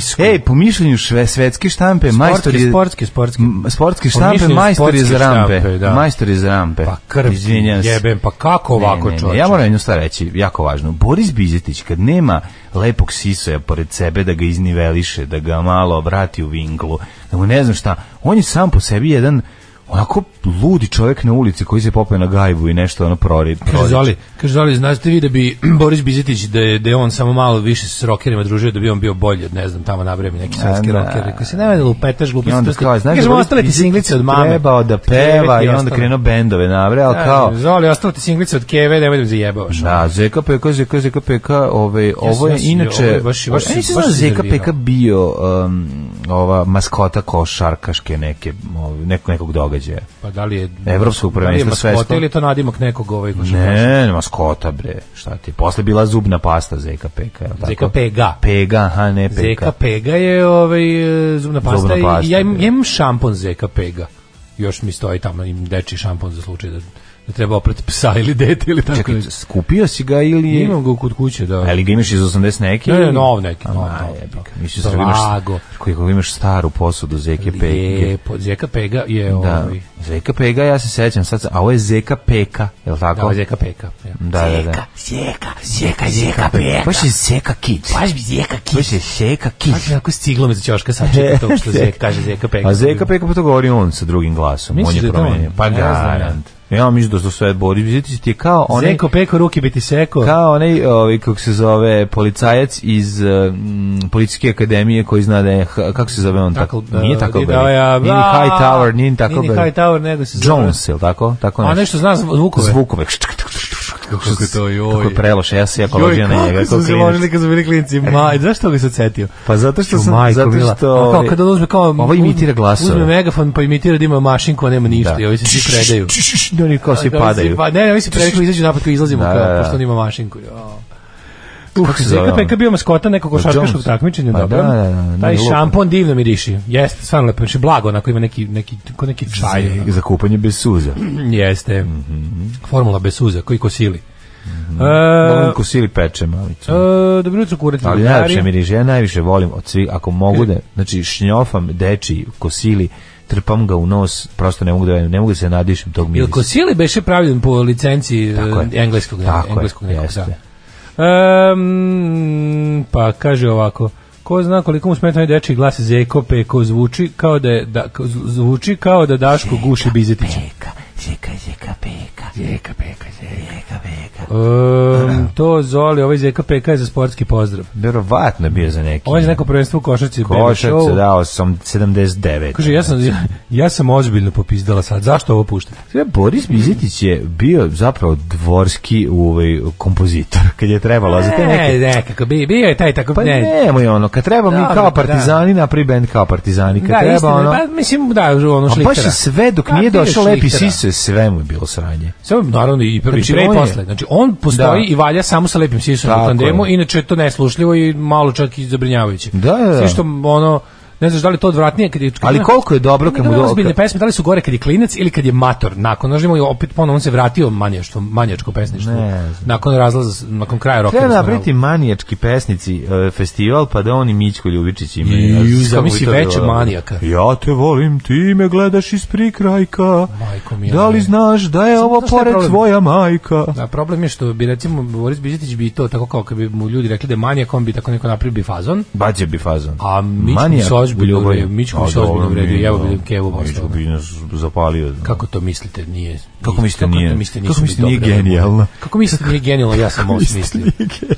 po spisku. Ej, po mišljenju šve, svetske štampe, majstor je... sportske, sportske. Sportske Po štampe, majstor je za sportske rampe. štampe, da. Majstor je za rampe. Pa krv, Izvinjam jebem, pa kako ovako, Ne, ne, ne? Ja moram jednu stvar reći, jako važno. Boris Bizetić, kad nema lepog sisoja pored sebe da ga izniveliše, da ga malo vrati u vinklu, da mu ne znam šta, on je sam po sebi jedan onako ludi čovjek na ulici koji se popeo na gajbu i nešto ono prori. Kaže. Zoli, kaže Zoli, znate vi da bi Boris Bizetić da je, da je on samo malo više s rokerima družio, da bi on bio bolji od, ne znam, tamo nabrije mi neki svetski da. roker. Rekao se, nemoj da lupetaš I gluposti. onda kao, znaš, Kaže, da ostale ti singlice od mame. Trebao da peva i onda krenuo bendove nabre, ali kao... Zoli, ostale ti singlice od Keve, nemoj da zajebavaš. Da, ZKPK, ZK, ZKPK, ovaj, ovo je inače, baš- baš ZKPK iznervirao. bio um, ova maskota košarkaške neke, ovaj, nekog, nekog događaja. Pa da li je... Evropskog da je prvenstva maskota? Ili je to nadimak nekog ovaj košarkaša? Ne, ne, maskota bre, šta ti, posle bila zubna pasta ZKPK, je tako? ZKPG. Pega, aha, ne PK. Zeka Pega je ovaj, zubna pasta, Zubna i pasta, ja, im, ja imam šampon Zeka Pega. Još mi stoji tamo im deči šampon za slučaj da, da treba oprati psa ili dete ili tako Čekaj, nešto. skupio si ga ili je... Imam ga kod kuće, da. Ali ga imaš iz 80 neki? Ne, ne, nov neki, A, nov, nov, ga. Sam da imaš, Blago. koliko imaš staru posudu ZKPG. Lijepo, Zeka Pega je Da, ovaj... Zeka Pega, ja se sećam sad, a ovo je Zeka Peka, je li Da, tako? je Zeka Pega. Ja. Da, da, da. Zeka, Zeka, Zeka Pega. Baš je Zeka Kid. Baš bi Zeka Kid. Baš je Zeka Kid. Baš onako s ciglom iz ćoška sačeka to što Zeka kaže Zeka Pega. A Zeka Peka pa to govori on sa drugim glasom. Misliš on da je je to on? promenio. Pa Ne znam ja. garant. Ja mislim da su sve Boris Bizetić ti je kao onaj Zeko Peko, ruki bi ti seko. kao onaj ovaj kako se zove policajac iz mm, policijske akademije koji zna da je kako se zove on tako nije da, tako da, ja, nije a, High Tower nije tako Nije ni High Tower, nego se zove- Jones je li tako? Tako A nešto. zna zvukove. zvukove Kako je to, joj. kako je preloše ja se jako ložio na njega kako kao se ložili kad su bili klinci. Ma, zašto ga se setio? pa zato što sam majko zato što A kao kada uzme kao ovo imitira glasove Uzme megafon pa imitira da ima mašinku, a nema ništa. Da. I ovi se svi predaju. da oni kao svi padaju Pa ne, ovi se predaju izađu napad kao izlazimo Da, kao da, da. pošto on ima mašinku. Uh, Zeka? Peka bio maskota nekog košarkaškog takmičenja, Pa dobro. da, da, da, Taj nije lupa. šampon divno miriši. Jeste, stvarno lepo, znači blago, onako ima neki, neki, ko neki čaj. Za, za kupanje bez suza. Jeste. Formula bez suza, koji kosili. Volim E, kosili peče malicu. e, dobro jutro, kurati. Ali najlepše miriše, ja najviše volim od svih, ako mogu da, znači šnjofam deči kosili, trpam ga u nos, prosto ne mogu da ne mogu da se nadišem tog Jel mirisa. kosili beše pravljen po e, engleskog, Tako je, engleskog Em, pa kaže ovako, ko zna koliko mu smeta dečiji glas Zeko Peko zvuči kao da, je, da zvuči kao da Daško guši Bizetića. Peka, zeka, zeka, peka. Zeka Peka, Peka, peka. Um, to Zoli, ovaj Zeka Peka je za sportski pozdrav. Verovatno je bio za neki. Ovo je za neko prvenstvo u košarci. Se dao sam 79. Kaže, ja sam, ja, ja sam ozbiljno popizdala sad. Zašto ovo puštate? Sve, Boris Bizetić je bio zapravo dvorski ovaj, kompozitor, kad je trebalo za te Ne, neke... ne, kako bi, bio je taj tako, Pa ne, nemoj ono, kad treba mi kao da. partizani, napravi bend kao partizani, kad da, treba istina, ono... pa, mislim, da, ono A baš šliktera. je sve dok Pa, nije bio je došao Lepi šliktera. Siso, sve mu je bilo sranje. Samo naravno i prvi Znači, i posle. Znači on postoji Da. i valja samo sa lepim sisom u tandemu, inače je to neslušljivo i malo čak i zabrinjavajuće. Da, da, da. Sve što ono ne znaš da li to odvratnije kad je kad Ali koliko je dobro kad mu do- ozbiljne pesme, da li su gore kad je klinac ili kad je mator. Nakon da ima opet ponovo on se vratio manjačko manjačko pesništvo. Nakon razlaza nakon kraja roka. Treba napraviti manijački pesnici e, festival, pa da on i Mićko Ljubičić imaju. Kako zamisli veće manijaka. Ja te volim, ti me gledaš iz prikrajka. Majko mila, Da li znaš da je ovo pored tvoja majka? Da, problem je što bi recimo Boris Bizetić bi to tako kao kad bi mu ljudi rekli da je manijak, on bi tako neko napravio bi fazon. Bađe bi fazon. A Mićko bi Manijak se ozbiljno u ljubavi. uvredio, Mićko bi se ozbiljno uvredio, mi, da. bi Kevu postao. bi nas zapalio. Kako to mislite, nije? Kako mislite nije? mislite, Kako mislite mi nije genijalno? Kako mislite nije genijalno, ja sam ovo smislio.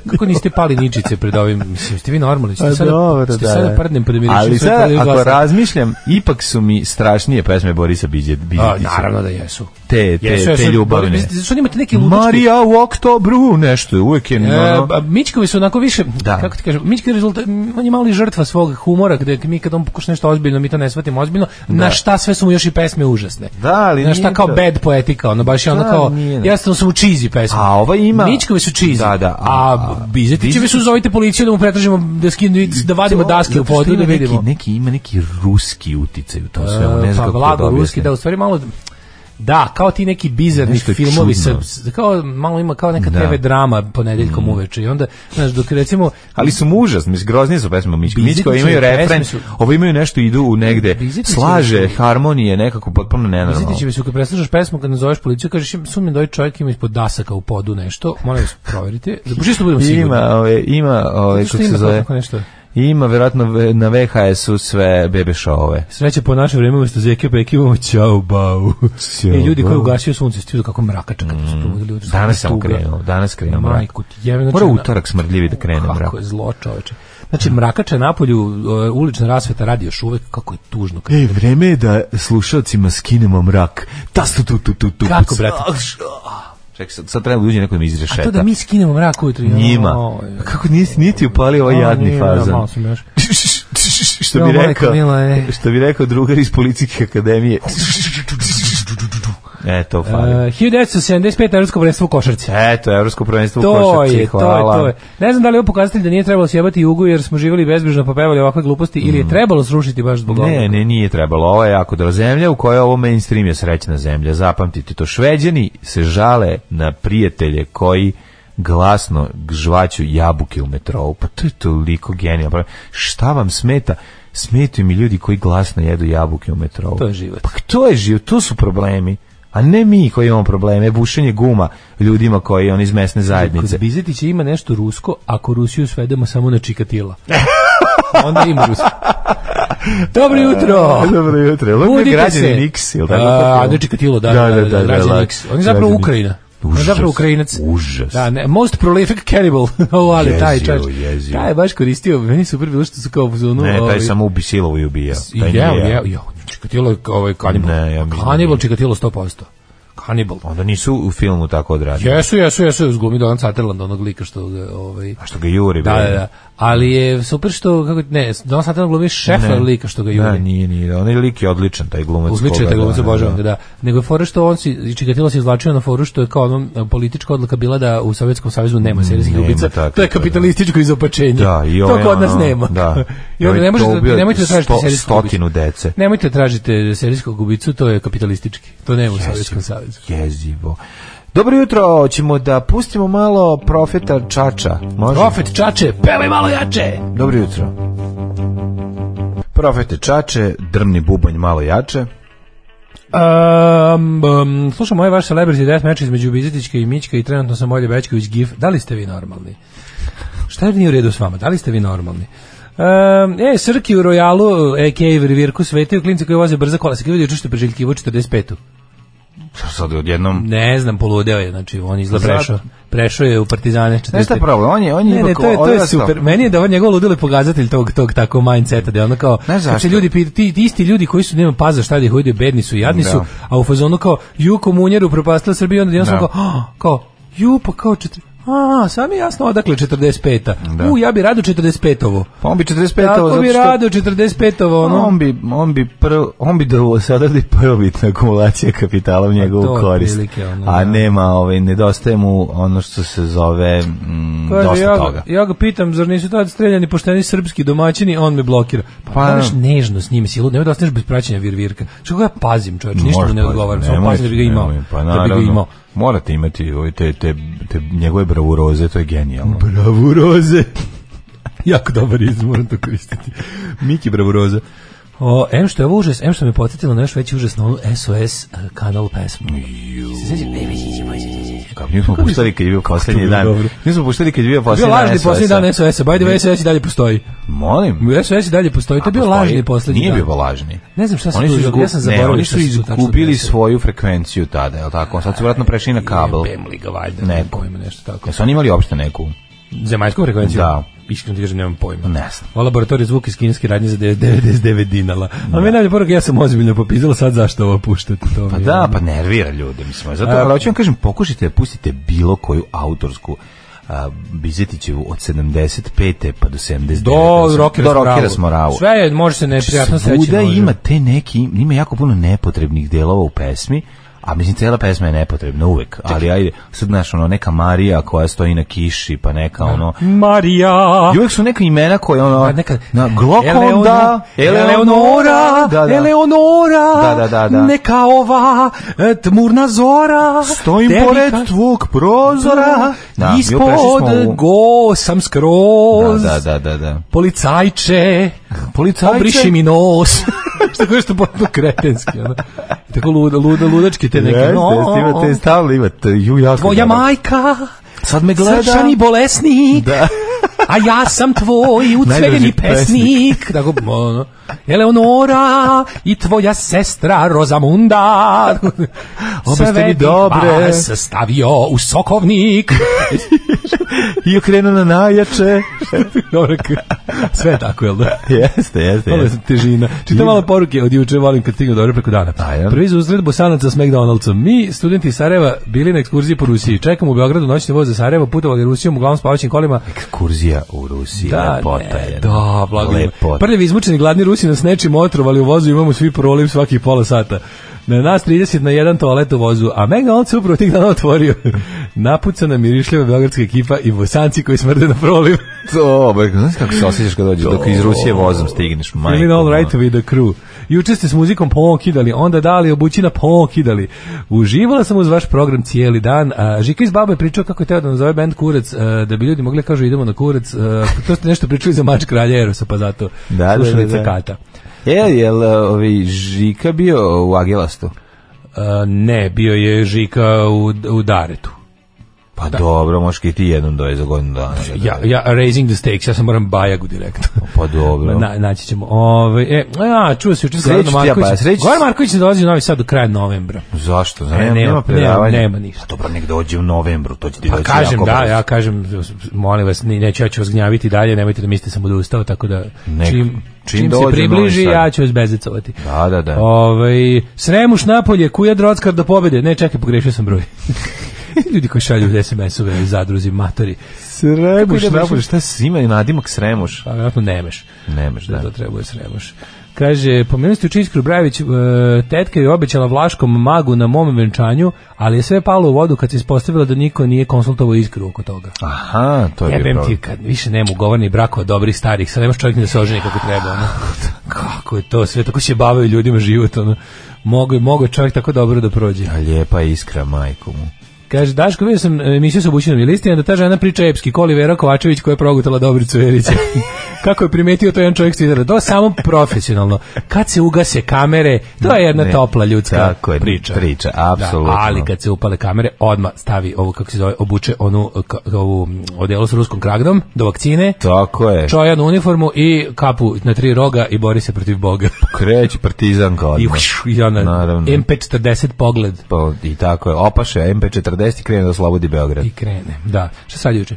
Kako niste pali ničice pred ovim, mislim, ste vi normalni, ste Pa sada, ste da, sada da. prdnem pred mirišem Ali sve sad, ako razmišljam, ipak su mi strašnije pesme Borisa Biđe- A, Bizetića. naravno da jesu. Te, te, te ljubavne. Bizetić, Što imate neki ludački... Marija u oktobru, nešto, uvek je... E, ba- Mićkovi su onako više, Da. kako ti kažem, Mićkovi rezultat, on je mali žrtva svog humora, gde mi kad on pokuša nešto ozbiljno, mi to ne shvatimo ozbiljno, na šta sve su mu još i pesme užasne. Da, ali na šta kao to- bad poetika, ono baš je ono Da, kao, ne. jasno su mu cheesy pesme. A ova ima- Mićkovi su cheesy. Da, da, a- A, Bizetićevi su zovite policiju da mu pretražimo, da, skinu, da vadimo To- daske u podu da vidimo. Neki, neki, ima neki ruski uticaj u tom svemu, ne znam pa kako to da ruski, da u stvari malo da, kao ti neki bizarni filmovi sa, kao malo ima kao neka Da. Mm. TV drama ponedeljkom uveče i onda znaš dok recimo Ali su mu užasni, mislim, groznije su pesme Mićko. Mićko Bizetićeve imaju refren, su- ovo imaju nešto idu u negde, Bizetićeve slaže, su- harmonije, nekako potpuno nenormalno. Bizetićevi su kad preslušaš pesmu kad nazoveš policiju kažeš sumnjam da ovaj čovjek ima ispod dasaka u podu nešto molim vas proverite da budemo sigurni Ima, ove, ima, ove, kako se zove, nešto ima verovatno ve- na VHS-u sve bebe šove. Sreće po naše vreme umesto zeke peki imamo ćao bau. I ljudi koji ugasio sunce, stižu kako mrakača kad su probudili ljudi. Danas sam krenuo, danas krenuo mrak. Ti jebe. Mora utorak smrdljivi da krene mrak. Kako je zlo čoveče. Znači, mrakača na polju, e, ulična rasveta radi još uvek, kako je tužno. Ej, vreme je da slušalcima skinemo mrak. Tas tu tu tu tu tu. Kako, brate? Čekaj, sad, sad treba da uđe neko da mi izrešeta. A to da mi skinemo mrak ujutro. joj. Njima. Kako nisi niti upalio ovaj jadni nije, da, fazan? malo sam još. što bi rekao, što bi rekao drugar iz policijske akademije. E, to fali. Uh, 1975. Evropsko prvenstvo u košarci. Eto, evropsko prvenstvo u To košarci, je, to je, hvala. to je. Ne znam da li je ovo pokazatelj da nije trebalo sjebati jugu jer smo živjeli bezbrižno pa pevali ovakve gluposti ili je trebalo srušiti baš zbog Mm. Ne, ovoga? ne, nije trebalo. Ovo je jako dobra zemlja u kojoj ovo mainstream je srećna zemlja. Zapamtite to. Šveđani se žale na prijatelje koji glasno žvaću jabuke u metrou. Pa to je toliko genijalno. Šta vam smeta? Smetaju mi ljudi koji glasno jedu jabuke u metrou. To je život. Pa to je život, to su problemi. A ne mi koji imamo probleme, bušenje guma ljudima koji on iz mesne zajednice. Kod Bizetića ima nešto rusko, ako Rusiju svedemo samo na čikatila. Onda ima rusko. Dobro jutro! Dobro jutro. Ovo je građani. Nix, ili tako? Andrej Čikatilo, da, Da, da, da, da, da, građani da, Nix. On je zapravo Ukrajina. Je zapravo Užas, Ukrajinac. užas. Da, ne, most prolific cannibal. Ovo, ali taj Jezivo, čač. jezivo. Taj je baš koristio, meni super bilo što su kao u zonu... Ne, taj ovaj, samo ubi silovo i ubija. Taj jeo. jeo, jeo. Čikatilo je ovaj kanibal. Ne, ja mislim da kanibal, nije. Čikatilo 100%. Kanibal. Onda nisu u filmu tako odradili. Jesu, jesu, jesu, zglumi Donald Sutherland, onog lika što ga, ovaj... A što ga juri, Da, da, da. Ali je super što, kako, ne, Don Santana glumi šefa Ne. lika što ga Da, juri. nije, nije. Onaj lik je odličan, taj glumac. Odličan taj glumac, da, obožavam da. da. Nego je fora što on si, i Čikatilo se izvlačio na foru što je kao ono, politička odluka bila da u Sovjetskom savezu nema serijskih ubica. To je da, da. kapitalističko izopačenje. Da, i to ovaj, kod nas nema. Da. I onda Ovaj ne možete, nemojte da tražite serijskog. Stotinu dece. Nemojte da tražite serijskog ubicu, to je kapitalistički. To nema u Sovjetskom savezu. Jezivo. Dobro jutro, hoćemo da pustimo malo profeta Čača. Može? Profet Čače, pevaj malo jače! Dobro jutro. Profete Čače, drmni bubanj malo jače. Um, um, slušam ovaj vaš celebrity death match između Bizetićka i Mićka i trenutno sam Olje Bećković gif. Da li ste vi normalni? Šta je nije u redu s vama? Da li ste vi normalni? Um, e, Srki u Royalu, a.k.a. Revirku, svetaju klinci koji voze brza kola. Vidio što je preželjkivo 45 Šta sad odjednom? Ne znam, poludeo je, znači on izgleda prešao. Prešao je u Partizane 45. Znaš šta problem? On je, on je Ne, ne, to je, to je super. Meni je da on njegov ludilo je pokazatelj tog, tog tako mindseta, da ono kao, Znaš zašto? ljudi, ti, ti isti ljudi koji su, nema paza šta da ih ujde, bedni su, jadni su, Da. a u fazonu kao, ju komunjeru propastila Srbiju, onda jednostavno Da. kao, "Ah", kao, ju, pa kao četiri, a, sam je jasno odakle 45-a. Da. U, ja bi rado 45-ovo. Pa on bi 45 Tako bi rado 45-ovo, ono. On bi, on bi prvo, on bi da sada da prvobitna akumulacija kapitala u njegovu to je korist. ono, a da. nema, ovaj, nedostaje mu ono što se zove mm, Kaže, dosta ja, toga. ga- ja ga pitam, zar nisu tad streljani pošteni srpski domaćini, on me blokira. Pa, Pa, moraš nežno s njime, silu, nemoj da ostaneš bez praćenja virvirka. Što ja pazim, čovječ, ništa mu ne pa, odgovaram, samo pazim da bi ga imao. Pa da bi ga imao. Morate imati ovaj, te, te, te njegove bravuroze, to je genijalno. Bravuroze. jako dobar izraz, moram to koristiti. Miki Bravuroza. O, em što je ovo užas, em što me podsjetilo na još veći užas na onu SOS uh, kanal pesmu. Se ne. Kako mi smo Kako bi- puštali kad je bio posljednji bilo dan. dobro. Mi smo puštali kad je bio Bio posljednji lažni dan posljednji SOS-a. dan SOS-a, by the way, SOS i dalje postoji. Molim? SOS i dalje postoji, to je bio lažni posljednji Nije dan. bio lažni. Ne znam šta se tu ja sam zaboravio ne, oni su izgubili svoju frekvenciju tada, je tako? Sad su vratno prešli na kabel. Ga valjda, Neku. nemam pojma, nešto tako. Jesu oni imali uopšte neku? Zemaljsku frekvenciju? Da. Iskreno ti kažem, nemam pojma. Ne znam. O laboratoriju zvuk iz kineske radnje za 99 dinala. Ali meni najbolje poruka, ja sam ozbiljno popizala, sad zašto ovo puštate? To Pa mi da, pa nervira ljude, mislim. Zato, A- ali hoću vam kažem, pokušajte da pustite bilo koju autorsku a, Bizetićevu od 75. pa do 79. Do Rokera do. Rokera Smoravu. Sve je, može se neprijatno steći. Svuda ima te neki, ima jako puno nepotrebnih delova u pesmi, a mislim cela pesma je nepotrebna uvek, ali ajde, sad znaš, ono, neka Marija koja stoji na kiši, pa neka ono, Marija. i uvek su neka imena koje ono, Pa neka- na Glokonda, Eleonora, Eleonora, da, da. Eleonora, Da, da, da, da. neka ova e, tmurna zora, Stojim tebi pored tvog prozora. Da, ispod u- go sam skroz, Da, da, da, da. policajče, Policajče. obriši mi nos. što kaže što potpuno kretenski, ono. Tako luda, luda, ludački te neke, Jeste, no, jeste, imate stalno imate ju jako. tvoja majka, Sad me gleda. srčani bolesnik, Da. a ja sam tvoj ucveljeni pesnik. Tako, ono, Eleonora i tvoja sestra Rozamunda. Obe ste mi dobre. vas stavio u sokovnik. I okrenu na najjače. Sve je tako, jel da? jeste, jeste, Malo je težina. Čitam malo poruke od juče, volim kad stignu dobro preko dana. Ajde. Prvi za uzred Bosanaca s McDonald'som. Mi, studenti Sarajeva, bili na ekskurziji po Rusiji. Čekamo u Beogradu noćni voz za Sarajevo, putovali Rusijom, uglavnom spavaćim kolima. Kurzija u Rusiji, Da, lepota je. da, blago. Lepota. Prljavi izmučeni gladni Rusi nas nečim otrovali u vozu, imamo svi proliv svakih pola sata. Na nas 30 na jedan toalet u vozu, a McDonald's se upravo tih dana otvorio. Napucana mirišljiva beogradska ekipa i bosanci koji smrde na proliv. To, ba, znaš kako se osjećaš kad dođeš, dok iz Rusije vozom stigneš, majko. Feeling all right with the crew. Juče ste s muzikom pokidali, onda dali obućina pokidali. Uživala sam uz vaš program cijeli dan. A, Žika iz Baba je pričao kako je teo da nazove band Kurac, a, da bi ljudi mogli da kažu idemo na Kurac. A, to ste nešto pričali za mač kralja Erosa, pa zato Da, da, slušali da, da. cekata. Je, je li ovi Žika bio u Agelastu? A, ne, bio je Žika u, u Daretu. Pa dobro, možeš i ti jednom doje za godinu dana. da Ja, ja, raising the stakes, ja sam moram Bajagu direktno. Pa dobro. Na, naći ćemo. Ove, e, a, čuo se juče Sreći Goranom ja, Markovićem. pa, sreći- Goran Marković ne dolazi u Novi Sad do kraja novembra. Zašto? Nema, E, nema, nema- nema ništa. A dobro, nek dođe u novembru, to će ti Pa doći kažem, da, brzo. ja kažem, molim vas, neću, ja ću vas gnjaviti dalje, nemojte da mislite sam odustao, tako da Nek- čim, čim čim, se približi, ja ću vas bezecovati. Da, da, da. Ovaj Sremuš napolje, kuja Drockar do pobede. Ne, čekaj, pogrešio sam broj. Ljudi koji šalju SMS-ove zadruzi, matori. Sremuš, napolje, šta si ima nadimak Sremuš? Pa, nemeš. Nemaš, Da, da. to trebuje sremoš. Kaže, pomenuli ste Čiskru Brajević, e, tetka je obećala Vlaškom magu na mom venčanju, ali je sve palo u vodu kad se ispostavilo da niko nije konsultovao iskru oko toga. Aha, to je Jebem ti kad više nema ugovorni brak od dobrih starih, sad nemaš čovjek ni da se oženi kako treba, ono. Kako je to sve, tako se bavaju ljudima život, ono. Mogu, mogu je čovjek tako dobro da prođe. A lijepa je iskra, majku mu. Kaže, Daško, vidio sam e, emisiju sa Bućinom i listina da ta žena priča epski koli Vera Kovačević koja je progutala Dobricu Verića. Kako je primetio to jedan čovjek stidara. To je samo profesionalno. Kad se ugase kamere, to je jedna Ne, topla ljudska tako je, priča. priča, apsolutno. Da, ali kad se upale kamere, odma stavi ovu, kako se zove, obuče onu, ovu odelu sa ruskom kragnom do vakcine, Tako je. čojan uniformu i kapu na tri roga i bori se protiv Boga. Kreći partizanka I, odmah. i ona Naravno. MP40 pogled. Pa, I tako je. Opaše MP40 i krene da oslobodi Beograd. I krene. Da. Šta sad juče?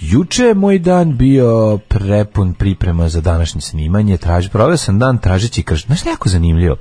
Juče je moj dan bio prepun priprema za današnje snimanje. Traži, proveo sam dan tražeći krš. Znaš jako zanimljivo?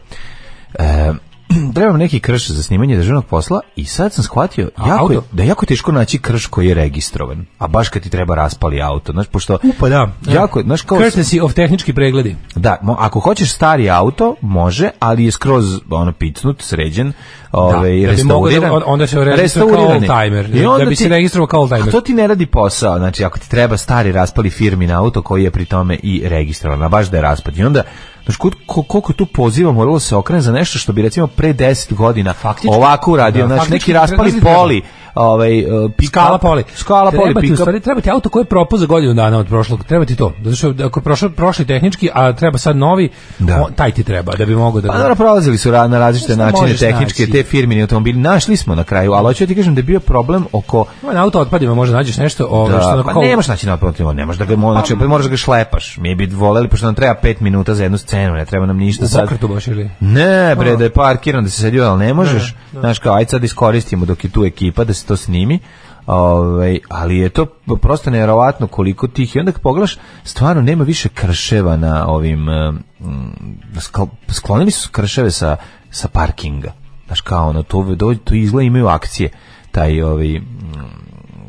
E, trebam neki krš za snimanje državnog posla i sad sam shvatio A, jako je, da je jako teško naći krš koji je registrovan. A baš kad ti treba raspali auto. Znaš, pošto... Pa da. Jako, znaš, kao... Courtesy of tehnički pregledi. Da, mo- ako hoćeš stari auto, može, ali je skroz ono picnut, sređen, ovaj da bi mogao da- restauriran. onda se registruje kao oldtimer, I da bi se ti- registrovao kao oldtimer. A to ti ne radi posao, znači ako ti treba stari raspali firmin auto koji je pri tome i registrovan, a baš da je raspad. I onda Znaš, koliko je tu poziva moralo se okrene za nešto što bi recimo pre 10 godina Faktički- ovako uradio, da, znači neki raspali poli, ovaj, uh, pick-up- Skala poli. skala poli, treba ti, u pick-up. stvari, treba ti auto koji je propao za godinu dana od prošlog. Treba ti to. Zato što ako je prošao, prošli tehnički, a treba sad novi, Da. on, taj ti treba da bi mogao da... Pa dobro, prolazili su na različite načine tehničke, naći? te firmini automobili, našli smo na kraju, ali hoću ja ti kažem da je bio problem oko Ovaj, Na auto otpadima možda nađeš nešto, ovo, što Da, onako pa kao- nemaš naći na automobilu, nemaš da ga mo, znači, opet moraš da ga šlepaš. Mi bi voleli pošto nam treba 5 minuta za jednu scenu, ne treba nam ništa sad. baš ili... Ne, bre, da je parkiran, da se sedio, ali ne možeš. Znaš, kao, ajde sad iskoristimo dok je tu ekipa da se to snimi. Ovaj, ali je to prosto nevjerovatno koliko tih i onda kad pogledaš stvarno nema više krševa na ovim skl- sklonili su krševe sa, sa parkinga znaš kao ono to, to, izgleda imaju akcije taj ovaj mm,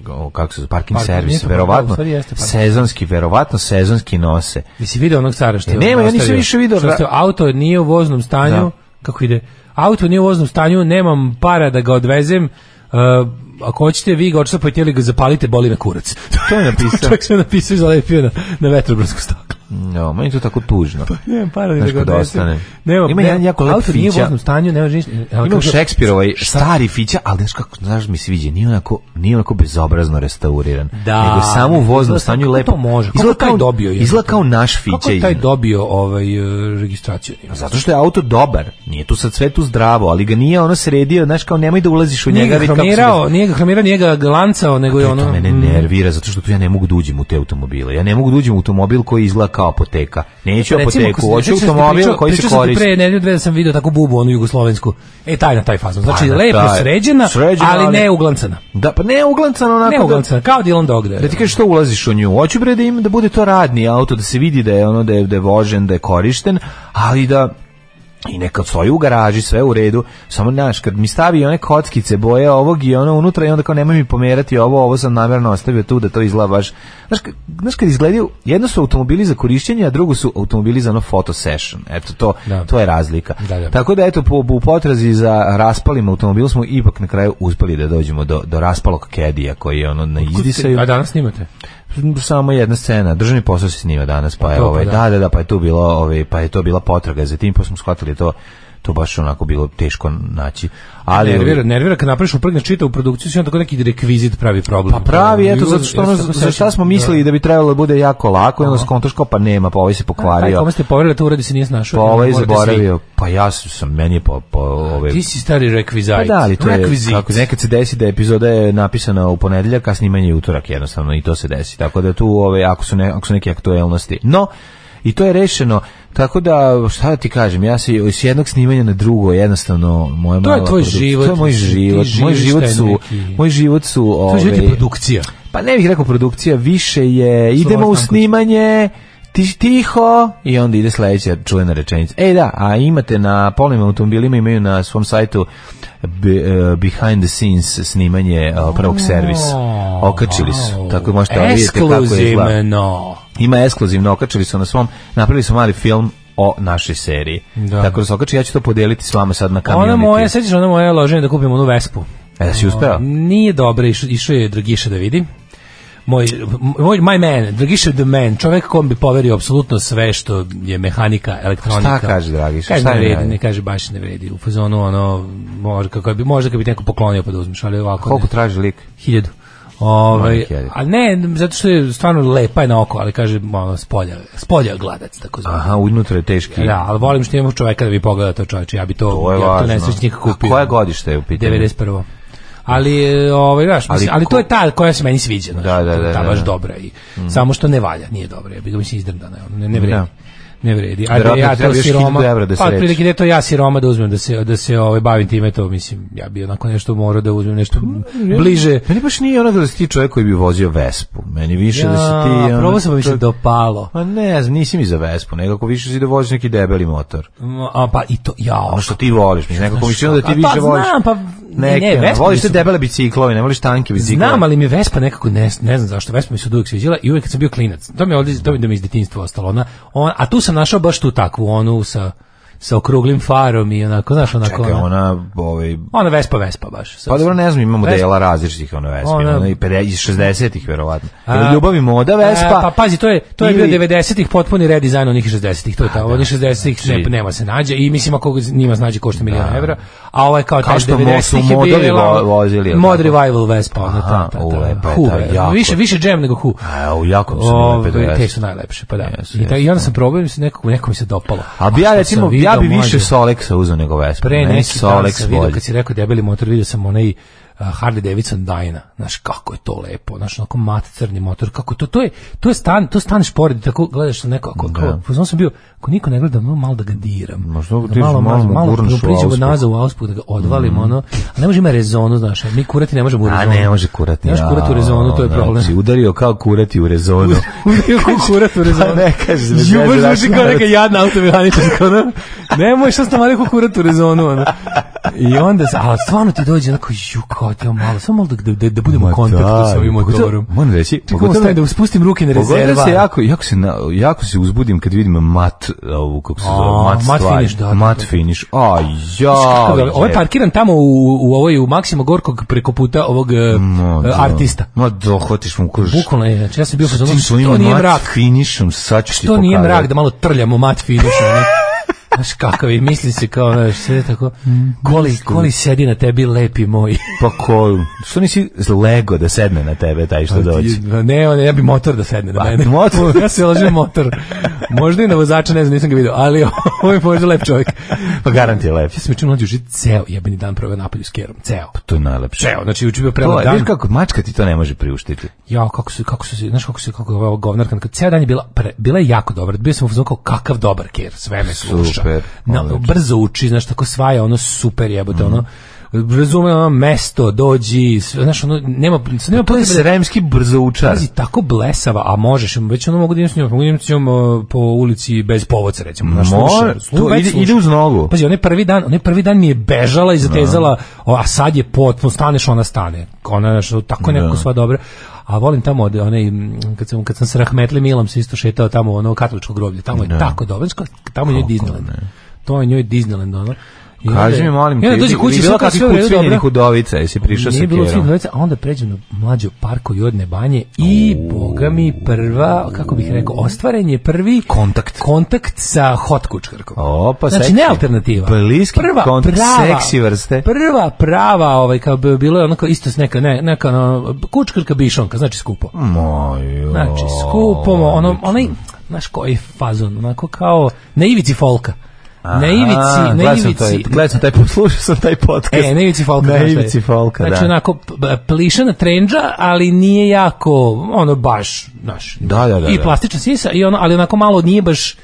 o, kako se parking Parking, servis, to verovatno stvari jeste sezonski, verovatno sezonski nose. Jesi video onog cara što E, je nema, ja nisam više video Što ste- auto nije u voznom stanju, Da. kako ide? Auto nije u voznom stanju, nemam para da ga odvezem, uh, ako hoćete vi ga odštapajte ili ga zapalite, boli me kurac. To je napisao. Čovjek sve napisao i zalepio na, na vetrobransku staklu. No, meni je to tako tužno. Nemam para da ga ostane. Nemam, Ima jedan jako lep Auto nije fića. voznom stanju, nema ništa. Ima Šekspirovoj stari fića, ali znaš kako, znaš mi sviđa, nije onako, nije onako bezobrazno restauriran. Da. nego samo u voznom stanju lepo. to može? Izgleda kao, dobio je? Izgleda kao naš fića. Kako je taj dobio ovaj, uh, registraciju? Zato što je auto dobar, nije tu sad sve tu zdravo, ali ga nije ono sredio, znaš kao nemoj da ulaziš u Nije njega. ga vidi kako se hromirao, nije ga hromirao, nije ga glancao, nego je To, ono... to mene mm, nervira, zato što tu ja ne mogu da uđem u te automobile. Ja ne mogu da uđem u automobil koji izgleda kao apoteka. Neću Recimo, apoteku, hoću da automobil pričao- koji se koristi. pre nedelju dve da sam video takvu bubu, onu jugoslovensku. E, taj na taj fazon. Znači, Pa, na lepo taj. sređena, Sređena, ali ali- ne uglancana. Da, pa ne uglancano onako Ne da- uglancana, kao Dylan Dog. Da, Da ti kažeš što ulaziš u nju. Hoću bre da im da bude to radni auto, da se vidi da je ono da je, da je vožen, da je korišten, ali da i neka stoji u garaži, sve u redu, samo znaš, kad mi stavi one kockice boje ovog i ono unutra i onda kao nemoj mi pomerati ovo, ovo sam namjerno ostavio tu da to izgleda baš, znaš, znaš kad izgledaju, jedno su automobili za korišćenje, a drugo su automobili za ono photo session, eto to, Da. to je razlika. Da, da. Tako da eto, po, u potrazi za raspalim automobilom smo ipak na kraju uspeli da dođemo do, do raspalog Kedija koji je ono na izdisaju. A danas snimate? Samo jedna scena, državni posao se snima danas, pa je pa ovaj da. da da da pa je tu bilo ovaj pa je to bila potraga za tim, pa smo shvatili to to baš onako bilo teško naći. Ali nervira, nervira kad napraviš uprgneš čita u produkciju, on tako neki rekvizit pravi problem. Pa pravi, eto, zato što ono, za šta smo mislili da bi trebalo da bude jako lako, i onda skontaš kao, pa nema, pa ovaj se Taj pokvario, kome ste poverili, to uradi se nije snašao. pa ovaj zaboravio, pa ja sam, meni je po, po ove... Ti si stari rekvizajt. Pa da, ali to je, kako, nekad se desi da epizoda je napisana u ponedeljak, a snimanje je utorak jednostavno i to se desi. Tako da tu, ove, ako, su ne, ako su neke aktuelnosti. No, i to je rešeno, tako da, šta da ti kažem, ja se s jednog snimanja na drugo, jednostavno, moja To je tvoj produkcija- život, To je moj život, moj život su, neki- moj život su, To je život je ove, produkcija. pa ne bih rekao produkcija, više je, idemo u snimanje, ti, tiho i onda ide sledeća čuvena rečenica. Ej da, a imate na polnim automobilima imaju na svom sajtu uh, behind the scenes snimanje uh, prvog servisa. Okačili su, tako da možete da vidite kako izgleda. Ekskluzivno. Ima ekskluzivno, okačili su na svom, napravili su mali film o našoj seriji. Da. Tako da se okači, ja ću to podeliti s vama sad na kamioniti. Ona moja, sećaš ona moja loženja da kupim onu Vespu. E, da si uspeo? Nije dobro, išao je Dragiša da vidi. Moj, moj, my man, Dragiša the man, čovek kom bi poverio apsolutno sve što je mehanika, elektronika. Šta kaže Dragiša? Kaže Šta ne vredi, ne kaže baš ne vredi. U fazonu ono, možda, kako bi, možda kad bi neko poklonio pa da uzmeš, ali ovako Koliko ne. traži lik? Hiljadu. Ovaj, a ne, zato što je stvarno lepa je na oko, ali kaže, ono, spolja, spolja gladac, tako zvano. Aha, unutra je teški. Da, ali volim što imamo čoveka da bi pogledao to čoveče, ja bi to, To ja to važno. nesrećnika kupio. A koje godište je u pitanju? 91. Ali, e, ovaj, znaš, Ali ali, ali ko- to je ta koja se meni sviđa, znaš, Da, da, da, ta da, baš da. dobra i samo što ne valja, nije dobra, ja bih ga mislim ono, ne, ne vredi. Da. Ne vredi. A Verovatno ja to siroma, 1000 evra da se pa otprilike da to ja siroma da uzmem da se da se ovaj bavim time to mislim ja bi onako nešto morao da uzmem nešto bliže. Meni baš nije ono da si ti čovjek koji bi vozio Vespu. Meni više da si ti... Ja, probao sam pa se čovjek- dopalo. Ma ne nisi mi za Vespu, nekako više si da voziš neki debeli motor. A pa i to ja. Ono što ti voliš, mislim, nekako mi se čini da ti pa više voliš. znam, pa ne, Neke, ne, Vespa voliš te debele biciklove, ne voliš tanke biciklove. Znam, ali mi Vespa nekako ne, ne znam zašto Vespa mi se uvijek sviđala i uvijek kad sam bio klinac. To mi je ovdje, to mi da mi iz detinjstva ostalo. Ona, on, a tu sam našao baš tu takvu onu sa sa okruglim farom i onako, znaš, onako. Čekaj, ona, ona, ovaj, ona Vespa Vespa baš. Sa- Pa dobro, ne znam, ima modela različitih ono Vespa, Ona- ona, i 50 iz 60-ih verovatno. A- Ili ljubav i moda Vespa. E, pa pazi, to je to je ili- bio 90-ih potpuni redizajn onih 60-ih, to je ta, onih 60-ih ne, znači- nema se nađe i mislim ako njima nađe košta milion evra, a ovo je kao, Kao taj što 90-ih su je modovi bila vo- vozili, Mod? Revival Vespa, ona ta, ta, ta, Hu, više, više džem nego hu. A, u jako su lepe te su najlepše, pa da. I, ta, I onda sam probao, mi se nekako, mi se dopalo. A bi ja recimo, sam ja bi više Solexa uzeo nego Vespa. Pre neki Solex sam bolji. kad si rekao debeli motor, video sam onaj Harley Davidson Dyna. Znaš, kako je to lepo. Znaš, onako mat crni motor. Kako to, to je, to je stan, to staneš pored tako gledaš na neko, ako, kao, pozvao sam bio, ako niko ne gleda, malo, malo da ga diram. Možda Da ti malo, malo, malo da priđemo nazad u auspuh, da ga odvalim, ono. A ne može ima rezonu, znaš, a mi kurati ne možemo u A rezonu. ne može kurati. Ne može kurati u rezonu, to je Jao, problem. Znači, udario kao kurati u rezonu. Udario kao kurat u rezonu. Pa ne kažeš, ne kažeš, zvuči kao neka jadna automehaničarska, ono. Nemoj, šta sam rekao kurat u rezonu, ono. I onda, a stvarno ti dođe, onako, ju, kao te malo, samo malo da, da, da budemo u Ma kontaktu da, sa ovim pogotovo- motorom. Moram reći, pogotovo- ostaje da uspustim ruke na Pogotovo rezerva. se jako, jako se, jako se uzbudim kad vidim mat, ovu, kako se zove, mat, finish, da, da, Mat da. finish, a ja. Ovo je parkiran tamo u, u ovoj, u Maksimo Gorkog preko puta ovog e, Ma, e, da. artista. Ma dohvatiš mu kuž. Bukvalno je, znači ja sam bio Sa što nije mrak, finishom, sad ću ti što nije pokazati. mrak da malo trljamo mat finish, ono. Znaš kakav je, misli se kao, znaš, sve tako, koli, koli sedi na tebi lepi moj. Pa ko, što nisi Lego da sedne na tebe taj što dođe? Ne, on, ja bi motor da sedne na Pa, mene. motor? ja se lažem motor. Možda i na vozača, ne znam, nisam ga video, ali ovo je možda lep čovjek. Pa garant je lep. Ja sam juče mlađi užit ceo jebeni dan proveo napolju s kerom, ceo. To je najlepše. Ceo, znači juče bio prelep dan. viš kako, mačka ti to ne može priuštiti. Ja, kako su, kako se- znaš kako se, kako je ova govnarka, ceo dan je bila, pre, bila je jako dobra, bio sam u kao kakav dobar ker, sve me sluša. Super, Na, brzo uči, znaš, tako svaja, ono super jebote, ono, razume ono mesto, dođi, znaš, ono, nema, nema To je potrebe da- sremski brzoučar. Pazi, tako blesava, a možeš, već ono mogu da idem s njom, mogu da idem s njom po ulici bez povoca, recimo. Znaš, Može, sluša, to ide- ide uz nogu. Pazi, onaj prvi dan, onaj prvi dan mi je bežala i zatezala, o, a sad je potpuno, staneš, ona stane. Ona, znaš, tako je nekako sva dobra. A volim tamo, od, onaj, m, kad sam, kad sam sa Rahmetli Milom se isto šetao tamo, ono, katoličko groblje, tamo je tako dobro, tamo je Disneyland. To je njoj Disneyland, ono. I Kaži mi, molim i te, dođe ili kući, bilo redu, kucvinjenih dobro. udovica, jesi prišao sa Nije bilo kerom? a onda pređem na mlađo parko jodne banje i boga mi prva, kako bih rekao, ostvaren je prvi Kontakt. kontakt sa hot kučkarkom. Opa, znači seksi. ne alternativa. Bliski kontakt, seksi vrste. Prva prava, ovaj kao bi bilo je onako isto s neka ne, neka ono, kučkarka bišonka, znači skupo. Moj, Znači skupo, ono onaj znaš koji fazon, onako kao na ivici folka. Na ivici, na ivici. taj, gledao sam taj, slušao sam taj podcast. E, na ivici folka. Na ivici folka, znači, da. onako plišana trendža, ali nije jako, ono baš, znaš. Da, da, da, I da. plastična sisa, i ono, ali onako malo nije baš,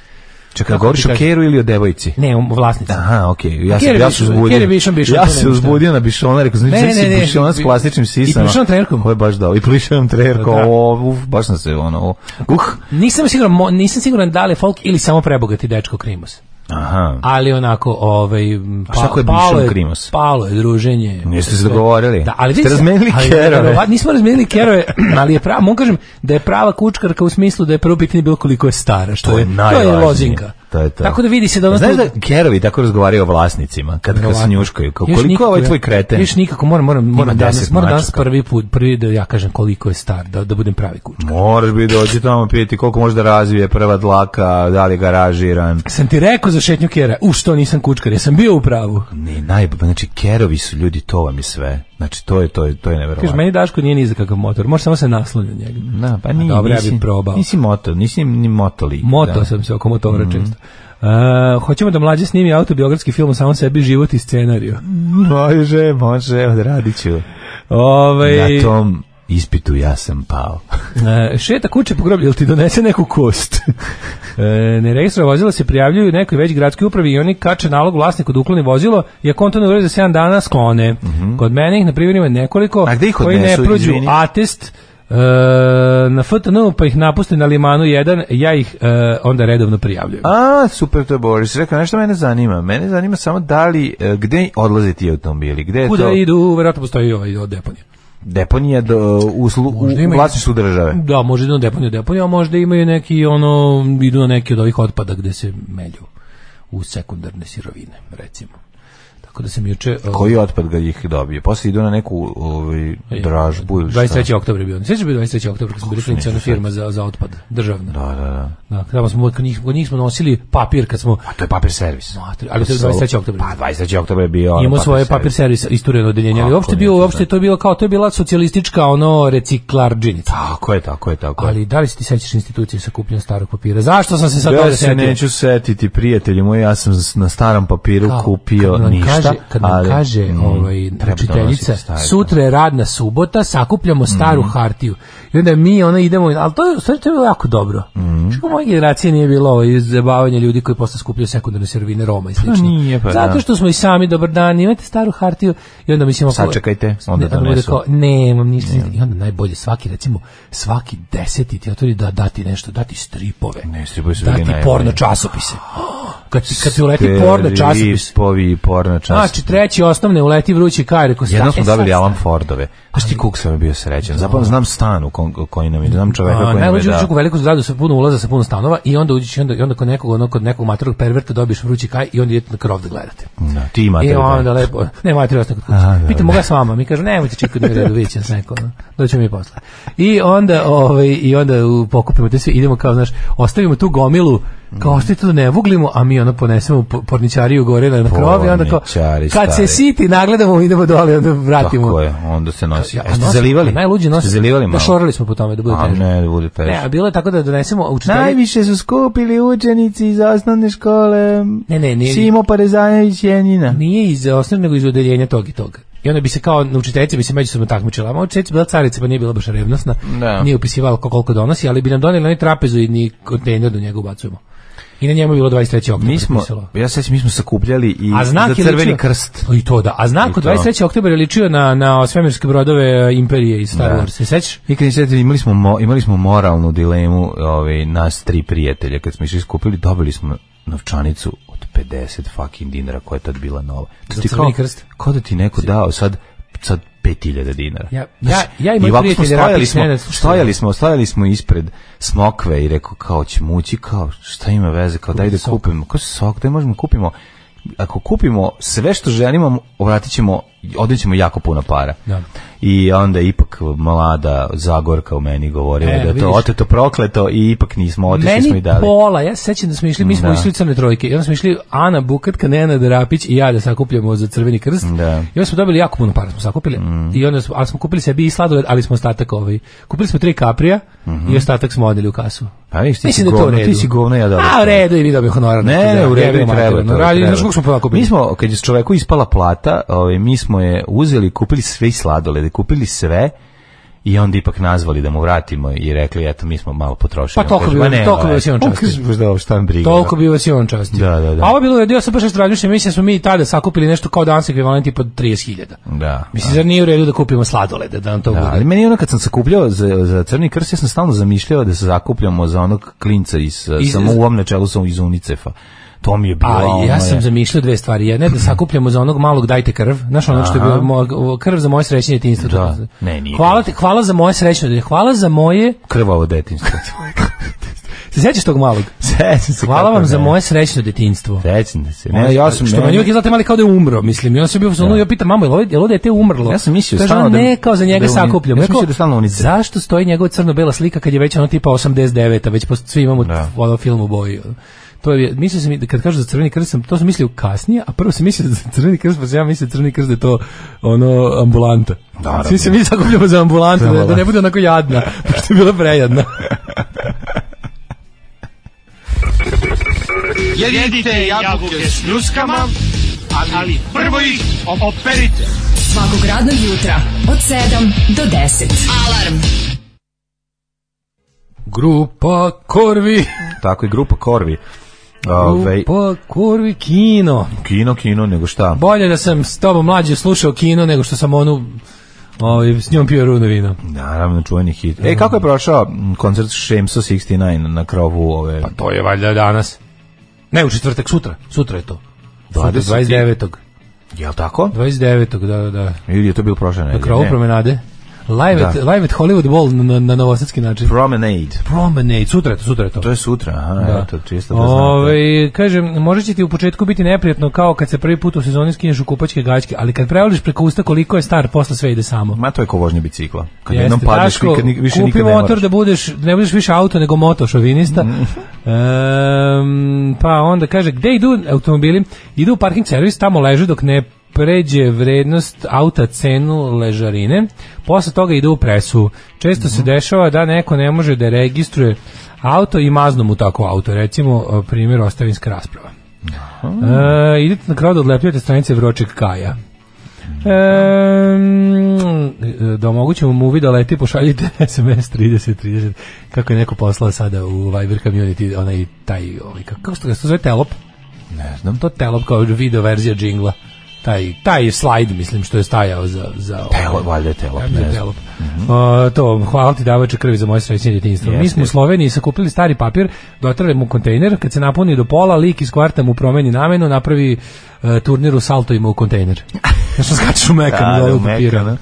Čekaj, govoriš o? Keru ili o devojci? Ne, o vlasnici. Aha, okej. Ja A sam Kjer je ja se Bišon- uzbudio. Kjer je Bišon, Bišon, ja se uzbudio na Bišona, rekao znači Ne, ne, ne, Bišona s klasičnim sisama. i plišanom trenerkom. Ovo je baš da. I plišanom trenerkom. Da. Uf, baš sam se ono. Uh. Nisam siguran, nisam siguran da li je folk ili samo prebogati dečko Krimos. Aha. Ali onako, ovaj m, A šta je palo je- Krimos? Palo je druženje. Jeste se dogovorili? Da, ali Ste razmenili ali kerove? verovatno Nismo razmenili kerove, ali je prava, mogu kažem da je prava kučkarka u smislu da je prvo pitanje bilo koliko je stara, što To je je, to je lozinka. To je to. Tako da vidi se da ona Znaš da kerovi tako razgovaraju o vlasnicima, kad, kad se Verovatno. njuškaju, kao koliko nikako, ovaj tvoj kreten? Još nikako, moram, moram, moram, danas, 10 moram danas prvi put, prvi da ja kažem koliko je star, da, da budem pravi kučkar. Moraš bi doći tamo piti koliko može da razvije prva dlaka, da li garažiran. Sam ti rekao za šetnju kjera, u što nisam kučkar, ja sam bio u pravu. Ne, najbolje, znači kerovi su ljudi, to vam je sve. Znači to je to je to je Kaže, neverovatno. meni Daško nije ni za kakav motor, može samo se nasloniti na njega. Da, pa nije, Dobro, ja bih probao. Nisi moto, nisi ni motoli. Moto da. sam se oko motora Mhm. često. Uh, hoćemo da mlađe snimi autobiografski film o samom sebi, život i scenariju. Može, može, odradit ću. Ovaj, Na tom ispitu ja sam pao. e, šeta kuće po groblju, ti donese neku kost? e, neregistrovano vozilo se prijavljuju nekoj već gradskoj upravi i oni kače nalog vlasniku da ukloni vozilo i ako on to ne uredi za 7 dana sklone. Kod mene ih na primjer ima nekoliko koji ne prođu atest e, na FTN pa ih napuste na limanu 1, ja ih e, onda redovno prijavljujem. A, super, to je Boris. Rekao, nešto mene zanima. Mene zanima samo da li, e, gde odlaze ti automobili? Gde je Kuda to idu, verovatno postoji ovaj od deponije. Deponija do, u, u, vlasništvu države? Da, može idu na deponiju, deponiju, a možda imaju neki, ono, idu na neki od ovih otpada gde se melju u sekundarne sirovine, recimo. Tako da sam juče... o, Koji otpad ga ih dobije? Posle idu na neku ovaj, dražbu ili šta? 23. oktober je bio. Sveća bio 23. oktober kad smo bili klinicijona firma za, za otpad, državna. Da, da, da. Da, tamo smo, kod njih, kod njih smo nosili papir kad smo... A to je papir servis. Matri, ali to je 23. oktober. Pa 23. oktober je bio Imao svoje papir servis istureno odeljenje, ali uopšte bio, uopšte to je bilo kao, to je bila socijalistička ono reciklarđinica. Tako je, tako je, tako je. Ali da li se ti sećaš institucije sa kupljenjem starog papira? Zašto sam se sad ja toga se setio? neću setiti, prijatelji moji, ja sam na starom papiru kupio ništa. Kaže, kad nam ali, kaže mm, ovaj, stare. sutra je radna subota, sakupljamo staru hartiju. I onda mi ona idemo, ali to je, stvari to je bilo jako dobro. Mm. Što moje generacije nije bilo ovo izbavanje ljudi koji posle skupljaju sekundarne sirovine Roma i slično. nije, pa Zato da. što smo i sami, dobar dan, imate staru hartiju i onda mislimo... Sačekajte, onda ne, bude donesu. Kao, ne, imam ništa. I onda najbolje svaki, recimo, svaki deseti ti otvori da dati nešto, dati stripove. Ne, stripovi su Dati najbolji. porno časopise. Kad, ti- kad ti uleti porno časopis, Stripovi i porno časopis. Znači, treći osnovne uleti vrući kaj, rekao Jednom smo e, dobili Alan Fordove. Znaš ti kuk sam bio srećan. Zapravo znam stan u koji nam je, znam čoveka koji nam je najluđe uđeš dao. u veliku zgradu sa puno ulaza, sa puno stanova i onda uđeš i onda, i onda kod nekog, ono, kod nekog materog perverta dobiješ vrući kaj i onda idete na krov da gledate. Da, ti imate. I onda lepo, ne, mater vas nekod. Aha, dobro. Pitam, mogu ja s vama? Mi kažu, nemojte čekati redu, vidjet će nas neko, doćemo mi posle. I onda, ovaj, i onda pokupimo te sve, idemo kao, znaš, ostavimo tu gomilu, kao ostavite da ne vuglimo, a mi ono ponesemo u po- porničariju gore na, na krov i onda kao, kad se siti, nagledamo, idemo dole, onda vratimo. Tako je, onda se nosi. Ja, Jeste zalivali? Najluđe nosim. Ste zalivali malo? Da šorali smo po tome da bude A teže. ne, da bude teže. Ne, a bilo je tako da donesemo učitelji... Najviše su skupili učenici iz osnovne škole. Ne, ne, nije- Simo Parezanović Jenina. Nije iz osnovne, nego iz odeljenja tog i tog. I onda bi se kao učiteljica bi se međusobno takmičila. A učiteljica bila carica, pa nije bila baš revnosna. Da. Nije upisivala ko koliko donosi, ali bi nam doneli onaj trapezu i ni kontejner do njega ubacujemo. I na njemu je bilo 23. oktober Mi smo, pisalo. ja se sećam, mi smo sakupljali i A znak za crveni ličio- krst. I to da. A znak I od to. 23. oktober je ličio na, na svemirske brodove e, Imperije iz Star Da. Wars. Se sećaš? Nikad ni setili, imali smo, mo, imali smo moralnu dilemu, ovaj, nas tri prijatelja, kad smo išli skupili, dobili smo novčanicu od 50 fucking dinara, koja je tad bila nova. To Za ti crveni kao, krst? Kao da ti neko dao sad, sad 5000 dinara. Ja- ja- ja i moj i ovako smo prijatelj stojali smo, stojali smo, stojali smo ispred smokve i rekao kao ćemo ući, kao šta ima veze, kao daj da kupimo, kao sok, daj možemo kupimo, ako kupimo sve što želimo, vratit ćemo, odnećemo jako puno para. Da. I onda ipak mlada Zagorka u meni govorila E, da je to oteto prokleto i ipak nismo otišli smo i Meni dali. pola, ja se sećam da smo išli, mi smo Da. išli u crne trojke, i onda smo išli Ana Bukatka, Nenad Rapić i ja da sakupljamo za crveni krst. Da. I onda smo dobili jako puno para, smo sakupili. I onda smo, ali smo kupili sebi i sladoled, ali smo ostatak ovaj. Kupili smo tri kaprija i ostatak smo odeli u kasu. Pa vidiš, ti si da je to govno, ti si govno, ja dobro. A, u redu, i vi dobio honorar. Ne, neki ne, u redu i treba. to Radi, znaš kako smo pa kupili? Mi smo, kad je čoveku ispala plata, ovaj, mi smo je uzeli, kupili sve i sladolede, kupili sve i onda ipak nazvali da mu vratimo i rekli eto mi smo malo potrošili. Pa toliko bi- "Ma ne, toliko bi ovaj." vas i on častio. kaže, "Možda ovo šta briga. Toliko bi vas i on častio. Da, da, da. A ovo je bilo, ja sam baš nešto razmišljam, mislim da smo mi i tada sakupili nešto kao danas ekvivalent tipa 30.000. Da. Mislim, zar nije u redu da kupimo sladolede, da nam to Da, bude? ali meni ono kad sam sakupljao za, za Crni krst, ja sam stalno zamišljao da se zakupljamo za onog klinca iz, Iz- samo u načelu sam iz Unicefa. To mi je bilo A ono ja sam je- zamišljao dve stvari. Jedna je da sakupljamo za onog malog dajte krv. Znaš ono što je bilo mo- krv za moje srećnje djetinjstvo. Da. Ne, nije hvala, ti, hvala za moje srećno. Hvala za moje... krvavo detinjstvo. Se sjećaš tog malog? Sećam se Hvala vam za ne. moje srećno djetinjstvo. Sećam se. Ne, ja sam što meni uvijek izgleda mali kao da je umro, mislim. I on se bio u ja pitam mamu, jel ovo, dete umrlo? Ja sam mislio stalno da- ne, kao za njega da sakupljamo. ja sam mislio da stalno unicef. Zašto stoji njegova crno-bela slika kad je već ono tipa 89, a već posto svi imamo Da. ono film u boji. To je, mislio sam, kad kažu za crveni krst, sam, to sam mislio kasnije, a prvo sam mislio za crveni krst, pa sam ja mislio da crveni krst da je to ono ambulanta. Naravno. Svi se mi sakupljamo za ambulantu, da, da ne bude onako jadna, pošto je bila prejadna. Jedite jabuke s ljuskama, ali prvo ih operite. Svakog radnog jutra od 7 do 10. Alarm. Grupa Korvi. Tako je grupa Korvi. Ove, Grupa Korvi kino. kino, kino, nego šta? Bolje da sam s tobom mlađe slušao kino nego što sam onu ovaj, s njom pio runo vino. Naravno, čuveni hit. E, kako je prošao koncert Šemso 69 na krovu ove... Pa to je valjda danas. Ne, u četvrtak, sutra. Sutra je to. Sutra, 20. 29. Jel tako? 29. da, da, da. Ili je to bilo prošle Na nedelje? krovu Ne. promenade. Live, at, Da. live at Hollywood Bowl na, na novosadski način. Promenade. Promenade, sutra je to, sutra je to. To je sutra, aha, Da. eto, čisto da. Ove, kažem, može će ti u početku biti neprijatno kao kad se prvi put u sezoni skinješ u kupačke gaćke, ali kad prevališ preko usta koliko je star, posle sve ide samo. Ma to je ko vožnje bicikla. Kad Jeste, jednom padneš, Daško, nikad, ni- više kupi nikad ne motor moraš. da budeš, ne budeš više auto nego moto šovinista. Mm. Ehm, pa onda kaže, gde idu automobili? Idu u parking servis, tamo leže dok ne pređe vrednost auta cenu ležarine. Posle toga idu u presu. Često Mhm. se dešava da neko ne može da registruje auto i maznu mu tako auto. Recimo, primjer, ostavinska rasprava. E, idete na kraju da odlepljujete stranice Vroček Kaja. E, da omogućimo mu uvid da leti, pošaljite SMS 30 30. Kako je neko poslao sada u Viber community, onaj taj, ovaj, kako, se to zove telop? Ne znam. To telop kao video verzija džingla. Taj, taj slajd, mislim, što je stajao za... za Telo, ovaj, valjda je telop, ja mislim da ne je znam. telop. O, to, hvala ti davače krvi za moje srećnje djetinjstvo. Mi smo u Sloveniji sakupili stari papir, dotrali mu kontejner, kad se napuni do pola, lik iz kvarta mu promeni namenu, napravi e, turnir u saltojima u kontejner. Što skačeš u mekan Da, dole da, papira. mekan,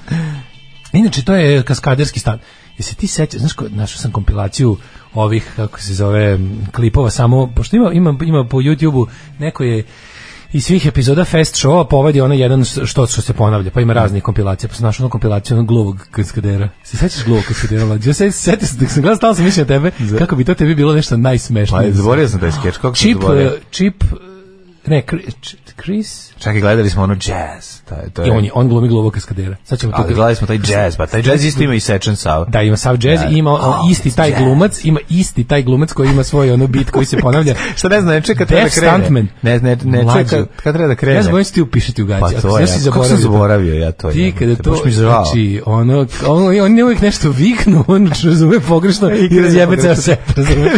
Inače, to je kaskaderski stan. Jesi ti sećaš, znaš, našao sam kompilaciju ovih, kako se zove, klipova samo, pošto ima, ima, ima po YouTube-u, neko je iz svih epizoda Fest Showa povedi onaj jedan što što se ponavlja, pa ima raznih kompilacija, pa sam našao onu kompilaciju onog gluvog kaskadera. Se sećaš gluvog kaskadera? Ja se sećam se, dok sam gledao, stalno sam mislio tebe, kako bi to tebi bilo nešto Pa, najsmešnije. zaboravio sam taj skeč, kako uh, Chip, ne, Chris, Čekaj, gledali smo ono jazz. Taj, to i on, je, on glumi gluvog kaskadera. Sad ćemo to Ali gledali smo taj jazz, pa taj jazz isto ima i sečen sav. Da, ima sav jazz Da. i ima on, Oh, isti taj jazz. glumac, ima isti taj glumac koji ima svoj ono bit koji se ponavlja. Šta ne znam, ne čeka treba da krene. Stuntman. Ne, ne, ne čeka kad treba da krene. Ja zaboravim se ti upišiti u gaće. Pa to je, ja kako sam zaboravio. zaboravio ja to. Ti kada to, baš mi žao. znači, ono, on, on je uvijek nešto viknu, on razume pogrešno i razjebe ceo pogrešno. set, razume.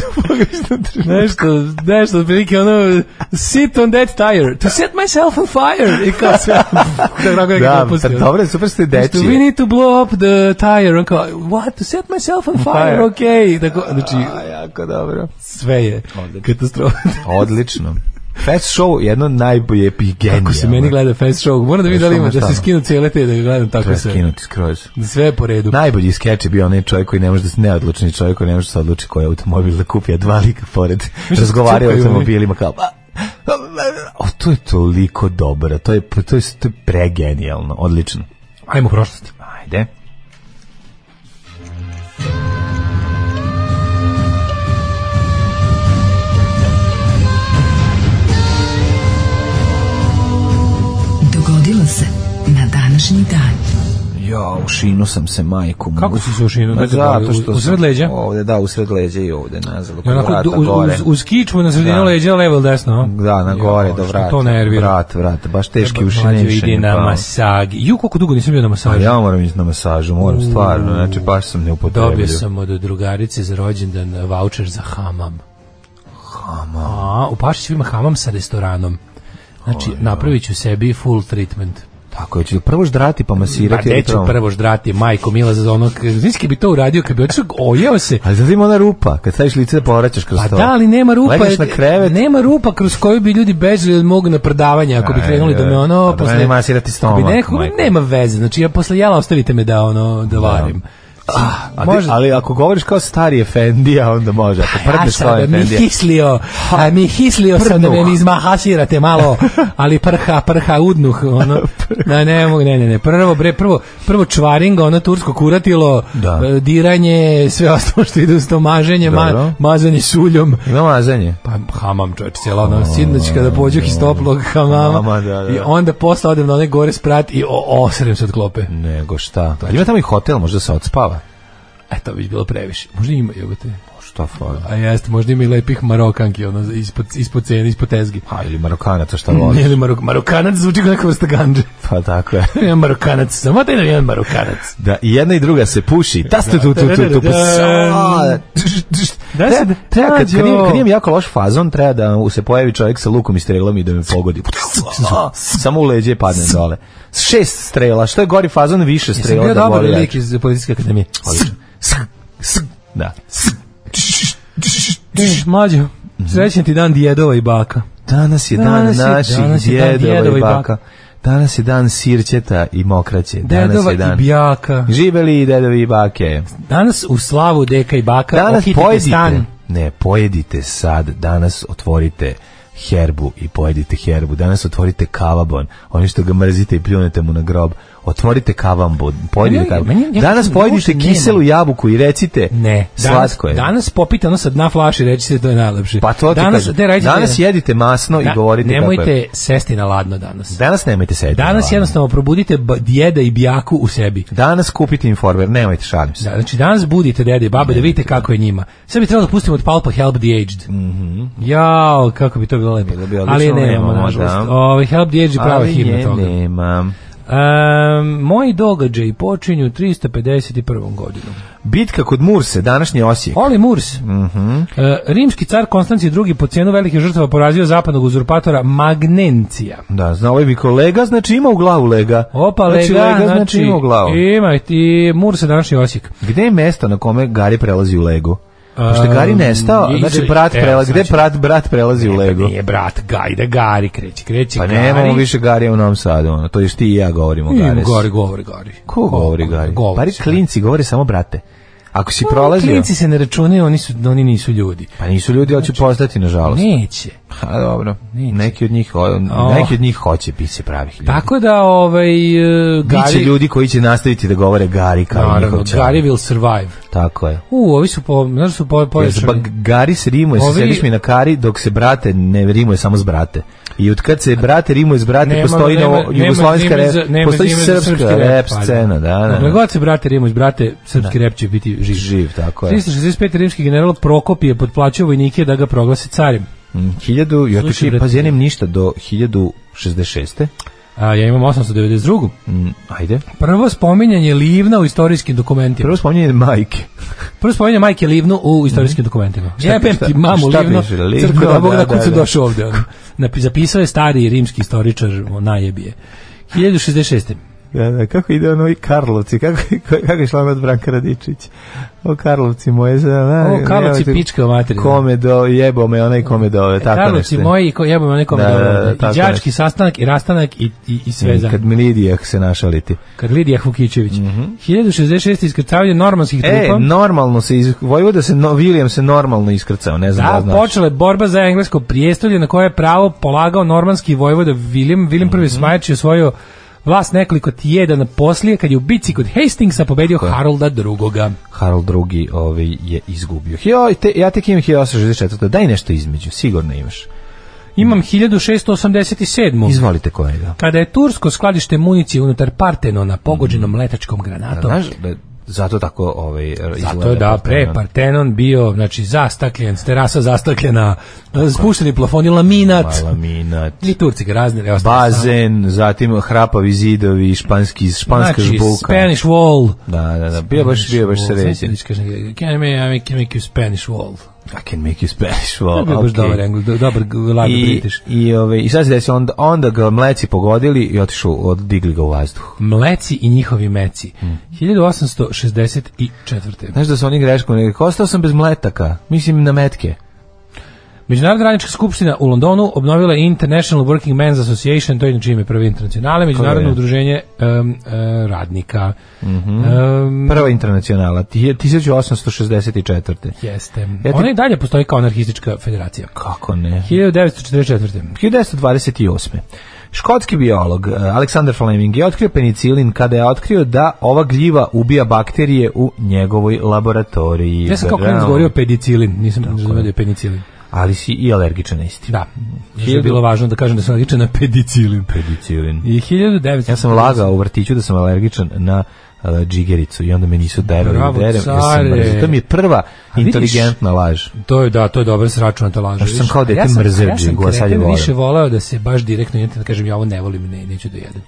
nešto, nešto, otprilike ono, sit on that tire, to set myself on fire, i kao sve, da, pa dobro, super ste deči. we need to blow up the tire, on kao, what, to set myself on fire, fire. okay, tako, znači, A, jako dobro. sve je katastrofa. Odlično. Fest show jedno najbolje i genijalno. Kako se meni gleda fest show, moram da vidim da li ima, da se skinu cijele te da ga gledam tako Treba sve. skinuti skroz. Da sve je po redu. Najbolji skeč je bio onaj čovjek koji ne može da se neodlučni čovjek koji ne može da se odluči koji automobil da kupi, a dva lika pored razgovaraju o automobilima kao "Pa, O, to je toliko dobro, to je, to je, to je pregenijalno, odlično. Ajmo u prošlost. Ajde. Dogodilo se na današnji dan. Jo, ušinu sam se majku. Kako si se ušinu? Ma Gde te zato što U- u sred leđa? Ovde, da, u sred leđa i ovde nazad. I onako uz, gore. uz, uz kičmu na sredinu Da. leđa, levo ili desno? a? Da, na gore Jo, do vrata. To nervira. Vrat, vrat, baš teški ušine. ide na masagi. Ju, koliko dugo nisam bio na A masažu. ja moram ići na masažu, moram stvarno, znači baš sam neupotrebljiv. Dobio sam od drugarice za rođendan voucher za hamam. Hamam? A, u Pašiću ima hamam sa restoranom. Znači, napravit ću sebi full treatment. Tako je, ću prvo ždrati pa Pa masirati. ili neću prvo- ždrati, majko Mila, za ono, kad bi to uradio, kad bi otišao, ojeo se, Ali ima ona rupa, kad staviš lice da povraćaš kroz Pa to. da, ali nema rupa. Legneš na krevet. Nema rupa kroz koju bi ljudi bežali od mog napredavanja ako bi krenuli da me ono pa da ne masirati stomak, bi neko, nema veze. Znači ja posle jela ostavite me da ono da varim. A ti- Može- ali ako govoriš kao stari efendija, onda može. Ako Ja prdneš kao sam mi efendija. hislio, a mi hislio sam da me izmahasirate malo, ali prha, prha, udnuh, ono. Da, ne, ne, ne, ne, prvo, bre, prvo, prvo čvaring, ono tursko kuratilo, Da. e, diranje, sve ostalo što ide uz to maženje, ma, mazanje suljom. Ima mazanje. Pa hamam čovječ, cijela ono, sinoć kada pođu iz toplog hamama da, da. i onda posle odem na onaj gore sprat i o, osrem se od klope. Nego šta. Ima tamo i hotel, možda se odspava. E, to bi bilo previše. Možda ima, jebote. Šta fali? A jeste, možda ima i lepih marokanki, ono, ispod, ispod cene, ispod tezgi. Pa, ili marokanaca, šta voliš? Ili marok, marokanac zvuči kao neka vrsta ganđe. Pa tako je. Jedan marokanac, samo da jedan marokanac. Da, i jedna i druga se puši. Ta ste tu, tu, tu, tu, pa Da se- treba, kad, kad, imam, kad imam jako loš fazon, treba da se pojavi čovjek sa lukom i strelom i da me pogodi. Samo u leđe padne dole. Šest strela, što je gori fazon, više Jesam strela bio da dobar lik iz policijske akademije. Odlično. Da. Mlađo, srećan ti dan djedova i baka. Danas je dan naših djedova i baka. Danas je dan sirćeta i mokraće. Danas Dedova je dan. i bjaka. Živeli i dedovi i bake. Danas u slavu deka i baka Danas pojedite. stan. Ne, pojedite sad. Danas otvorite herbu i pojedite herbu. Danas otvorite kavabon. Oni što ga mrzite i pljunete mu na grob. Otvorite kavambon. Pojedite Meni- kavabon. meni- ja Danas pojedite kiselu nema. jabuku i recite Ne, slatko je. danas popite ono sa dna flaše i reći se to je najlepše. pa to danas, ne, radite- Danas jedite masno i Da, govorite kako Nemojte je. sesti na ladno danas. Danas nemojte sediti. Danas na jednostavno probudite djeda i bjaku u sebi. Danas kupite informer, nemojte, šalim se. Da, znači danas budite dede i babe da vidite kako je njima. Sve bi trebalo da pustimo od Palpa Help the Aged. Jao, kako bi to bilo lepo. Bi Ali nemamo, nažalost. da. Ovaj, Help the Aged je prava himna toga. nemam. Um, moji događaji počinju 351. godinom. Bitka kod Murse, današnji Osijek. Oli Murs. E, rimski car Konstancije II po cijenu velikih žrtava porazio zapadnog uzurpatora Magnencija. Da, zna ovaj bi kolega, znači ima u glavu lega. Opa, znači, lega, lega, znači, znači ima u glavu. ima i Murs je današnji Osijek. Gde je mesto na kome Gari prelazi u legu? Pošto je Gari Um, nestao, je znači brat prelazi, gde ću- brat, brat prelazi u legu? Nije brat, gajde, Gari kreće, kreće Pa Gari. nemamo više Garija u Novom Sadu, ono, to još ti i ja govorimo o Gari. Gari, govori Gari. Ko govori Gari? Govori se. klinci govore samo brate. Ako si prolazio, Klinci se ne računaju, oni, su, oni nisu ljudi. pa nisu ljudi, ali će postati, nažalost. Neće. A dobro, Neće. neki od njih, Oh. neki od njih hoće biti pravih ljudi. Tako da, ovaj, Biće Gari... ljudi koji će nastaviti da govore Gari kao Naravno, njihov. Gari will survive. Tako je. U, ovi su po, znaš su po, se pojačani. ba- Gari se rimuje, se Ovi- sediš mi na kari, dok se brate ne rimuje samo s brate. I od kad se brate rimuje s brate, Nema- postoji nema- novo nema jugoslovenska zime rep, nema postoji srpska rep, rep, pa da. scena, da, da. Dokle da. god se brate Rimu iz brate, srpski rep će biti živ. Živ, tako je. 365. rimski general Prokopije potplaćao vojnike da ga proglase carem. Mm, Hiljadu, ja Slušaj, ti pazi, ja ništa do 1066. A ja imam 892. Mm, ajde. Prvo spominjanje Livna u istorijskim dokumentima. Prvo spominje majke. Prvo spominje majke Livnu u istorijskim dokumentima. Šta- Jebem šta- ti mamu Livno? Livno, crkva da Bog da, da kud da. došao ovde. ono. Zapisao je stari rimski istoričar, o, najebije. 1066. Da, da, kako ide ono i Karlovci, kako, kako je šla od Branka Radičić? O Karlovci moje, za, na, O, Karlovci nemojte- pička u materinu. Kome do, jebo me onaj kome do, tako Karlovci nešto. moji, ko jebamo nekome Da, da, da, da, I đački sastanak i rastanak i, i, i sve I za. Kad mi Lidija se našaliti. Kad Lidija Hukićević. 1066. iskrcavanje normanskih. E, trupa. normalno se, iz, Vojvoda se, no, William se normalno iskrcao, ne znam da, Da, znaš. počela je borba za englesko prijestolje na koje je pravo polagao normanski vojvoda William. William prvi Smajač je osvojio vlast nekoliko tjedana poslije kad je u bici kod Hastingsa pobedio je. Harolda II. Harold II ovaj je izgubio. Jo, te, ja tek imam 1864. Daj nešto između, sigurno imaš. Imam 1687. Izvolite kolega. Kada je tursko skladište municije unutar Partenona pogođeno letačkom granatom, Znaš da zato tako ovaj izgleda. Zato je da pre Partenon. Bio znači zastakljen, terasa zastakljena, spušteni plafoni, laminat. Laminat. I Turci ga razni ne ostalo Bazen, zatim hrapavi zidovi, španski, španska Znači, žbuka. Spanish wall. Da, da, da, bio baš, bio baš ću kažem, Can I make you Spanish wall. I can make you Spanish To je bio baš okay. dobar engl, do- dobar lago I, British. i, ove, I sad se desi, onda, onda ga mleci pogodili i otišao, odigli ga u vazduh. Mleci i njihovi meci. Hmm. 1864. Znaš da su oni greškom, rekao, ostao sam bez mletaka, mislim na metke. Međunarodna radnička skupština u Londonu obnovila International Working Men's Association, to je inače ime prve internacionale, međunarodno je? udruženje um, e, radnika. Um, Prva internacionala, ti- 1864. jeste. Ja ti- Ona i dalje postoji kao anarhistička federacija. Kako ne? 1944. 1928. Škotski biolog eh, Alexander Fleming je otkrio penicilin kada je otkrio da ova gljiva ubija bakterije u njegovoj laboratoriji. Ja sam kao klinac govorio pedicilin, nisam da je penicilin. Ali si i alergičan na isti. Da, što je bilo važno da kažem da sam alergičan na pedicilin. Penicilin. I 1900... Ja sam lagao u vrtiću da sam alergičan na uh, džigericu i onda me nisu derali. Bravo, derem, sam mrzio. To mi je prva vidiš, inteligentna laž. To je da, to je dobro sračunata laž. Znaš, sam kao dete ja sam, mrzeo ja sam džigu, a sad je kreten volim. više voleo da se baš direktno idete da kažem ja ovo ne volim, ne, neću da jedem.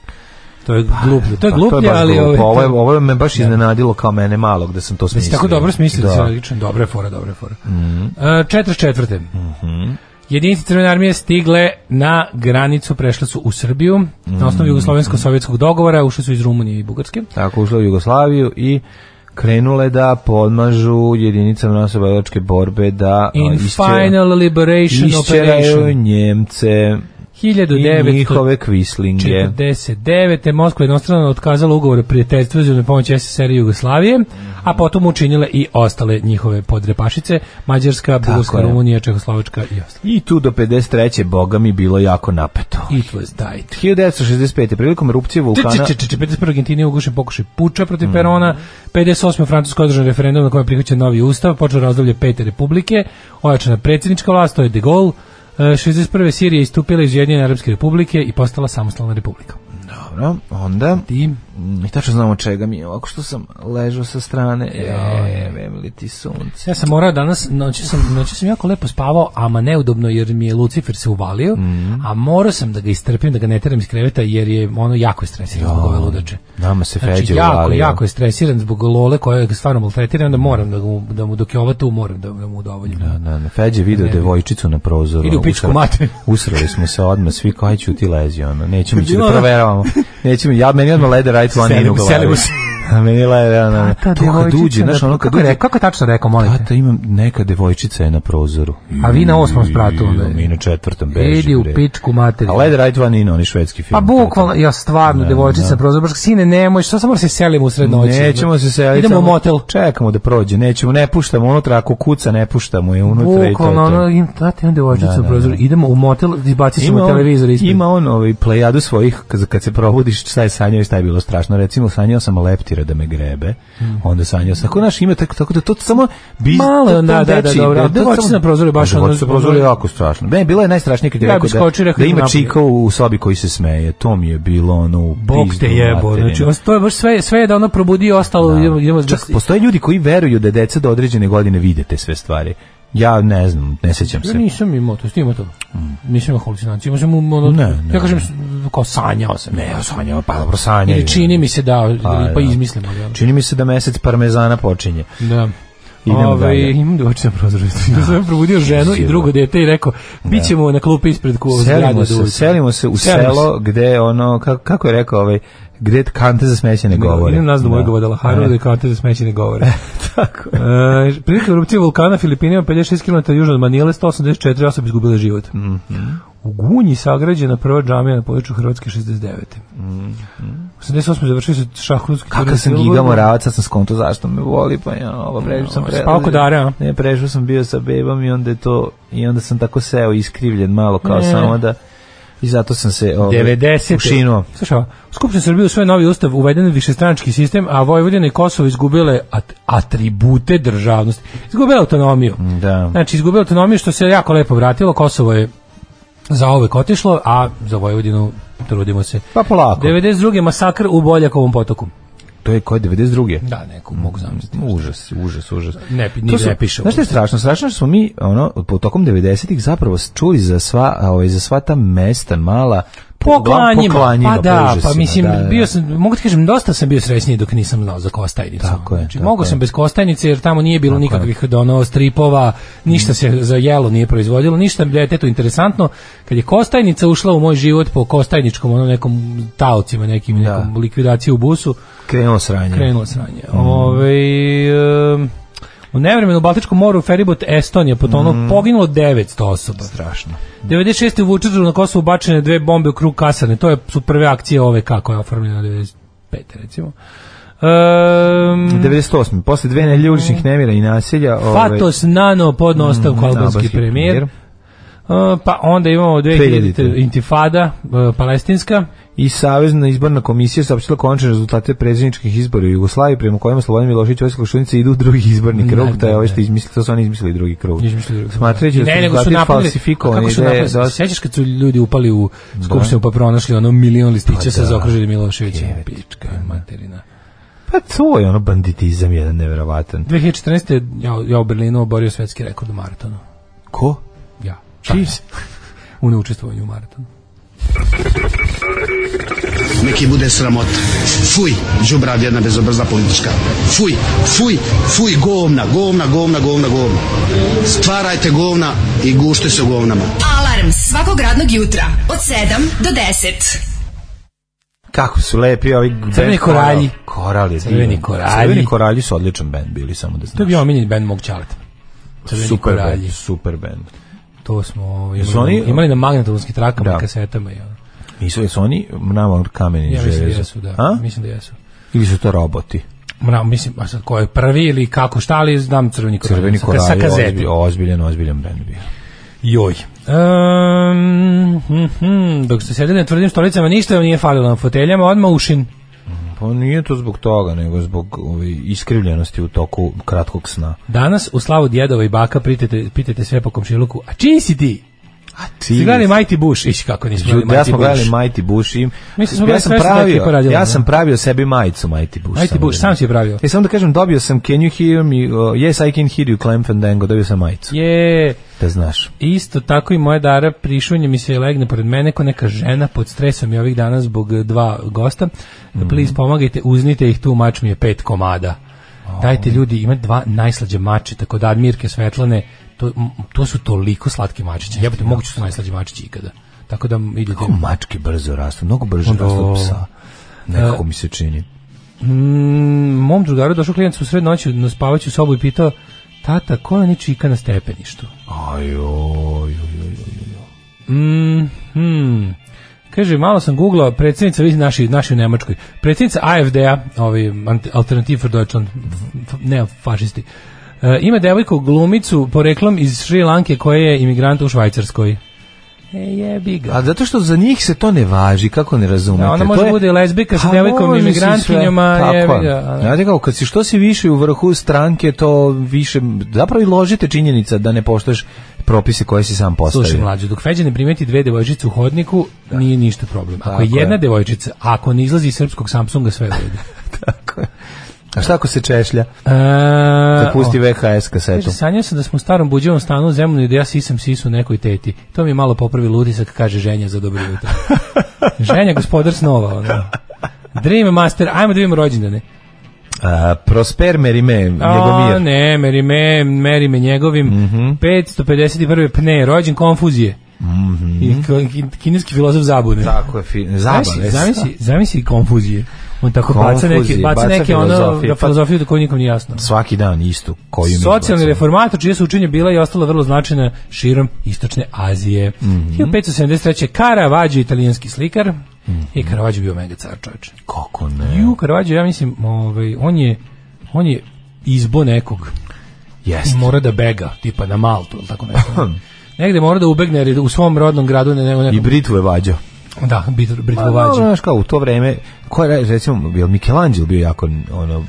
Pa, pa to je gluplje, to je gluplje, pa, ali ovo je, ovo je me baš da. iznenadilo kao mene malog da sam to smislio. Da tako dobro smislio, da. logično, dobre fora, dobre fora. Mm -hmm. uh, 44. Mm. Jedinice Crvene armije stigle na granicu, prešle su u Srbiju, mm -hmm. na osnovu mhm. Jugoslovensko-sovjetskog dogovora, ušle su iz Rumunije i Bugarske. Tako, ušle u Jugoslaviju i krenule da podmažu jedinicama nasobavačke borbe da In isčera, final liberation isčeraju Njemce 1900, I njihove kvislinge. 49. Moskva jednostrano otkazala ugovor o prijateljstvu uzemne pomoći SSR i Jugoslavije, mm -hmm. a potom učinile i ostale njihove podrepašice, Mađarska, Bugarska, Rumunija, Čehoslovačka i ostale. I tu do 53. boga mi bilo jako napeto. It was tight. 1965. prilikom erupcije vulkana... 51. Argentina ugušen pokušaj puča protiv mm. Perona, 58. Francusko održan referendum na kojem je prihvaćen novi ustav, počeo razdoblje pete republike, ojačana predsjednička vlast, to je De Gaulle, 61. Sirija je istupila iz Ujedinjene Arabske republike i postala samostalna republika. Dobro, onda... Mm, I tačno znamo čega mi je ovako što sam ležao sa strane. E, li ti sunce. Ja sam morao danas, noći sam, noći sam jako lepo spavao, ama neudobno jer mi je Lucifer se uvalio, a morao sam da ga istrpim, da ga ne teram iz kreveta jer je ono jako je stresiran zbog ove ludače. Nama se Znači, Feđe jako, uvalio. jako je stresiran zbog lole koja ga stvarno maltretira, onda moram da, mu, da mu dok je ova tu, moram da, da mu udovoljim. Da, da, da. Feđe video devojčicu na prozoru. Ide u pičku Usra- materinu. Usrali smo se odmah, svi kao ću ti lezi, ono. Nećemo ići da proveravamo. Nećemo, ja, meni odmah lede one Selimo- in u glavi. Selimo se. A meni lede, ono, Ta to kad uđe, znaš, ono, kad je, uđe, kako je tačno rekao, molim te? tata, imam, neka devojčica je na prozoru. A vi na osmom spratu onda. Mi na četvrtom beži. Idi u pičku materiju. A Led Right One In, oni švedski film. Pa bukvalno, ja stvarno, Da, devojčica da. na prozor, baš sine, nemoj, što sam mora se selimo u sred noći. Nećemo se seliti. Idemo u samo motel. Čekamo da prođe. Nećemo, ne puštamo unutra, ako kuca ne puštamo je unutra i to je Bukvalno, to. ono, im, date imam devojčicu Da, da, u prozoru, da. idemo u motel, izbaci ćemo on- televizor ispred. Ima on ovaj plejadu svojih kad, kad se probudiš šta je sanjao i šta je bilo strašno. Recimo sanjao sam leptira da me grebe. Onda sanjao sam. Tako naš ima tako, tako da to samo bi Malo, da, da, da, dobro. Devojčica samo- na prozoru baš ono- na prozoru je jako strašno. Ne, bilo je najstrašnije kad je rekao da, da ima čika u sobi koji se smeje. To mi je bilo ono Bog te jebo, znači, to je baš sve, sve je da ono probudi i ostalo, idemo, idemo da Čak postoje ljudi koji veruju da deca do određene godine vide te sve stvari. Ja ne znam, ne sećam Ja se. nisam imao to, ima to. Nisam imao halucinacije, imao sam ono, Ne, ne, ja kažem, kao sanjao sam. Ne, sanjao, pa dobro sanjaju. Ili čini mi se da, Pa, pa da. izmislim, ali. Čini mi se da mesec parmezana počinje. Da. Idemo Ove, dalje. imam na prozoru. Ja sam probudio ženu i drugo dete i rekao, bit ćemo na klupi ispred ku zgrade Selimo se, selimo se u Selimo selo gde ono, kako, kako je rekao ovaj, gde kante za smeće ne govore. Idem nas do mojeg vodala Haru E, da kante za smeće ne govore. Tako. E, prilike erupcije vulkana Filipinima 56 km južno od Manile 184 osobe izgubile život. Mhm. U Gunji sagrađena prva džamija na području Hrvatske 69. 88. završili su šahrutski Kakav sam giga moravac, sad sam skonto zašto me voli, pa ja, ovo prešao sam pre... Spao kod Are, a? Ne, prešao sam bio sa bebom i onda je to, i onda sam tako seo iskrivljen malo, kao Ne. samo da, i zato sam se ovaj, 90. ušinuo. Slušaj, Skupštini Srbije u svoj novi ustav uveden višestranački sistem, a Vojvodina i Kosovo izgubile at atribute državnosti. Izgubile autonomiju. Da. Znači, izgubile autonomiju što se jako lepo vratilo. Kosovo je za uvek otišlo, a za Vojvodinu trudimo se. Pa polako. 92. masakr u Boljakovom potoku. To je koji 92. Da, neko mogu zamisliti. Užas, užas, užas. Ne, su- ne piše Znaš što je strašno? Strašno što smo mi ono, po tokom 90-ih zapravo čuli za sva, ovaj, za sva ta mesta mala Po klanjima, klanjima, pa da, pa mislim, da, da. bio sam, mogu ti kažem, dosta sam bio srećniji dok nisam znao za Kostajnicu. Tako je, Znači, tako mogao je. sam bez Kostajnice, jer tamo nije bilo Tako nikakvih dono, stripova, ništa Mm. se za jelo nije proizvodilo, ništa detetu interesantno. Kad je Kostajnica ušla u moj život po Kostajničkom, ono nekom taocima, nekim, Da. nekom likvidaciji u busu, Krenuo sranje. krenulo sranje. Ove, um, u nevremenu u Baltičkom moru feribot Estonija potonuo, Mm. poginulo 900 osoba. Strašno. 96. u Vučedru na Kosovu bačene dve bombe u krug kasarne. To je, su prve akcije ove kako je oformljena 95. recimo. Um, 98. Posle dve nedelje uličnih nemira i nasilja... ovaj, Fatos Nano podno ostavku mm, albanski premijer. premijer. Uh, pa onda imamo 2000. 2000. intifada uh, palestinska. I Savezna izborna komisija saopštila konačne rezultate predsjedničkih izbora u Jugoslaviji prema kojima Slobodan Milošević i Vojislav Koštunica idu u drugi izborni krug, to je ovaj što izmislili, to su oni izmislili drugi krug. Izmišljali drugi. Smatrajući da ne, su rezultati falsifikovani. su da za- sećaš kad su ljudi upali u skupštinu pa pronašli ono milion listića sa zaokruženim Miloševićem. Pička materina. Pa to je ono banditizam jedan neverovatan. 2014. ja, ja u Berlinu oborio svetski rekord u maratonu. Ko? Čiji? U neučestvovanju u maratonu. Neki bude sramota. Fuj, džubrad jedna bezobrazna politička. Fuj, fuj, fuj, govna, govna, govna, govna, govna. Stvarajte govna i gušte se u govnama. Alarm svakog radnog jutra od 7 do 10. Kako su lepi ovi Crveni koralji. Koral, koral je Crveni koralji. Crveni koralji su odličan band bili, samo da znaš. To je bio omiljeni band mog čaleta. Crveni super koralji. band, super band. To smo ovaj, imali, oni- imali na magnetonskim trakama Da. i kasetama. Ono. Nisu, jesu oni mramor kameni Ja mislim da jesu, da. A? Mislim da jesu. Ili su to roboti? Mra, mislim, a sad ko je prvi ili kako, šta ali znam crveni koralj. Crveni sa, koralji, sa ozbiljan, kazete. ozbiljan, ozbiljan band bio. Joj. Um, hm, hm, dok ste sedeli na tvrdim stolicama, ništa vam nije falilo na foteljama, odmah ušin. Pa nije to zbog toga, nego zbog ove, iskrivljenosti u toku kratkog sna. Danas u slavu djedova i baka pitate, pitate sve po komšiluku, a čiji si ti? A Si gledali Mighty Bush? Iš kako nismo gledali ja Mighty smo Bush. gledali Mighty Bush i Mislim, smo ja sam pravio, radila, ja da. sam pravio sebi majicu Mighty Bush. Mighty Bush, sam si je pravio. E, samo da kažem, dobio sam Can you hear me? Uh, yes, I can hear you, Clem Fandango, dobio sam majicu. Je, Da znaš. isto tako i moja Dara prišunje mi se legne pored mene ko neka žena pod stresom i ovih dana zbog eh, dva gosta. Mhm. Please pomagajte, uznite ih tu, mač mi je pet komada. Dajte ljudi, ima dva najslađe mače, tako da Admirke Svetlane, to, to su toliko slatki mačići. Jebote, moguće su najslađi mačići ikada. Tako da idete. Kako mačke brzo rastu, mnogo brže Da. rastu od psa. Nekako mi se čini. Mm, mom drugaru došao klijent u sred noći na spavaću sobu i pitao tata, ko je ni čika na stepeništu? Ajoj, Mm, hmm. Kaže, malo sam googlao, predsjednica, vidi naši, naši u Nemačkoj, predsjednica AFD-a, Ant- Alternative for Deutschland, ne, fašisti, e, ima devojku glumicu poreklom iz Šri Lanke koja je imigrant u Švajcarskoj. E, jebi ga. A zato što za njih se to ne važi, kako ne razumete? Da, ona To može je- bude lezbijka sa Pa devojkom može si imigrantkinjom, a sve, jebi tako je. Znate kako, kad si što si više u vrhu stranke, to više, zapravo i ložite činjenica da ne poštoješ propise koje si sam postavio. Slušaj mlađo, dok Feđa ne primeti dve devojčice u hodniku, nije ništa problem. Ako Tako je jedna je. devojčica, ako ne izlazi iz srpskog Samsunga, sve je u. Tako je. A šta ako se češlja? E, pusti o, VHS kasetu. Kaže, sanjao sam da smo u starom buđevom stanu u Zemunu i da ja sisam sisu nekoj teti. To mi je malo popravi lutisak, kaže ženja za dobro jutro. ženja, gospodar snova. Ono. Dream Master, ajmo da vidimo rođendane. A, Prosper Merime, A, Njegomir. ne, meri me, meri me njegovim. Mhm. 551. pne, rođen konfuzije. I ko- ki- kineski filozof zabune. Tako je, zabave. zamisli, zamisli konfuzije. On tako baca Konfuzije, baca neke ono, pa- filozofiju da koju nikom nije jasno. Svaki dan istu. Koju Socijalni reformator čije su učenje bila i ostala vrlo značajna širom istočne Azije. Mhm. 1573. Caravaggio, italijanski slikar. I Caravaggio bio mega car čovječ. Kako ne? Ju, Caravaggio, ja mislim, ovaj, on je on je izbo nekog Jeste. mora da bega, tipa na Maltu, ili tako nešto. Negde mora da ubegne jer je u svom rodnom gradu ne, ne, I Britvu je vađao. Da, Pa, Britvovađe. dobro, znaš kao, u to vreme, ko je, recimo, je Michelangelo bio jako, ono,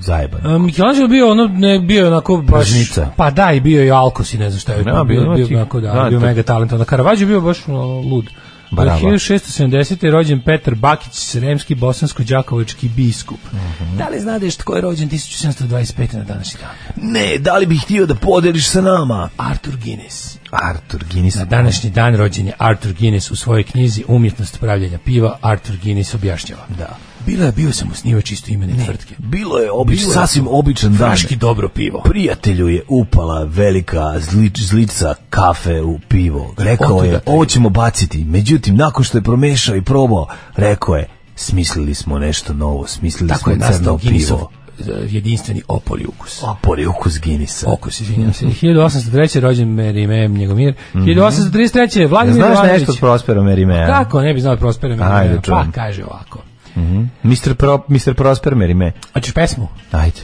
zajebano. A, Michelangelo bio ono ne bio onako baš Pržnica. pa da i bio je i Alkos i ne znam šta je Da, bio bio bio, bio onako da, da, bio to- mega talentovan Caravaggio bio baš ono, lud Bravo. 1670. je rođen Petar Bakić, sremski bosansko-đakovački biskup. Mhm. Da li znadeš tko je rođen 1725. na današnji dan? Ne, da li bih htio da podeliš sa nama? Arthur Guinness. Artur Guinness. Na današnji dan rođen je Arthur Guinness u svojoj knjizi Umjetnost pravljenja piva. Arthur Guinness objašnjava. Da. Bila bio sam osnivač isto imene tvrtke. Bilo je obič, Bilo sasvim običan dan. Fraški dobro pivo. Prijatelju je upala velika zlič, zlica kafe u pivo. Rekao je, ovo ćemo baciti. Međutim, nakon što je promešao i probao, rekao je, smislili smo nešto novo, smislili Tako smo je crno pivo. e, jedinstveni opoli ukus. Opori ukus Guinnessa. Okus, izvinjam se. 1803. rođen Mary Mem Njegomir. 1833. Vladimir Mhm. Znaš Jovanović. nešto od Prospera Merimea? Kako ne bi znao Prospera Ajde, Merimea? čujem. Pa kaže ovako. Mr. Pro, Mr. Prosper Merime. Hoćeš pesmu? Ajde.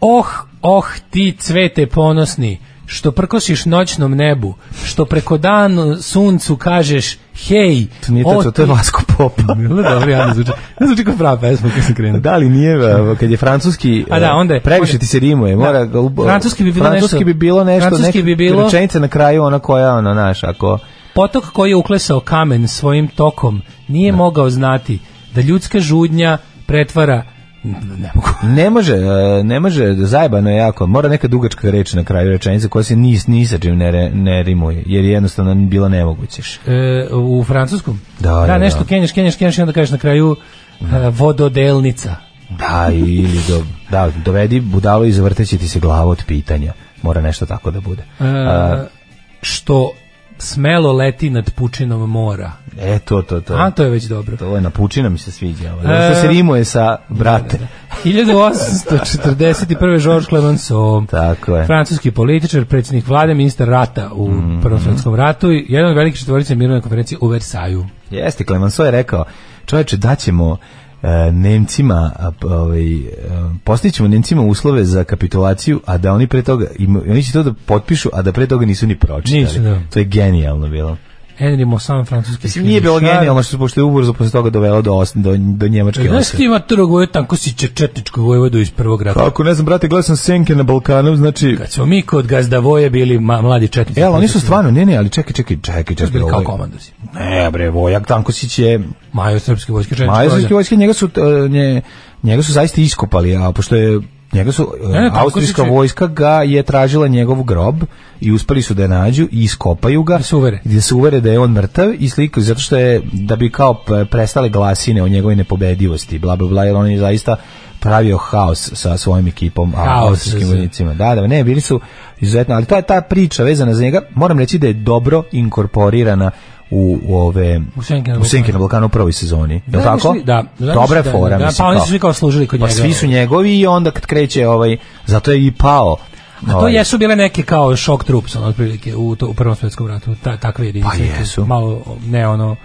Oh, oh, ti cvete ponosni, što prkosiš noćnom nebu, što preko danu suncu kažeš, hej, To nije o tačno, to je Vasko Popa. Bilo dobro, ja ne zvuči. Ne zvuči kao prava pesma kad sam krenuo. Da li nije, a, kad je francuski, A da, onda je- previše onda- ti se rimuje, mora ga u- Francuski bi bilo francuski nešto- bi bilo nešto, francuski neka bi bilo- rečenica na kraju, ona koja, ono, naš, ako, Potok koji je uklesao kamen svojim tokom nije mogao znati da ljudska žudnja pretvara ne mogu. ne može, e, ne može, zajebano je jako, mora neka dugačka reč na kraju rečenice koja se ni, ni sa čim ne, ne rimuje, jer je jednostavno bilo nemoguće. E, u francuskom? Da, da, da nešto da. kenjaš, kenjaš, kenjaš i onda kažeš na kraju e, vododelnica. Da, ili do, da, dovedi budalo i zavrteći ti se glavu od pitanja. Mora nešto tako da bude. E, što smelo leti nad pučinom mora. e, to, to, to. A, to je već dobro. To je napučina mi se sviđa. ovo. E, se rimuje sa brate. 1841. Georges Clemenceau. Tako je. Francuski političar, predsjednik vlade, ministar rata u Mhm. Prvom svjetskom ratu i jedan od velikih četvorica mirovne konferencije u Versaju. Jeste, Clemenceau je rekao, čovječe, daćemo Nemcima, a, p- ovaj, e, postićemo Nemcima uslove za kapitulaciju, a da oni pre toga, oni će to da potpišu, a da pre toga nisu ni pročitali. Nisu, da. To je genijalno bilo. Henry Mosan, francuski Mislim, nije bilo genijalno što, pošto je ubrzo posle toga dovelo do, os, do, do njemačke Znaš osve. ti ima trog voje Tankosića četničkog vojvodu iz prvog rata? Kako, ne znam, brate, gledao sam Senke na Balkanu, znači... Kad smo mi kod gazdavoje bili ma, mladi četnici. Ali oni su stvarno, ne, ne, ali čekaj, čekaj, čekaj, čekaj. bili kao ovaj- komandosi. Ne, bre, Vojak Tankosić je Major srpske vojske četničkog Majorske vojske njega su e, nje, njega su zaista iskopali, a pošto je njega su e, Ne, ne, austrijska Tankosić je- vojska ga je tražila njegov grob i uspeli su da je nađu i iskopaju ga Da se uvere. da se uvere da je on mrtav i slikaju zato što je da bi kao prestale glasine o njegovoj nepobedivosti bla bla bla jer on je zaista pravio haos sa svojim ekipom austrijskim za- vojnicima da da ne bili su izuzetno ali to je ta priča vezana za njega moram reći da je dobro inkorporirana u, u ove U Senke na na Balkanu. Balkanu u prvoj sezoni. Je li Znaš tako? li- da, znaš Dobra je da- fora, da, mislim. pa oni su svi kao služili kod Pa njega. svi su njegovi i onda kad kreće ovaj, zato je i pao. A to ovaj, jesu bile neke kao šok troops, ono, otprilike, u, to, u Prvom svjetskom ratu, ta, takve jedinice. Pa jesu. Malo, ne ono,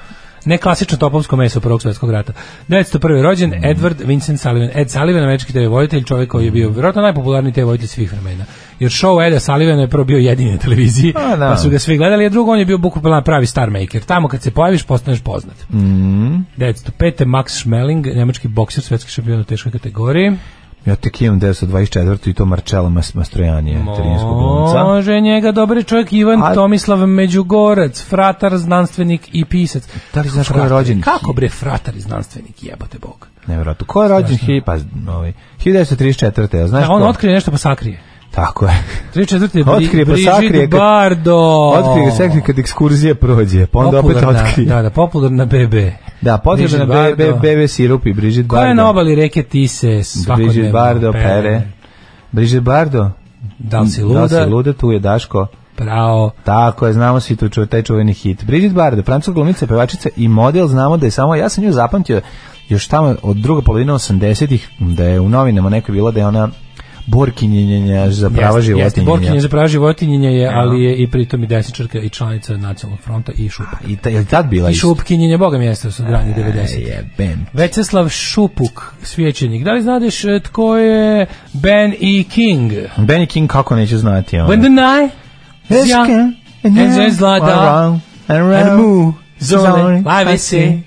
ne klasično topovsko meso Prvog svjetskog rata. 901. rođen Mm. Edward Vincent Sullivan. Ed Sullivan, američki TV voditelj, čovjek koji je bio vjerojatno najpopularniji TV voditelj svih vremena. Jer show Eda Sullivana je prvo bio jedini na televiziji, A, da. pa su ga svi gledali, a drugo on je bio bukvalno pravi star maker. Tamo kad se pojaviš, postaneš poznat. Mm. 905. Max Schmeling, njemački bokser, svetski šampion u teškoj kategoriji. Ja tek imam 924. i to Marčela Mas Mastrojanije, italijanskog glumca. Može njega dobri čovjek Ivan A- Tomislav Međugorac, fratar, znanstvenik i pisac. Da li znaš ko je rođen? Kako bre fratar i znanstvenik, jebote Bog. Nevjerojatno. Ko je rođen? Hi, pa, ovaj, 1934. a Znaš Da, on ko? otkrije nešto pa sakrije. Tako je. 34. Otkrije pa sakrije kad- Bardo. Otkrije sekli kad ekskurzija prođe, pa onda opet otkrije. Da, da, popularna BB. Da, potrebno na BB, sirup i Brigitte Koja Bardo. je na obali reke Tise svakodnevno Brigitte Bardo, pere. Brigitte Bardo? Da li si Da li si luda? luda, tu je Daško. Pravo. Tako je, znamo svi tu čuo taj čuveni hit. Brigitte Bardot, francuska glumica, pevačica i model, znamo da je samo, ja sam nju zapamtio još tamo od druga polovina 80-ih, da je u novinama neko bilo da je ona borkinjenja za prava Jeste, jeste, Borkinje životinjenja. za prava životinjenja je, ali je i pritom i desničarka i članica nacionalnog fronta i šupa. I ta, je li tad bila I isto? šupkinjenje, boga mjesta su grani 90. Jebem. Večeslav Šupuk, svećenik. Da li znadeš e, tko je Ben E. King? Benny King kako neću znati. ono. When the night is young and zlada and move zone live say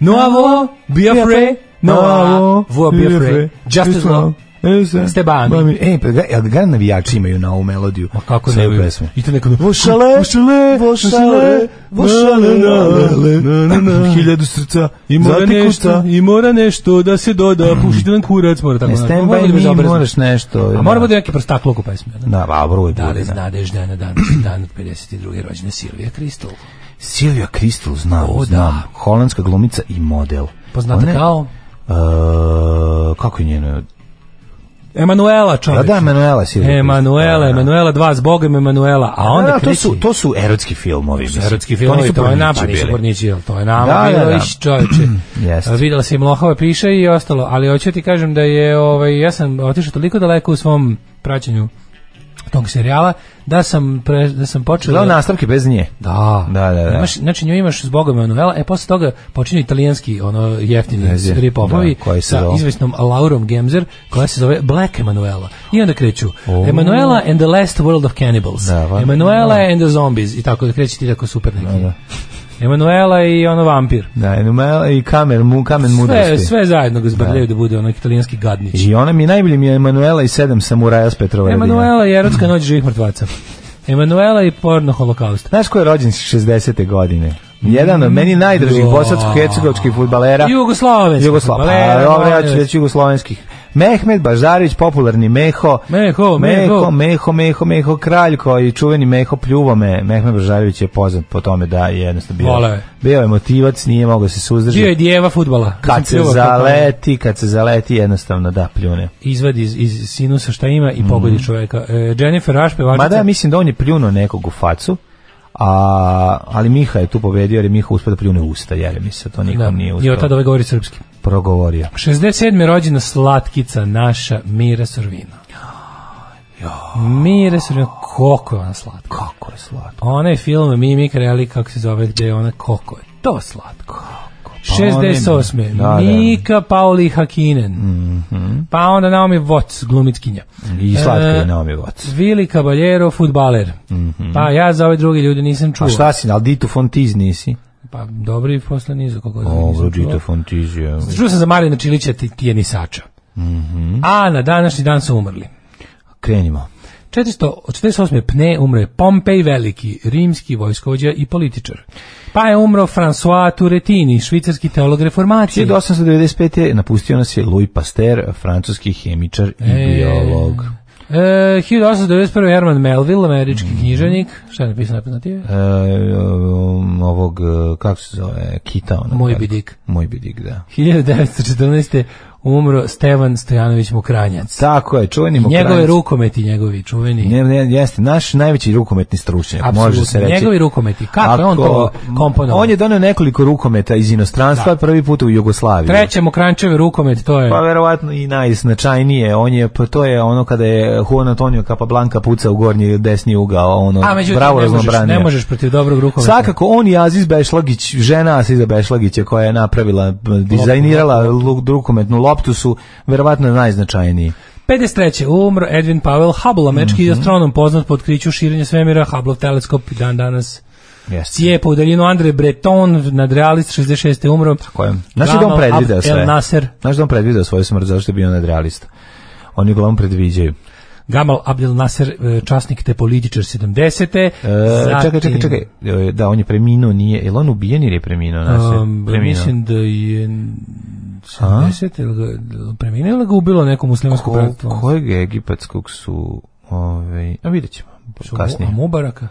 no avo be afraid no avo be afraid just as long E, Stebami. Mami, E, pa ga, navijači imaju na ovu melodiju? Ma kako ne pesme. I to neko... Vošale, vošale, vošale, vošale, na, na, na, hiljadu srca, I mora nešto, i mora nešto da se doda, pušite nam kurac, mora tako. Ne, onako. stand by da bezobrazno. moraš nešto. A mora bude neki prostakluk u pesmi. Da, Da, ba, broj da da. da je na dan, dan od 52. rođene Silvija Kristal? Silvia Kristal, znam, O, da. znam. Holandska glumica i model. Poznata Ona je- kao E, kako je njeno? Emanuela, Da, čovječ. da, Emanuela Silvia Emanuela, da, da. Emanuela, dva s Bogom Emanuela, a onda da, to kreće- su to su erotski filmovi, mislim. Erotski To filmovi, nisu to je nama, nisu pornići, to je nama Da, bilo da, da. iš čoveče. Jeste. Videla se i Mlohova piše i ostalo, ali hoću ti kažem da je, ovaj, ja sam otišao toliko daleko u svom praćenju tog serijala, da sam, pre, da sam počeo... Gledao nastavke bez nje. Da. Da, da, da. Imaš, znači nju imaš s Bogom Emanuela, e posle toga počinju italijanski ono jeftini rip-offovi Da, sa zove? izvesnom Laurom Gemzer koja se zove Black Emanuela. I onda kreću O. Emanuela and the Last World of Cannibals. Da, Emanuela da. and the Zombies. I tako da kreće ti tako super neki. da. Emanuela i ono vampir. Da, Emanuela i kamen, mu, kamen Sve, mudrosti. sve zajedno ga zbrljaju da. bude ono italijanski gadnić. I ona mi najbolje mi je Emanuela i sedam samuraja s Petrova Emanuela i erotska noć živih mrtvaca. Emanuela i porno holokaust. Znaš ko je rođen 60. godine? Jedan od meni najdražih Jugoslav, fudbalera, molim reći jugoslovenskih. Mehmed Bažarević, popularni Meho. Meho, Meho, Meho. Meho, Meho, kralj koji čuveni Meho pljuvome. Mehmed Bažarević je poznat po tome da je jednostavno bio, Voleo je. bio je motivac, nije mogao se suzdržati. Bio je djeva futbala. Kad se zaleti, kad se zaleti, jednostavno da pljune. izvadi iz, iz sinusa šta ima i pogodi čovjeka. E, Jennifer Rush, pevačica. Mada ja mislim da on je pljunuo nekog u facu, a, ali Miha je tu pobedio jer je Miha uspio da pljune usta, jer mi se to nikom da, nije I uspio od tada ovaj govori srpski. Progovorio. 67. rođena slatkica naša Mira Sorvino. Mira Sorvino, koliko je ona slatka. Kako je slatko. Onaj film Mimik Reli, kako se zove, gde je ona, koliko je to slatko. Pa 68. Da, da. Mika Pauli Hakinen. Pa onda Naomi Watts, glumitkinja. I slatka je E, Naomi Watts. Vili Caballero, futbaler. Pa ja za ove druge ljude nisam čuo. A šta si, ali Dito Fontiz nisi? Pa dobri posle nizu kako da Ovo, nisam čuo. Dito Fontiz je... Čuo sam za Marina Čilića ti- tijenisača. A na današnji dan su umrli. Krenimo. 400, od 48. pne umro je Pompej Veliki, rimski vojskovođa i političar. Pa je umro François Turetini, švicarski teolog reformacije. 1895. napustio nas je Louis Pasteur, francuski hemičar i E. biolog. E, 1891. Herman Melville, američki književnik. Šta je napisano najpoznatije? E, um, ovog, e, kako se zove, kita. Moj bidik. Moj bidik, da. 1914. umro Stevan Stojanović Mokranjac. Tako je, čuveni I njegove rukometi, njegovi čuveni. Ne, ne, jeste, naš najveći rukometni stručnjak, može se reći. Njegovi rukometi, kako je on to komponovao? On je donio nekoliko rukometa iz inostranstva, prvi put u Jugoslaviji. Treće Mokrančeve rukomet, to je... Pa verovatno i najznačajnije, on je, pa to je ono kada je Juan Antonio Capablanca puca u gornji desni ugao, ono, A međutim, bravo ne možeš, ne možeš protiv dobrog rukometa. Svakako, on i Aziz Bešlagić, žena Aziza Bešlagića koja je napravila, dizajnirala lu- rukometnu loptu su verovatno najznačajniji. 53. umro Edwin Powell Hubble, američki Mhm. astronom poznat po otkriću širenja svemira, Hubble teleskop i dan danas Jeste. cijepa u daljinu Andre Breton, nadrealist 66. umro. Tako je. Znaš da on predvideo sve? Znaš da on predvideo svoju smrt, zato što je bio nadrealista. Oni uglavnom predviđaju. Gamal Abdel Nasser, e, časnik te političar 70. E, čekaj, čekaj, čekaj. E, Da, on je preminuo, nije. Je on ubijen ili je preminuo? Nas je Um, mislim da je 70. ili preminuo ili ga ubilo neko muslimansko Ko, bratstvo? kojeg egipatskog su... Ovaj, a vidjet ćemo kasnije. Mu- Mubaraka.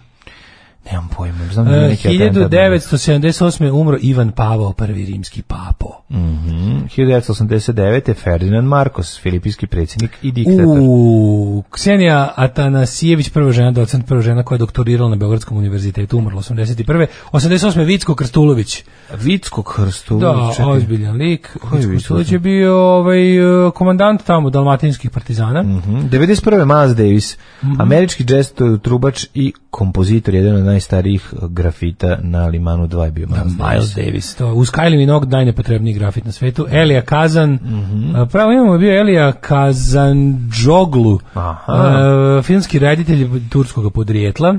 Nemam pojma, znam da je E, neki atentat. 1978. umro Ivan Pavao, prvi rimski papo. Mhm. 1989. Ferdinand Marcos, filipinski predsjednik i diktator. U Ksenija Atanasijević, prva žena, docent, prva žena koja je doktorirala na Beogradskom univerzitetu, umrla 81. 88. Vicko Krstulović. Vicko Krstu. Da, ozbiljan lik. Ko je Vicko Krstulović je bio ovaj, e, komandant tamo dalmatinskih partizana. Mhm. 91. Miles Davis, Mhm. američki jazz trubač i kompozitor, jedan od najstarijih grafita na Limanu 2 je bio Miles, Miles Davis, to uz Kylie Minogue najnepotrebniji grafit na svetu. Elija Kazan, Mhm. a, pravo imamo bio Elija Kazan Džoglu, Aha. filmski reditelj turskog podrijetla.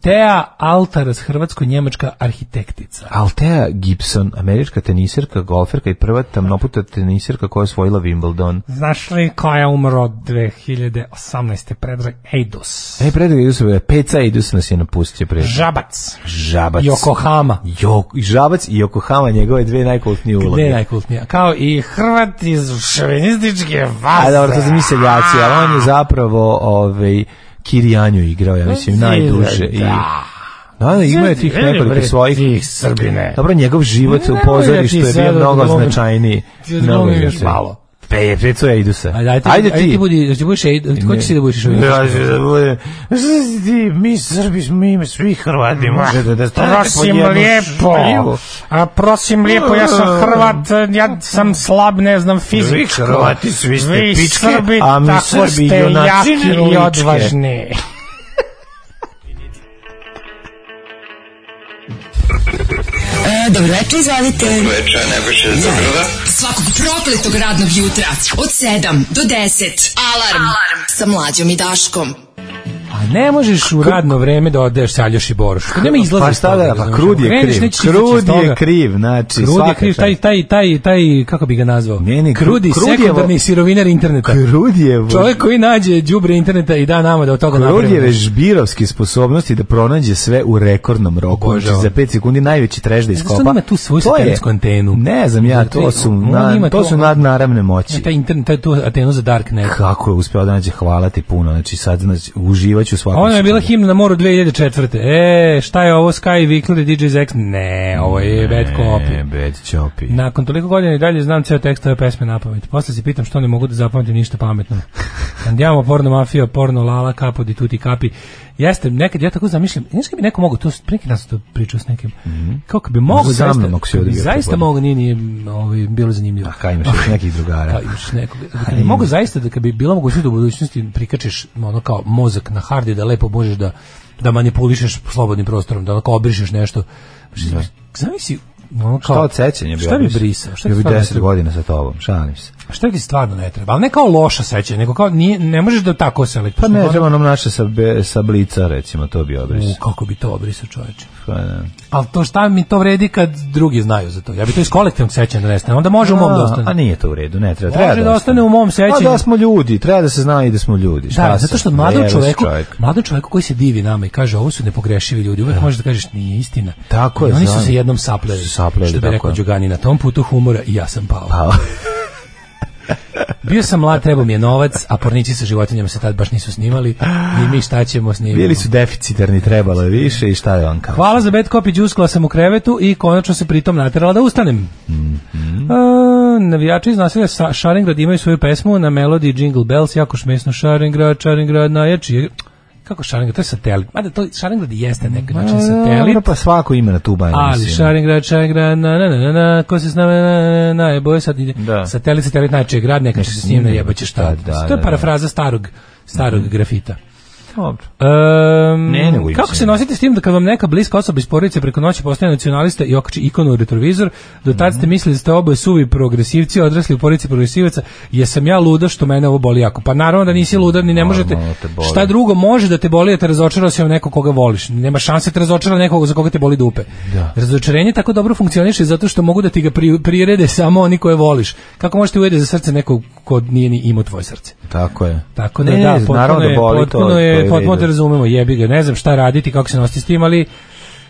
Tea Altaras, hrvatsko-njemačka arhitektica. Altea Gibson, američka tenisirka, golferka i prva tamnoputa tenisirka koja je osvojila Wimbledon. Znaš li ko je umro od 2018. Predrag Eidus? E, predrag Idus, Peca Idus nas je napustio pre. Žabac. Žabac. Yokohama. Jo, Žabac i Yokohama, njegove dve najkultnije uloge. Gde je najkultnija? Kao i Hrvat iz šovinističke vaze. A dobro, to su mi seljaci, ali on je zapravo ovaj, Kirijanju igrao, ja mislim, najduže. I, Da. da, da, ima je tih nekoliko svojih... Ti Srbine. Dobro, njegov život u Nemoj pozorištu da je sada bio mnogo da značajniji. Da Mnogo još malo. Pe, Peco je idu se. Ajde, ajde, Ajde ajde ti ti. budi, da ti budeš ko će si da budeš šovinistički? ću da budem, šta ti, mi Srbi ime svi Hrvati, možete da pod Prosim lijepo, a prosim lijepo, ja sam Hrvat, ja sam slab, ne znam fizičko. Vi Hrvati svi ste pičke, a mi Srbi jaki i odvažni. Dobro večer, izvolite. Dobro Večer, Nebojša iz Zagrada. Svakog prokletog radnog jutra od 7 do 10. Alarm, Alarm. sa mlađom i Daškom. A ne možeš u radno vreme da odeš Saljoš i Boruš. Kad nema izlaza Pa šta da, pa krud je kriv. Krud je kriv, znači Krud je kriv, taj, taj, taj, taj, kako bi ga nazvao? Ne, Krudi, krud je sekundarni sirovinar interneta. Krud je Čovjek koji nađe đubre interneta i da nama da od toga napravimo. Krudjeve žbirovske sposobnosti da pronađe sve u rekordnom roku. Znači za 5 sekundi najveći treš da iskopa. on ima tu svoju To je- satelitsku antenu? Ne znam ja, to su, na, to to- su nadnaravne moći. Taj internet, taj tu antenu za Darknet. Kako je uspeo da nađe hvala ti puno, znači sad znači, uživaću svakom Ona je bila himna na moru 2004. E, šta je ovo Sky i DJ Zex? Ne, ovo je Bad Ne, Copy. bad copy. Nakon toliko godina i dalje znam ceo tekst ove pesme na pamet. Posle se pitam što ne mogu da zapamtim ništa pametno. Andiamo, porno mafija, porno lala, kapo di tuti kapi. Jeste, nekad ja tako zamišljam, znaš kad bi neko mogu, to neki sam to pričao s nekim, kako kad bi mogu Možda sa zaista, mnom, ako si bi zaista mogu, nije, nije ovaj, bilo zanimljivo. A kaj imaš još nekih drugara? Pa još nekog. Kad bi mogu zaista da kad bi bilo mogućnost da u budućnosti prikačiš ono kao mozak na hardi da lepo možeš da da manipulišeš slobodnim prostorom, da onako obrišeš nešto. Zamisli ono kao Šta od sećanja bi Šta bi brisao? Šta bi stvarno 10 ne treba? godina sa tobom, šalim se. Šta ti stvarno ne treba? Ali ne kao loša sećanja, nego kao nije, ne možeš da tako selektiš. Pa ne, treba nam naše sa, be- sa blica, recimo, to bi obrisao. U, kako bi to obrisao čoveče. Pa ne. Ali to šta mi to vredi kad drugi znaju za to? Ja bi to iz kolektivnog sećanja da nestane. Onda može u mom da A, ostane. A nije to u redu, ne treba. Može treba da ostane u mom sećanju. Pa da smo ljudi, treba da se zna i da smo ljudi. Šta Da, zato što mladom čoveku, čovjek. mladom čoveku koji se divi nama i kaže ovo su nepogrešivi ljudi, uvek možeš da kažeš nije istina. Tako I je, oni su se jednom sapleli. Sapleli, što bi rekao je. Đugani, na tom putu humora i ja sam pao. Pa, Bio sam mlad, trebao mi je novac, a pornici sa životinjama se tad baš nisu snimali i mi šta ćemo snimati. bili su deficitarni, trebalo je više i šta je on kao? Hvala za bad copy, džuskala sam u krevetu i konačno se pritom naterala da ustanem. Mhm. A, navijači iz naselja Šarengrad imaju svoju pesmu na melodiji Jingle Bells, jako šmesno Šarengrad, Šarengrad najjači. Kako Šarengrad? To je satelit. Mada to Šarengrad jeste neki način satelit. Dobro, pa svako ima na tu bajnu. Ali. Šarengrad, Šarengrad, na, na, na, na, na, ko se s nama, na, na, na, na, je boje sad ide. Da. Satelit, satelit, najče grad, neka će se s njim najebaće šta. Da, da, to je da, da. parafraza starog, starog grafita. Um, Ne, ne kako se. se nosite s tim da kad vam neka bliska osoba iz porodice preko noći postane nacionalista i okači ikonu u retrovizor, do tad Mhm. ste mislili da ste oboje suvi progresivci, odrasli u porodici progresivaca, jesam ja luda što mene ovo boli jako. Pa naravno da nisi luda, ni ne možete. Boli. Šta drugo može da te boli, da te razočara si neko koga voliš. Nema šanse da te razočara nekog za koga te boli dupe. Da. Razočarenje tako dobro funkcioniše zato što mogu da ti ga pri, prirede samo oni koje voliš. Kako možete uvede za srce nekog ko nije ni imao tvoje srce? Tako je. Tako da Ne, da, ne, potpuno naravno da je, boli to, potpuno to je, je potpuno te razumemo, jebi ga, ne znam šta raditi, kako se nositi s tim, ali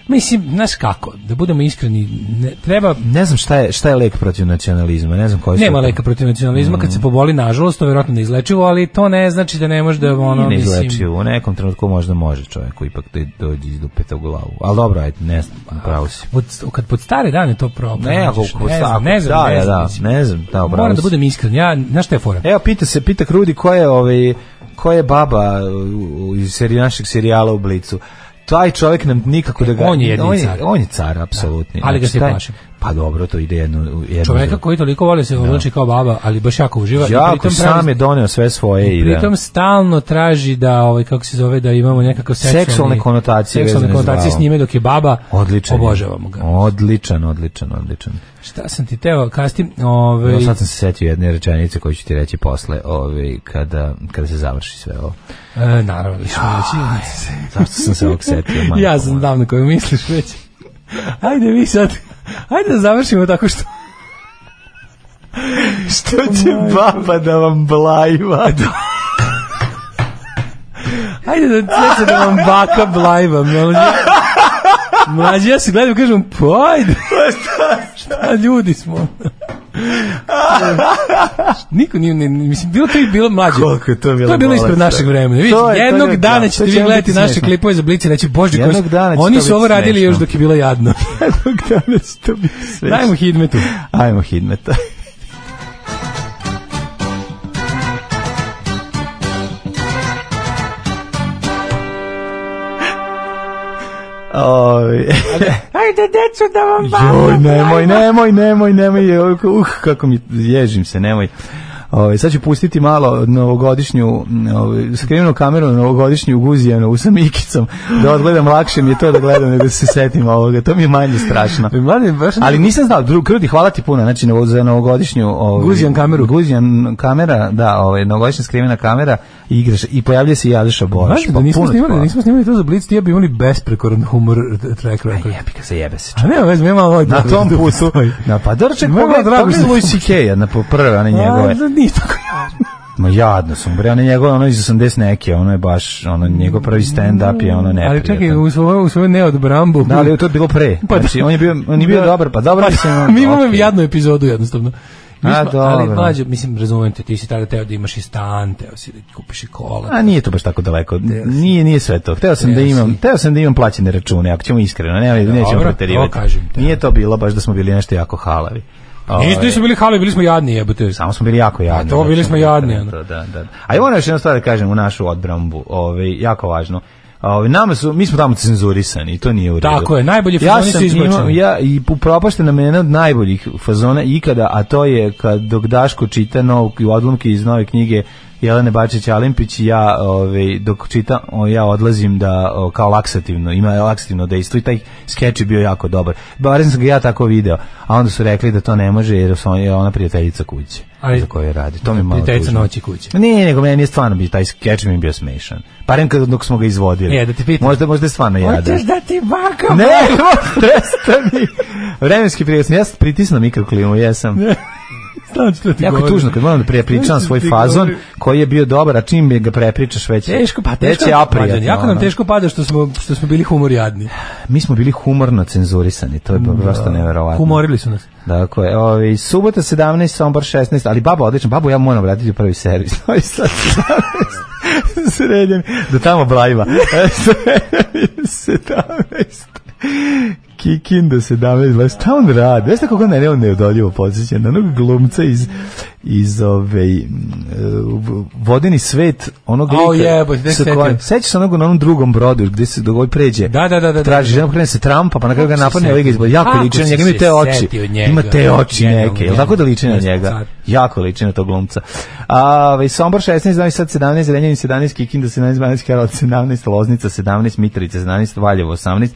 mislim, znaš kako, da budemo iskreni, ne, treba, Ne znam šta je, šta je lek protiv nacionalizma, ne znam koji nema leka protiv nacionalizma, kad se poboli, nažalost, to je vjerojatno neizlečivo, ali to ne znači da ne može da ono, Nije mislim, neizlečivo. U nekom trenutku možda može čovjeku ipak da dođe iz dupeta u glavu. Ali dobro, ajde, ne znam, pravo si. pod, kad pod stare dane to problem. Ne, ako ne, znam, ne znam, da, ne znam, da, mislim. ne znam, da, Moram da budem iskren, ja, znaš šta je fora? Evo, pita se, pita Krudi ko je, ovaj, ko je baba u- u- iz seri, našeg serijala u Blicu. Taj čovjek nam nikako da ga... On je on car. On je car, apsolutni. Ali ga Znači, se plašim. Pa dobro, to ide jedno... jedno Čoveka koji toliko voli se oblači kao baba, ali baš jako uživa. i Jako pritom sam pravi- je doneo sve svoje i da... Pritom stalno traži da ovaj kako se zove da imamo nekakav seksualni, Seksualne konotacije seksualne konotacije s njime dok je baba. Odličan. Obožavamo ga. Odličan, odličan, odličan. Šta sam ti teo kastim, ovaj Evo sad sam se setio jedne rečenice koju ću ti reći posle, ovaj, kada, kada se završi sve ovo. e, naravno, da ću reći. Zašto sam se ovog setio? Ja sam na koju misliš već. Ajde vi sad. Ajde da završimo tako što Što će baba da vam blajva? Ajde da sveće da vam baka blajva, mlađe. Mlađe, ja se gledam i kažem, pa ajde. šta, ljudi smo. Niko nije, ne, mislim, bilo to i bilo mlađe. Koliko je to bilo To je bilo ispred bolesno. našeg vremena. Vidite, je- to je- jednog da, dana ćete će vi gledati naše smešno. klipove za blici i reći, bože, koji Jednog oni su ovo radili smešno. još dok je bilo jadno. Jednog dana će to biti sve. Dajmo hidmetu. Ajmo hidmeta. Ajde, decu, da vam Joj, nemoj, nemoj, nemoj, nemoj, uh, kako mi, ježim se, nemoj. Ove, sad ću pustiti malo novogodišnju ove, skrivenu kameru novogodišnju guzijanu sa Mikicom da odgledam lakše mi je to da gledam nego da se setim ovoga to mi je manje strašno baš ali nisam znao, drug, krudi, hvala ti puno, znači za novogodišnju... Ovaj, Guzijan kameru. Guzijan kamera, da, ovaj, novogodišnja skrivena kamera igraš, i pojavlja se i Jadiša Boraš. Znaš pa da nismo snimali, da nismo snimali to za Blitz, ti ja bi imali besprekoran humor track record. Jebi ga se jebe se. A ne, već mi imamo ovaj Na tom da putu, postoji. na pa drček, pogledaj, pogledaj Louis C.K. na prve, one njegove. A, da nije tako jadno. Ma jadno sam, bre, one njegove, ono iz 80 neke, ono je baš, ono, njegov prvi stand-up je ono Ali neprijatan. čekaj, u svojoj u svojoj ne od Brambu. Da, ali to je bilo pre. Pa da. Znači, on je bio, on je bio Da. dobar, pa dobro, Pa, mi imamo jadnu epizodu jednostavno. Mi A, smo, ali dobro. mlađe, mislim, razumem te, ti si tada teo da imaš i stan, teo si da kupiš i kola. A nije to baš tako daleko. Nije nije sve to. Hteo sam da imam, hteo sam da imam plaćene račune, ako ćemo iskreno, ne, nećemo Dobro, preterivati. to kažem te. Nije to bilo baš da smo bili nešto jako halavi. Nismo, Ovaj, nismo bili hali, bili smo jadni, jebote. Samo smo bili jako jadni. A to bili znači, smo jadni. Da, da, da. A i ono još jedna stvar da kažem u našu odbrambu, ovaj, jako važno. Ovaj nama su mi smo tamo cenzurisani i to nije u redu. Tako je, najbolji ja fazoni su sam izbačeni. ja i upropašten nam je jedan od najboljih fazona ikada, a to je kad dok Daško čita nov odlomke iz nove knjige Jelene Bačić Alimpić i ja ovaj dok čita o, ja odlazim da kao laksativno ima laksativno dejstvo i taj skeč je bio jako dobar barem sam ga ja tako video a onda su rekli da to ne može jer su je ona prijateljica kuće Ali- za koju radi to mi je malo Prijateljica noći kuće. Ne, nego meni je stvarno bio taj skeč mi je bio smešan. Barem kad dok smo ga izvodili. E, da ti pitam. Možda možda je stvarno jadan. Hoćeš da ti baka? Ne, prestani. Vremenski prijasni, ja sam pritisnuo mikroklimu, jesam. Znam što ti Jako je govorim. tužno kad moram da prepričam što svoj fazon govorim? koji je bio dobar, a čim ga prepričaš već Teško, pa već teško. je Mlađan, aprijatno. jako nam teško pada što smo, što smo bili humor jadni. Mi smo bili humorno cenzurisani, to je prosto neverovatno. Humorili su nas. Dakle, ovaj subota 17, Sombor 16, ali baba odlično, babu ja moram vratiti u prvi servis. Ovaj sad 17. Srednjen, do tamo brajva. 17. Kikinda 17, gledaj, šta on radi? Znaš kako mene on neodoljivo podsjeća na onog glumca iz, iz ove, vodeni svet, onog lika jebote, gde sa kojim-? Sećaš se onog na onom drugom brodu gde se dogoj pređe? Da, da, da, da, Traži da. žena, krene se Trumpa, pa na kraju ga napadne, ovaj izbog, jako liči na njega, ima te oči. Ima te oči neke, jel tako da liči na njega? Jako liči na tog glumca. A, ovaj Sombor 16, Novi Sad 17, Zrenjanin 17, Kikinda 17, Banacki Karlovac 17, Loznica 17, Mitrovica 17, Valjevo 18,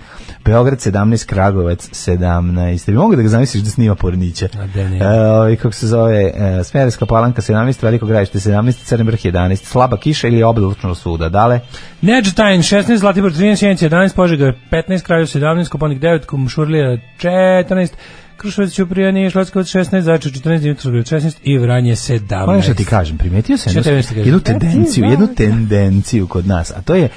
Beograd 17, Kragovac 17. Da bi mogu da ga zamisliš da snima Pornića. A, da ne. E, ovaj, kako se zove, e, Smederska palanka 17, Veliko gravište 17, Crni vrh 11, slaba kiša ili oblačno svuda. Dale? Neđetajn 16, Zlatibor 13, Sjenica 11, Požega 15, Kraljev 17, Koponik 9, Kumšurlija 14, Krušovac Ćuprija, Niš, Leskovac 16, Zaječar 14, Dimitrovgrad 16 i Vranje 17. Moram što ti kažem, primetio sam jednu, tendenciju, jednu tendenciju kod nas, a to je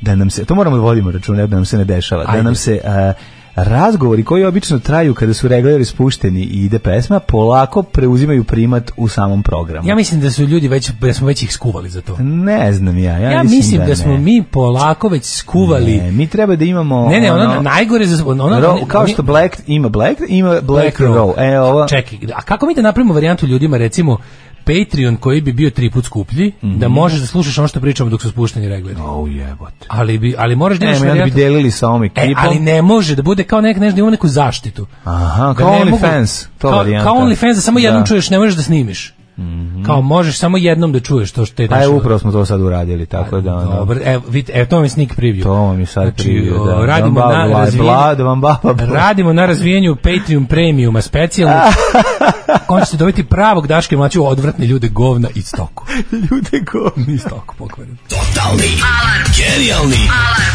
da nam se, to moramo da vodimo računa da nam se ne dešava, da Ajde. nam se a, razgovori koji obično traju kada su regleri spušteni i ide pesma, polako preuzimaju primat u samom programu. Ja mislim da su ljudi već, da smo već ih skuvali za to. ne znam ja, ja, Ja mislim da, ne. smo mi polako već skuvali. Ne, mi treba da imamo Ne, ne, ono, ono, najgore za ono, ro- oni- kao što Black ima Black, ima Black, Black Row. Row. E, ovo, Čekaj, a kako mi da napravimo varijantu ljudima, recimo, Patreon koji bi bio tri put skuplji, da možeš da slušaš ono što pričamo dok su spušteni regleri. O jebote. Ali bi ali moraš da imaš Ne, bi delili sa ovom E, ekipom. ali ne može da bude kao nek nešto da ima neku zaštitu. Aha, Da kao mogu- OnlyFans, to kao, varijanta. Kao OnlyFans da samo jednom Da. Mhm. čuješ, ne možeš da snimiš. Kao možeš samo jednom da čuješ to što te Pa je upravo smo to sad uradili, tako da... ono, Dobro, evo, vidite, evo to vam je sneak preview. To vam je sad Znači, preview, o, da. radimo Da vam na bla, da vam baba, radimo na razvijenju Patreon premiuma specijalno kojom ćete dobiti pravog Daške mlađe odvratne ljude govna i stoku. Ljude govni. I stoku pokvaren.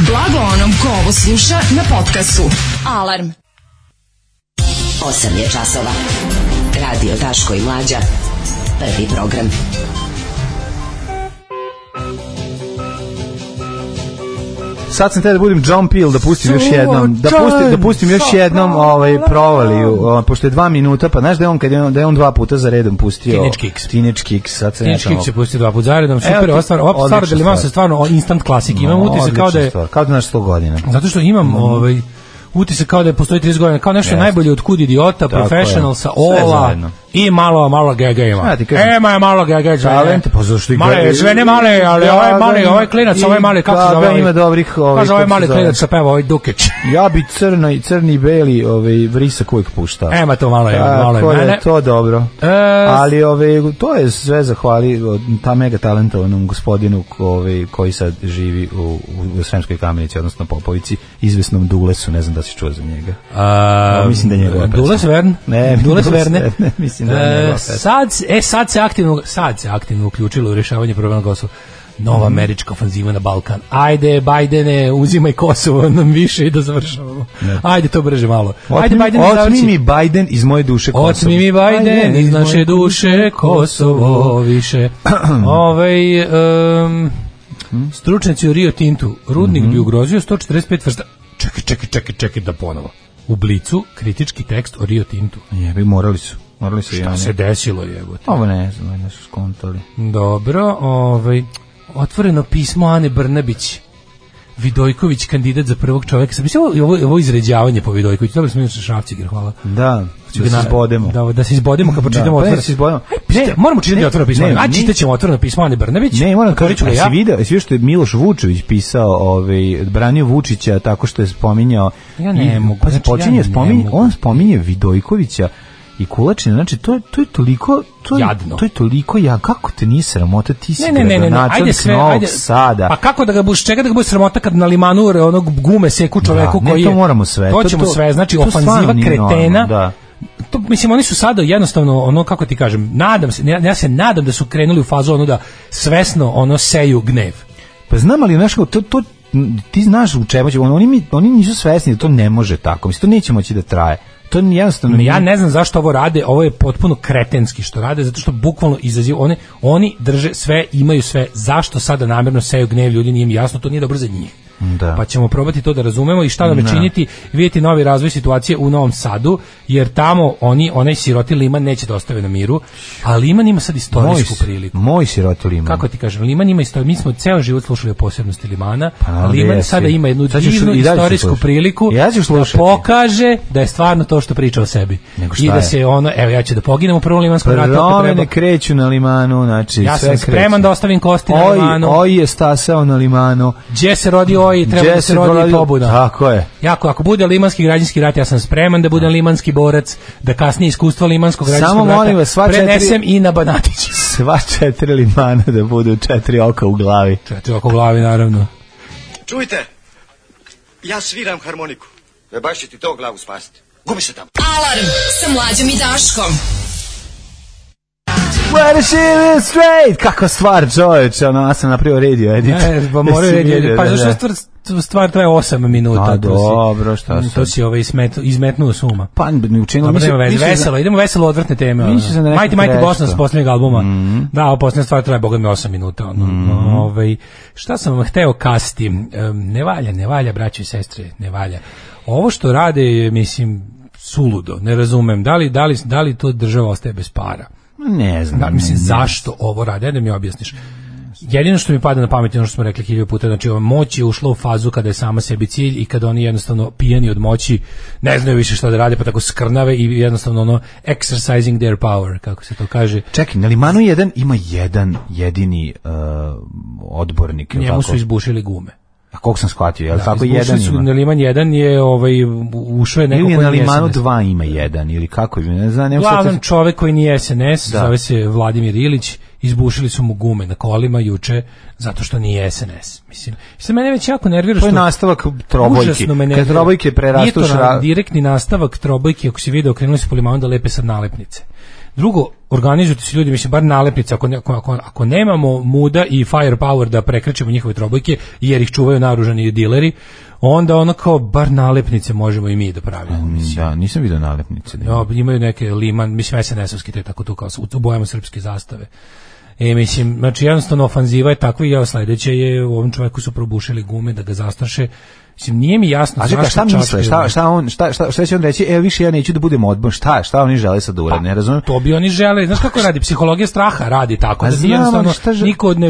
Blago onom ko ovo sluša na podcastu. Alarm. 8 je časova. Radio Daško i Mlađa. Prvi program. Sad sam te da budem John Peel, da pustim još jednom, da pustim, da pustim još jednom ovaj provaliju, o, pošto je dva minuta, pa znaš da je on kad je on, da je on dva puta za redom pustio Teenage Kicks. Teenage Kicks, sad se Teenage Kicks se pustio dva puta zaredom, super, ti- ova stvar, ova stvar da stvar. se stvarno instant klasik, imam utisak kao da je, kao da znaš 100 godina. zato što imam ovaj, utisak kao da je postoji 30 godina, kao nešto Jeste. najbolje od Kud idiota, Tako Professional je. sa Sve Ola zajedno. I malo, malo gega ima. Ti kažem- e, ma malo gega. Talent, pa zašto i Male, sve ne male, ali ovaj mali, ovaj klinac, ovaj mali, kako se zove? ovaj- ima dobrih, ovaj, Kaže ovaj se mali klinac sa peva, ovaj Dukić. Ja bi crno i crni i beli ovaj vrisak uvijek puštao. Ema to malo je, malo je mene. je to dobro. E, Ali ove, to je sve zahvali ta mega talentovanom gospodinu ove, koji sad živi u, u, Sremskoj kamenici, odnosno Popovici, izvesnom Dulesu, ne znam da si čuo za njega. A, mislim da je njegova. Dules Verne? Ne, Dules Verne. Verne, mislim da je E, sad, e, sad se aktivno, sad se aktivno uključilo u rješavanje problema na Kosovu. Nova Mhm. američka ofanziva na Balkan. Ajde, Bajdene, uzimaj Kosovo nam više i da završavamo. Ajde, to brže malo. Ajde, Bajden, otmi mi Biden iz moje duše Kosovo. Otmi mi Bajden iz naše duše Kosovo više. Ovaj um, stručnjaci u Rio Tintu. Rudnik Mhm. bi ugrozio 145 vrsta. Čekaj, čekaj, čekaj, čekaj da ponovo. U Blicu kritički tekst o Rio Tintu. Jebi, morali su. Morali su Šta se desilo jebote? Ovo ne znam, valjda su skontali. Dobro, ovaj otvoreno pismo Ane Brnabić. Vidojković kandidat za prvog čoveka. Sad mislim ovo, ovo, izređavanje po Vidojkoviću. Dobro smo inače Šrafciger, hvala. Da, da se Na- izbodemo. Da, da se izbodemo kad pročitamo Da, pa ne, da se izbodemo. Ne, moramo čitati ne, otvoreno pismo. ne, A ne. čitaćemo otvoreno pismo Ane Brnabić. Ne, moram Otvorit kažem, ga jesi video, jesi što je Miloš Vučević pisao, ovaj, branio Vučića tako što je spominjao... Ja ne i- mogu, Pa znači, počinje, ja ne spominje, on spominje Vidojkovića i Kulačina, znači to to je toliko to je, Jadno. to je toliko ja kako te nije sramota ti si Ne, ne, ne, ne, ne, ajde sve, ajde. Sada Pa kako da ga buš, čega da ga bude sramota kad na limanu onog gume seku čoveku Da, ne, koji to je... moramo sve. To To- ćemo to- sve, znači to ofanziva kretena. da. To, mislim, oni su sada jednostavno, ono, kako ti kažem, nadam se, ja, ja se nadam da su krenuli u fazu ono da svesno ono seju gnev. Pa znam ali kako, to, to ti znaš u čemu će, oni, mi, oni nisu svesni da to ne može tako, mislim, to neće moći da traje. To jednostavno Ja ne znam zašto ovo rade, ovo je potpuno kretenski što rade, zato što bukvalno izaziva, one, oni drže sve, imaju sve, zašto sada namjerno seju gnev ljudi, nije mi jasno, to nije dobro za njih. Da. Pa ćemo probati to da razumemo i šta nam Da. činiti, vidjeti novi razvoj situacije u Novom Sadu, jer tamo oni, onaj siroti Liman neće da ostave na miru, a Liman ima sad istorijsku moj, priliku. Moj siroti liman. Kako ti kažem, Liman ima isto, mi smo ceo život slušali o posebnosti Limana, Pa, a Liman jesi. sada ima jednu divnu i istorijsku priliku Ja da pokaže da je stvarno to što priča o sebi. Nego I šta da je? se ono, evo ja ću da poginem u prvom limanskom ratu Promene treba. kreću na limanu, znači Ja sve sam spreman da ostavim kosti na Oj, limanu. oj je stasao na limanu. Gdje se rodi oj, treba Gdje da se rodi i pobuna. Tako je. Jako, ako bude limanski građanski rat, ja sam spreman da budem limanski borac, da kasnije iskustvo limanskog građanskog Samo rata molim vas, sva četiri- prenesem i na Banatić. Sva četiri limana da budu četiri oka u glavi. Četiri oko glavi, naravno. Čujte, ja sviram harmoniku. E baš će ti to glavu spasiti. Gubi se tamo. Alarm sa mlađom i Daškom. Is she straight? Kakva stvar, čoveče, ono, ja sam napravio radio edit. Ne, pa moraju reći, vidio, pa da, zašto da. stvar, stvar traje 8 minuta. A, to dobro, šta To sad? si ovaj izmet, izmetnuo suma. Pa, ne učinilo mi se... sam- veselo, idemo veselo odvrtne teme. sam da nešto Mighty Mighty greška. Boston s posljednjeg albuma. Mhm. Da, ovo posljednja stvar traje, boga mi, 8 minuta. Ono. Ovaj, šta sam vam hteo kasti? Ne valja, ne valja, braći i sestre, ne valja. Ovo što rade je, mislim, suludo, ne razumem. Da li, da li, da li to država ostaje bez para? Ne znam. Da, mislim, ne, zašto ovo rade? Da mi objasniš. Jedino što mi pada na pamet je ono što smo rekli hiljadu puta, znači ova moć je ušla u fazu kada je sama sebi cilj i kada oni jednostavno pijani od moći ne znaju više šta da rade, pa tako skrnave i jednostavno ono exercising their power, kako se to kaže. Čekaj, na Limanu 1 ima jedan jedini uh, odbornik. Njemu su izbušili gume. A koliko sam shvatio, je li Da, tako jedan su, ima? Na Liman 1 je ovaj, ušao je neko Ili je na Limanu SNS. 2 ima jedan, ili kako, ne znam, ne Glavan sad- čovek koji nije SNS, Da. zove se Vladimir Ilić, izbušili su mu gume na kolima juče zato što nije SNS. Mislim, se mene već jako nervira To je što nastavak me Kad trobojke prerastu Nije to šra- direktni nastavak trobojke, ako si video, krenuli su po limanu da lepe sad nalepnice. Drugo, organizujte se ljudi, mislim, bar nalepnice, ako, ne- ako, ako, nemamo muda i firepower da prekrećemo njihove trobojke, jer ih čuvaju naružani dileri, onda ono kao bar nalepnice možemo i mi da pravimo. Mislim. Da, nisam vidio nalepnice. da ima. Ja, imaju neke liman, mislim SNS-ovski, te tako tu kao u, bojama srpske zastave. E, mislim, znači jednostavno ofanziva je takva i evo sledeće je, u ovom čovjeku su probušili gume da ga zastraše. Mislim, nije mi jasno A zašto šta misle? Šta, šta, on, šta, šta, šta će on reći? E, više ja neću da budem odbor. Šta, šta oni žele sad da urade? Ne razumijem. To bi oni žele, znaš kako radi, psihologija straha radi tako, A da ti jednostavno šta žele- niko ne,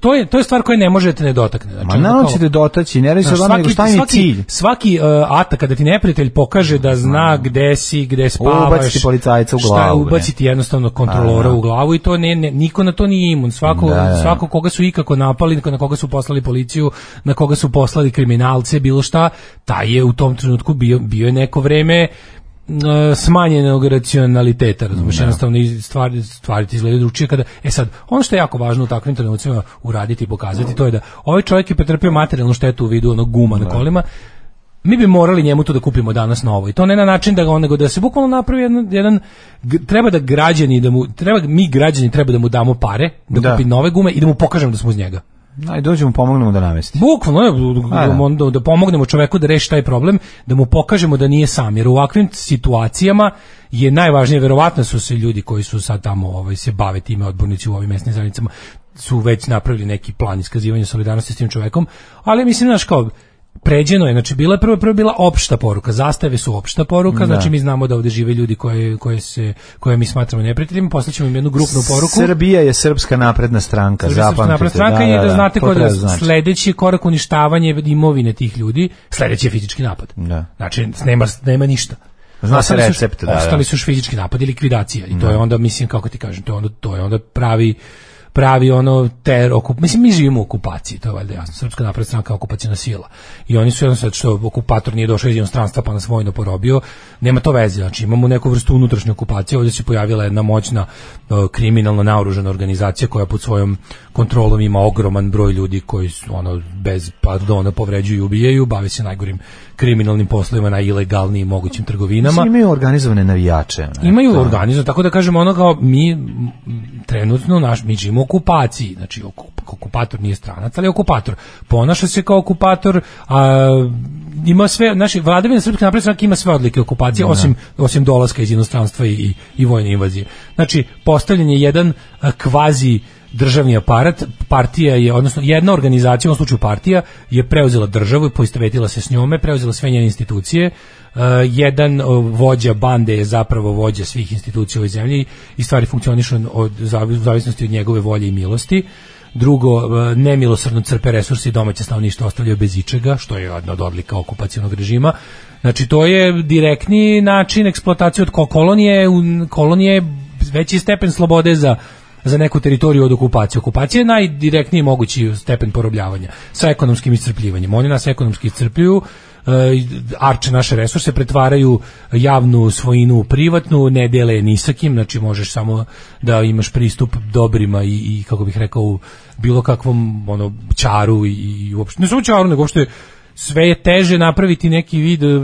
to- je, to je stvar koju ne možete ne dotakne. Znači, Ma naravno ćete dotaći, ne radi se tome, nego šta je svaki, cilj? svaki uh, atak kada ti neprijatelj pokaže da zna gde si, gde spavaš, Ubaciti policajca u šta, glavu, bre. ubaciti jednostavno kontrolora A, da. u glavu i to ne, ne, niko na to nije imun. Svako, Da, da. svako koga su ikako napali, na koga su poslali policiju, na koga su poslali kriminalce, bilo šta, taj je u tom trenutku bio, bio je neko vreme uh, smanjenog racionaliteta, razumiješ, jednostavno i stvari, stvari ti izgledaju drugčije kada, e sad, ono što je jako važno u takvim trenucima uraditi i pokazati, to je da ovaj čovjek je pretrpio materijalnu štetu u vidu onog guma na kolima, mi bi morali njemu to da kupimo danas novo i to ne na način da ga on nego da se bukvalno napravi jedan, jedan treba da građani da mu treba mi građani treba da mu damo pare da, Da. kupi nove gume i da mu pokažemo da smo uz njega. Aj, dođemo, pomognemo da namesti. Bukvalno ne, da, da. da, da pomognemo čoveku da reši taj problem, da mu pokažemo da nije sam, jer u ovakvim situacijama je najvažnije, verovatno su se ljudi koji su sad tamo ovaj, se bave time, odbornici u ovim mesnim zajednicama, su već napravili neki plan iskazivanja solidarnosti s tim čovekom, ali mislim, znaš, kao, pređeno je, znači bila je prvo, prvo bila opšta poruka, zastave su opšta poruka, znači mi znamo da ovde žive ljudi koje, koje, se, koje mi smatramo neprijateljima, poslaćemo im jednu grupnu poruku. Srbija je srpska napredna stranka, Srbija Srpska zapamtite. napredna stranka da, znate to kao da treba znači. sledeći korak uništavanje imovine tih ljudi, sledeći je fizički napad. Da. Znači nema nema ništa. Zna se su- recept, da, da. Ostali su još fizički napad i likvidacija i to je onda mislim kako ti kažem, to je onda to je onda pravi pravi ono ter okup mislim mi živimo u okupaciji to je valjda jasno. Srpska napredna stranka okupaciona sila. I oni su jednostavno što okupator nije došao iz inostranstva pa nas vojno porobio nema to veze. Znači imamo neku vrstu unutrašnje okupacije. Ovdje se pojavila jedna moćna kriminalno naoružana organizacija koja pod svojom kontrolom ima ogroman broj ljudi koji su ono bez pardona povređuju i ubijaju bave se najgorim kriminalnim poslovima na ilegalnim mogućim trgovinama Mislim, imaju organizovane navijače. ne? Imaju To- organizam, tako da kažemo ono kao mi trenutno naš mi živimo okupaciji, znači okup- okupator nije stranac, ali je okupator. Ponaša se kao okupator, a ima sve, naši vladavina srpske napredne ima sve odlike okupacije osim osim dolaska iz inostranstva i, i, i vojne invazije. Znači postavljen je jedan a, kvazi državni aparat, partija je, odnosno jedna organizacija, u ovom slučaju partija, je preuzela državu i poistovetila se s njome, preuzela sve njene institucije, Uh, jedan vođa bande je zapravo vođa svih institucija u ovoj zemlji i stvari funkcionišu od u zavisnosti od njegove volje i milosti. Drugo, uh, nemilosrdno crpe resursi domaće stanovništvo ostavljaju bez ičega, što je jedna od odlika okupacionog režima. Znači, to je direktni način eksploatacije od ko- kolonije, kolonije je veći stepen slobode za za neku teritoriju od okupacije. Okupacija je najdirektniji mogući stepen porobljavanja sa ekonomskim iscrpljivanjem. Oni nas ekonomski iscrpljuju, e, arče naše resurse, pretvaraju javnu svojinu u privatnu, ne dele ni sa kim, znači možeš samo da imaš pristup dobrima i, i kako bih rekao, u bilo kakvom ono, čaru i, i uopšte, ne samo čaru, nego uopšte sve je teže napraviti neki vid uh,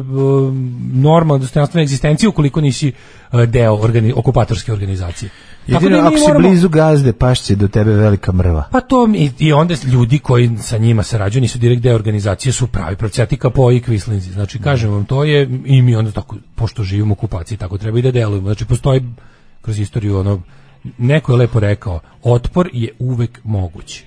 normalne dostojanstvene egzistencije ukoliko nisi uh, deo organi, okupatorske organizacije. Jedino da ako si moramo- blizu gazde, pašće do tebe velika mrva. pa to mi, i onda ljudi koji sa njima sarađuju nisu direkt deo organizacije su pravi procjati kapo i kvislinzi. Znači kažem vam to je i mi onda tako pošto živimo u okupaciji tako treba i da delujemo. Znači postoji kroz istoriju ono neko je lepo rekao otpor je uvek moguć.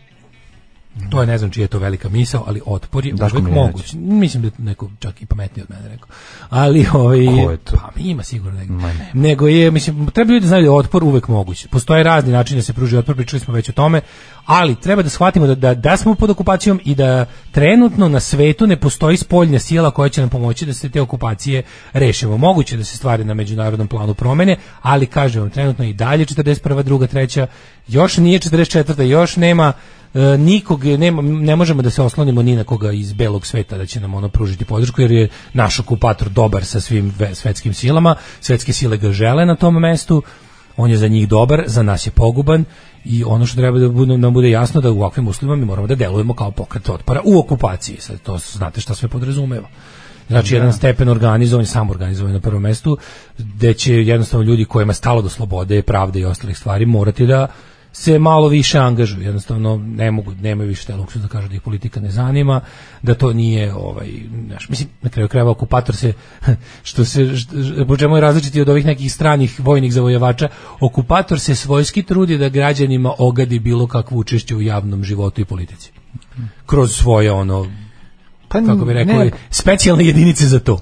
To je ne znam čija je to velika misao, ali otpor je Daško uvek moguć. Mislim da je neko čak i pametniji od mene rekao. Ali ovaj Ko je to? pa ima sigurno nego. Ma ne. Nego je mislim treba ljudi da znaju da je otpor uvek moguć. Postoje razni načini da se pruži otpor, pričali smo već o tome, ali treba da shvatimo da, da, da smo pod okupacijom i da trenutno na svetu ne postoji spoljna sila koja će nam pomoći da se te okupacije rešimo. Moguće da se stvari na međunarodnom planu promene, ali kažem vam, trenutno i dalje 41. druga, treća, još nije 44. još nema nikog nema, ne možemo da se oslonimo ni na koga iz belog sveta da će nam ono pružiti podršku jer je naš okupator dobar sa svim ve- svetskim silama. Svetske sile ga žele na tom mestu. On je za njih dobar, za nas je poguban i ono što treba da bude, nam bude jasno da u ovakvim uslovima mi moramo da delujemo kao pokret otpora u okupaciji, sad to znate šta sve podrazumeva. Znači jedan stepen organizovan, sam organizovan na prvom mestu, gde će jednostavno ljudi kojima je stalo do slobode, pravde i ostalih stvari morati da se malo više angažuju, jednostavno ne mogu, nemaju više taj luksuz da kažu da ih politika ne zanima, da to nije ovaj, znaš, mislim, na kraju krajeva okupator se, što se, po čemu je različiti od ovih nekih stranih vojnih zavojevača, okupator se svojski trudi da građanima ogadi bilo kakvo učešće u javnom životu i politici. Kroz svoje ono, Pa kako bi rekli, ne, specijalne jedinice za to.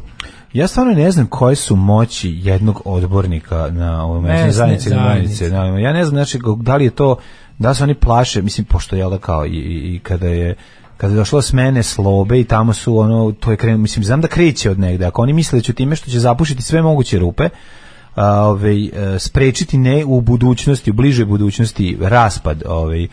Ja stvarno ne znam koje su moći jednog odbornika na ili zajednice. zajednice. Da, Ja ne znam znači da li je to da se oni plaše, mislim pošto je da kao i, i, i kada je kada je došlo smene slobe i tamo su ono to je krenuo mislim znam da kreće od negde ako oni misle da će time što će zapušiti sve moguće rupe ovaj, e, sprečiti ne u budućnosti, u bližoj budućnosti raspad ovaj,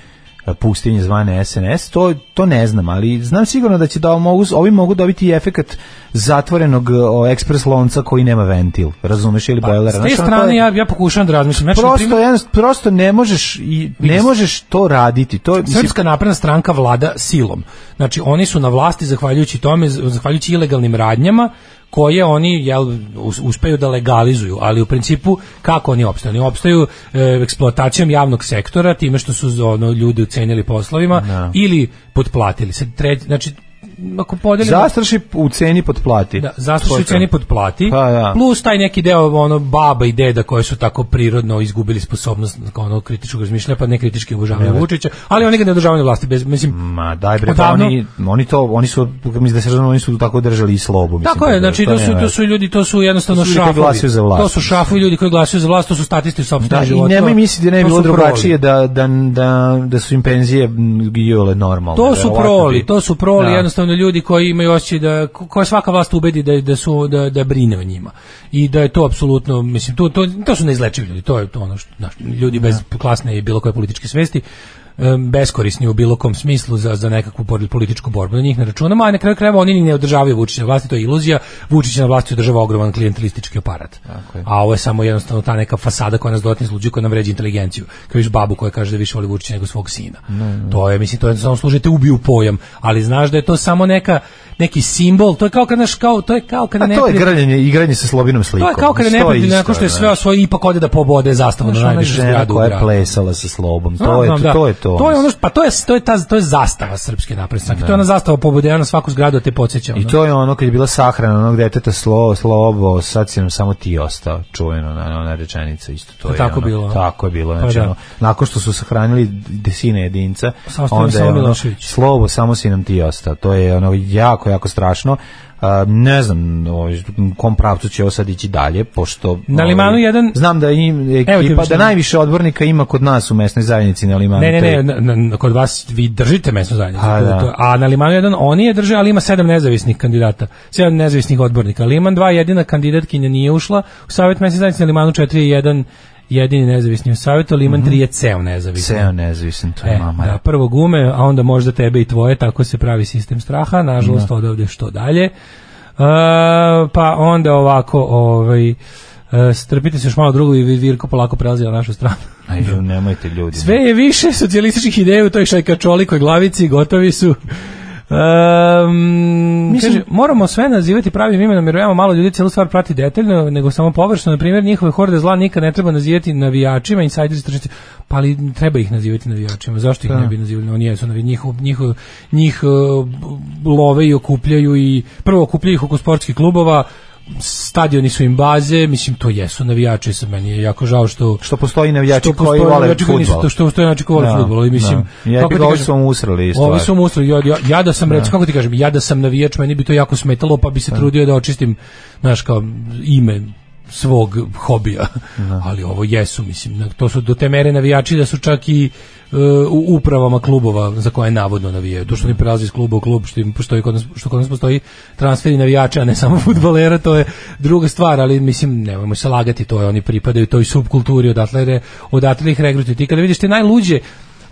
pustinje zvane SNS, to, to ne znam, ali znam sigurno da će da mogu, ovi mogu dobiti efekat zatvorenog o, ekspres lonca koji nema ventil, razumeš, ili bojlera. Pa, S te strane ja, ja pokušavam da razmišljam. Znači, na prosto, primjer- jedan, prosto ne možeš i ne možeš to raditi. To mislim, Srpska napredna stranka vlada silom. Znači oni su na vlasti zahvaljujući tome, zahvaljujući ilegalnim radnjama koje oni jel, us- uspeju da legalizuju, ali u principu kako oni opstaju? Oni opstaju e, eksploatacijom javnog sektora, time što su ono, ljudi ucenili poslovima ili potplatili. Sad, treći, znači, ako podelimo... zastraši u ceni potplati. Da, To zastraši u to. ceni potplati, Pa, da. plus taj neki deo ono baba i deda koji su tako prirodno izgubili sposobnost kao ono kritičkog razmišljanja, pa ne kritički obožavaju. Vučića, ali oni ga ne održavaju vlasti bez mislim Ma daj bre, pa Odavno- oni, oni to, oni su, mislim da se razumno, oni su tako držali i slobu. Mislim, Tako je, znači to su nema to su ljudi, to su jednostavno To su ljudi koji šafovi. glasuju za vlast. To su šafovi ljudi koji glasuju za vlast, to su statisti u sopstvenom Da, i životu. nemoj misliti da ne bi To bilo su drugačije da, da, da, da su im penzije m, iole normalne. To su verovatno proli, to su proli, Da. Jednostavno ljudi koji imaju osjećaj da ko- koja svaka vlast ubedi da da su da da brine o njima. I da je to apsolutno, mislim, to to to su neizlečivi ljudi, to je to ono što znaš, ljudi bez klasne i bilo koje političke svesti beskorisni u bilo kom smislu za, za nekakvu političku borbu. Na njih ne računamo, a na kraju krajeva oni ni ne održavaju Vučića na vlasti, to je iluzija. Vučić na vlasti održava ogroman klijentelistički aparat. A ovo je samo jednostavno ta neka fasada koja nas dodatno izluđuje, koja nam vređa inteligenciju. Kao viš babu koja kaže da više voli Vučića nego svog sina. To je, mislim, to je samo služite ubiju pojam, ali znaš da je to samo neka neki simbol, to je kao kad naš kao to je kao kada A ne to je grljanje, igranje sa slobinom slikom. to je kao kada je ne nakon što je sve da. osvojio ipak ode da pobode zastavu na žena zgradu koja je plesala sa slobom, to je to, da. to je to. To je ono, pa to je to je ta to je zastava srpske napredne stranke. To je ona zastava pobode na svaku zgradu da te podsjeća. I to je ono kad je bila sahrana onog deteta slo, slobo, sad si nam samo ti ostao, čuveno na ona rečenica isto to je. tako ono, bilo? Tako je bilo, Pa znači da. ono, nakon što su sahranili desine jedinca, onda je ono, slobo, samo si nam ti ostao. To je ono jako, jako strašno. Ne znam u kom pravcu će ovo sad ići dalje, pošto... Na ovaj, Limanu jedan- Znam da, im, ekipa, da najviše odbornika ima kod nas u mesnoj zajednici na Limanu. Ne, ne, ne, kod vas vi držite mesnu zajednicu. A, da. a na Limanu jedan oni je drže, ali ima sedam nezavisnih kandidata, sedam nezavisnih odbornika. Liman 2 jedina kandidatkinja nije ušla u savjet mesne zajednice, na Limanu 4 je jedan jedini nezavisni u savjetu, Liman 3 je ceo nezavisni. Ceo nezavisan, to je E, mama. da, prvo gume, a onda možda tebe i tvoje, tako se pravi sistem straha, nažalost odavde što dalje. E, pa onda ovako, ovaj, e, strpite se još malo drugo i Virko polako prelazi na našu stranu. Aj, nemojte ljudi. Sve je više socijalističkih ideja u toj šajkačolikoj glavici, gotovi su. Um, kaže, moramo sve nazivati pravim imenom jer veoma malo ljudi celu stvar prati detaljno, nego samo površno. Na primjer, njihove horde zla nikad ne treba nazivati navijačima, insajderi tržnici, pa ali treba ih nazivati navijačima. Zašto ih Da. ne bi nazivali? Oni jesu navi, njih, njih, njih uh, love i okupljaju i prvo okupljaju ih oko sportskih klubova, stadioni su im baze, mislim to jesu navijači sa meni je jako žao što Što postoji navijači što koji vole navijači koji nisu- fudbal. što postoje navijači koji vole Da, fudbal, i mislim da. Ja kako bih ti kažem, vam usrali isto. Ovi su usrali, ja, ja, ja da sam recimo kako ti kažem, ja da sam navijač, meni bi to jako smetalo, pa bi se trudio da očistim znaš kao ime svog hobija. Ali ovo jesu, mislim, to su do te mere navijači da su čak i e, u upravama klubova za koje navodno navijaju. To što oni prelaze iz kluba u klub, što im postoji kod nas, što kod nas postoji transferi navijača, a ne samo fudbalera, to je druga stvar, ali mislim, nemojmo se lagati, to je, oni pripadaju toj subkulturi, odatle, odatle ih regrutuju. Ti kada vidiš te najluđe